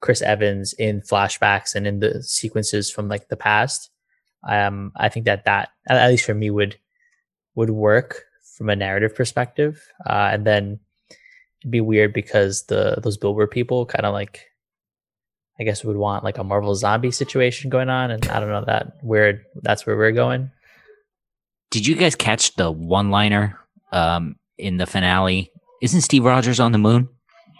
chris evans in flashbacks and in the sequences from like the past um i think that that at at least for me would would work from a narrative perspective uh and then it'd be weird because the those billboard people kind of like i guess would want like a marvel zombie situation going on and i don't know that where that's where we're going Did you guys catch the one liner um, in the finale? Isn't Steve Rogers on the moon?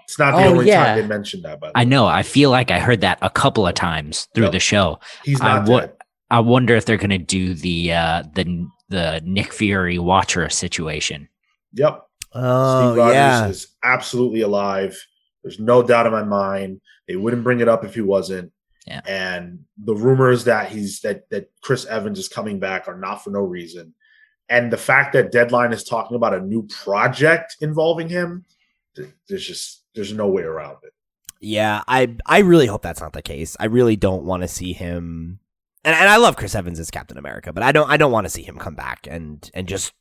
It's not the Oh, only yeah. time they mentioned that, but I know. I feel like I heard that a couple of times through Yep. the show. he's I not wa- dead. I wonder if they're going to do the uh, the the Nick Fury Watcher situation. Yep. Oh Steve Rogers yeah, is absolutely alive. There's no doubt in my mind. They wouldn't bring it up if he wasn't. Yeah. And the rumors that he's that that Chris Evans is coming back are not for no reason. And the fact that Deadline is talking about a new project involving him, th- there's just there's no way around it. yeah. I I really hope that's not the case. I really don't want to see him. And, and I love Chris Evans as Captain America, but I don't I don't want to see him come back and and just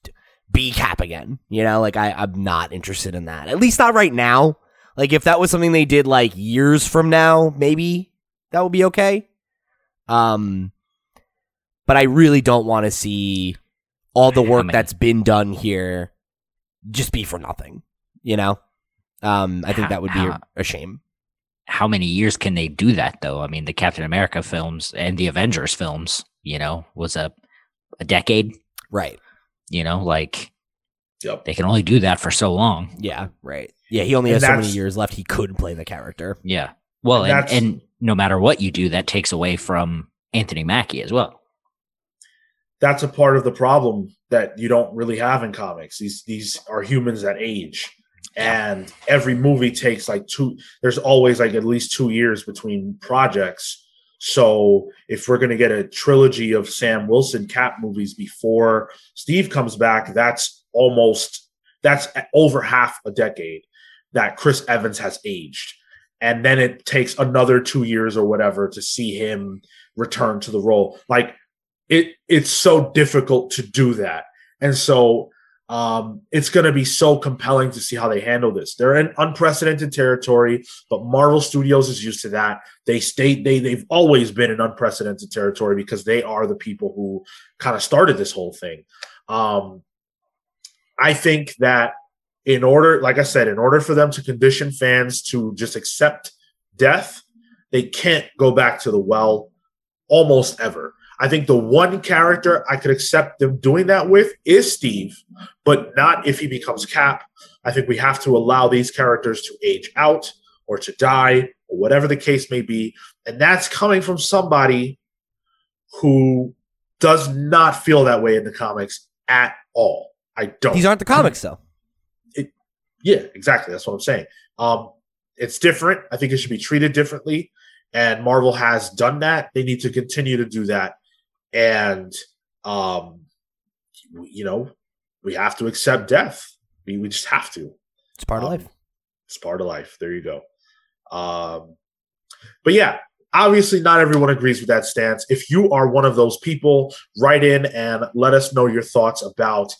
be Cap again. You know, like I I'm not interested in that. At least not right now. Like if that was something they did like years from now, maybe that would be okay. Um, but I really don't want to see all the work many? that's been done here just be for nothing. You know, um, I think How- that would be how- a shame. How many years can they do that though? I mean, the Captain America films and the Avengers films, you know, was a a decade. Right? You know, like Yep. they can only do that for so long. Yeah. Right. Yeah. He only And has so many years left. He could play the character. Yeah. Well, And and, and no matter what you do, that takes away from Anthony Mackie as well. That's a part of the problem that you don't really have in comics. These these are humans that age. And every movie takes like two there's always like at least two years between projects. So if we're gonna get a trilogy of Sam Wilson Cap movies before Steve comes back, that's almost that's over half a decade that Chris Evans has aged. And then it takes another two years or whatever to see him return to the role. Like it it's so difficult to do that. And so um, it's going to be so compelling to see how they handle this. They're in unprecedented territory, but Marvel Studios is used to that. They state they they've always been in unprecedented territory because they are the people who kind of started this whole thing. Um, I think that in order, like I said, in order for them to condition fans to just accept death, they can't go back to the well almost ever. I think the one character I could accept them doing that with is Steve, but not if he becomes Cap. I think we have to allow these characters to age out or to die or whatever the case may be. And that's coming from somebody who does not feel that way in the comics at all. I don't. These aren't the comics, though. Yeah, exactly. That's what I'm saying. Um, it's different. I think it should be treated differently. And Marvel has done that. They need to continue to do that. And, um, you know, we have to accept death. We, we just have to. It's part of Um, life. It's part of life. There you go. Um, but yeah, obviously, not everyone agrees with that stance. If you are one of those people, write in and let us know your thoughts about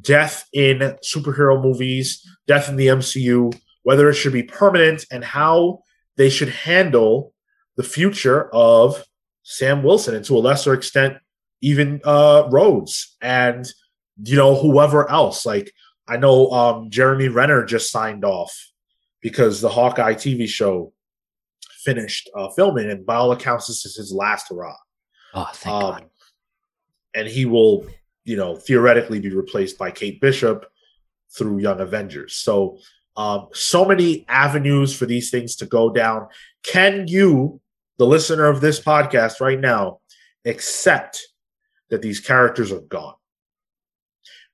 death in superhero movies, death in the MCU, whether it should be permanent, and how they should handle the future of Sam Wilson, and to a lesser extent, even uh, Rhodes, and you know whoever else. Like I know um, Jeremy Renner just signed off because the Hawkeye TV show finished uh, filming, and by all accounts, this is his last hurrah. Oh, thank Um, God. and he will, you know, theoretically be replaced by Kate Bishop through Young Avengers. So, um, so many avenues for these things to go down. Can you, the listener of this podcast right now, accept that these characters are gone?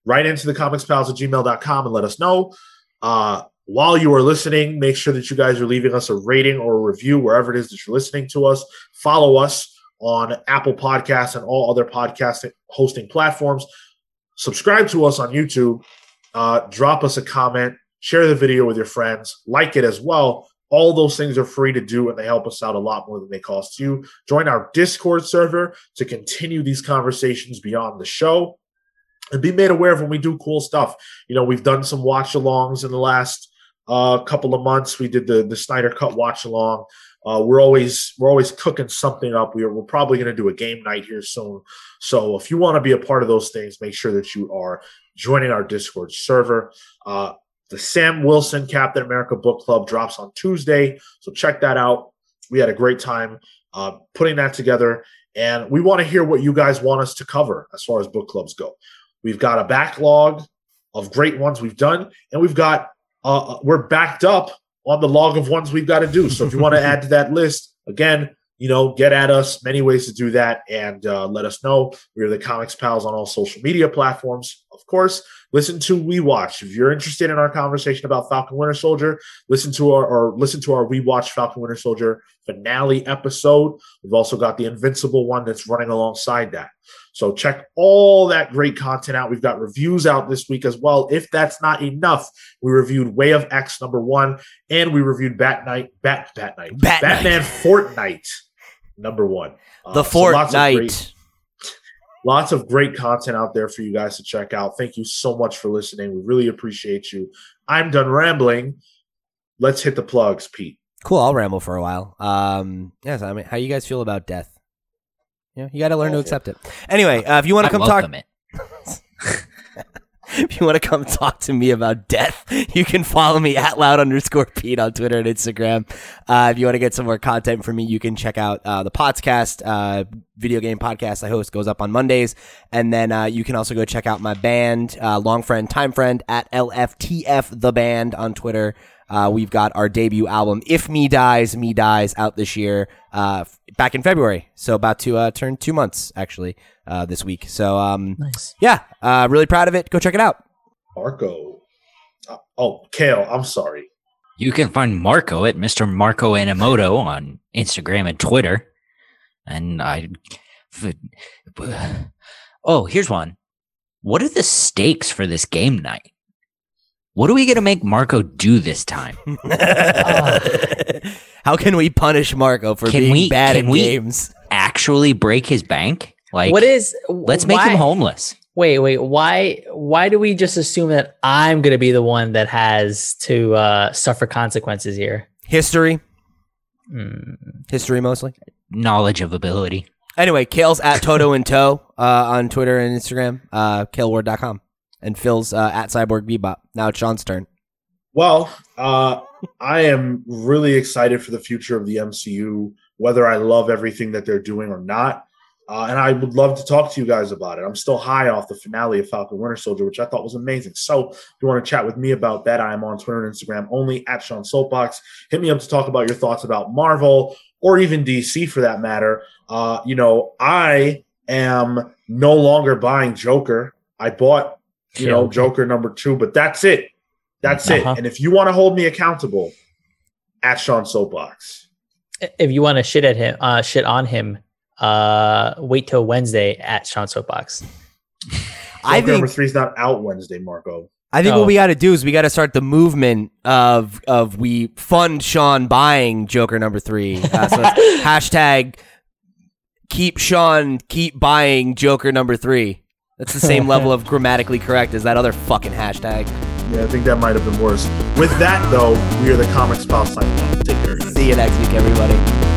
write into the comicspals at gmail.com and let us know. Uh, while you are listening, make sure that you guys are leaving us a rating or a review wherever it is that you're listening to us. Follow us on Apple Podcasts and all other podcast hosting platforms. Subscribe to us on YouTube. Uh, drop us a comment. Share the video with your friends. Like it as well. All those things are free to do, and they help us out a lot more than they cost you. Join our Discord server to continue these conversations beyond the show and be made aware of when we do cool stuff. You know, we've done some watch alongs in the last uh, couple of months. We did the the Snyder Cut watch along. Uh, we're always we're always cooking something up. We're, we're probably going to do a game night here soon. So if you want to be a part of those things, make sure that you are joining our Discord server. Uh, the Sam Wilson Captain America Book Club drops on Tuesday, so check that out. We had a great time uh, putting that together, and we want to hear what you guys want us to cover as far as book clubs go. We've got a backlog of great ones we've done, and we've got uh, we're backed up on the log of ones we've got to do. So if you want to add to that list, again, you know, get at us. Many ways to do that, and uh, let us know. We're the Comics Pals on all social media platforms, of course. Listen to We Watch if you're interested in our conversation about Falcon Winter Soldier. Listen to our or listen to our We Watch Falcon Winter Soldier finale episode. We've also got the Invincible one that's running alongside that. So check all that great content out. We've got reviews out this week as well. If that's not enough, we reviewed Way of X number one, and we reviewed Bat Night, Bat Bat Night, Bat Batman Fortnite number one. The Uh, so lots of Fortnite. great- lots of great content out there for you guys to check out. Thank you so much for listening. We really appreciate you. I'm done rambling. Let's hit the plugs, Pete. Cool. I'll ramble for a while. Um, yes. I mean, how you guys feel about death? You know, you got to learn to accept it. Anyway, uh, if you want to come talk, it. if you want to come talk to me about death, you can follow me at loud underscore Pete on Twitter and Instagram. Uh, if you want to get some more content from me, you can check out uh, the podcast, uh, video game podcast I host goes up on Mondays. And then uh, you can also go check out my band, uh, Long Friend, Time Friend at LFTF The Band on Twitter. Uh, we've got our debut album, If Me Dies, Me Dies, out this year, back in February. So about to turn two months, actually, uh, this week. So, um, Nice. yeah, uh, really proud of it. Go check it out. Marco. Uh, oh, Cale, I'm sorry. You can find Marco at Mr. Marco Animoto on Instagram and Twitter. And I. Oh, here's one. What are the stakes for this game night? What are we going to make Marco do this time? How can we punish Marco for Can being we- bad can at we- games? Actually break his bank? Like, what is? let's make why- him homeless. Wait, wait. Why? Why do we just assume that I'm going to be the one that has to uh, suffer consequences here? History, Hmm. history mostly. Knowledge of ability. Anyway, Cale's at Totointow uh, on Twitter and Instagram, uh, kaleward.com. And Phil's uh, at Cyborg Bebop. Now it's Sean's turn. Well, uh, I am really excited for the future of the MCU, whether I love everything that they're doing or not. Uh, and I would love to talk to you guys about it. I'm still high off the finale of Falcon Winter Soldier, which I thought was amazing. So if you want to chat with me about that, I am on Twitter and Instagram only at Sean Soapbox. Hit me up to talk about your thoughts about Marvel or even DC for that matter. Uh, you know, I am no longer buying Joker. I bought, you know, Joker. Joker number two, but that's it. That's it. Uh-huh. And if you want to hold me accountable, at Sean Soapbox. If you want to shit at him, uh, shit on him, uh, wait till Wednesday at Sean Soapbox. I Joker number think three's not out Wednesday, Marco. I think Oh. what we got to do is we got to start the movement of of we fund Sean buying Joker number three. Uh, so hashtag keep Sean keep buying Joker number three. That's the same level of grammatically correct as that other fucking hashtag. Yeah, I think that might have been worse. With that, though, we are the Comics Pal signing. Take care. guys. See you next week, everybody.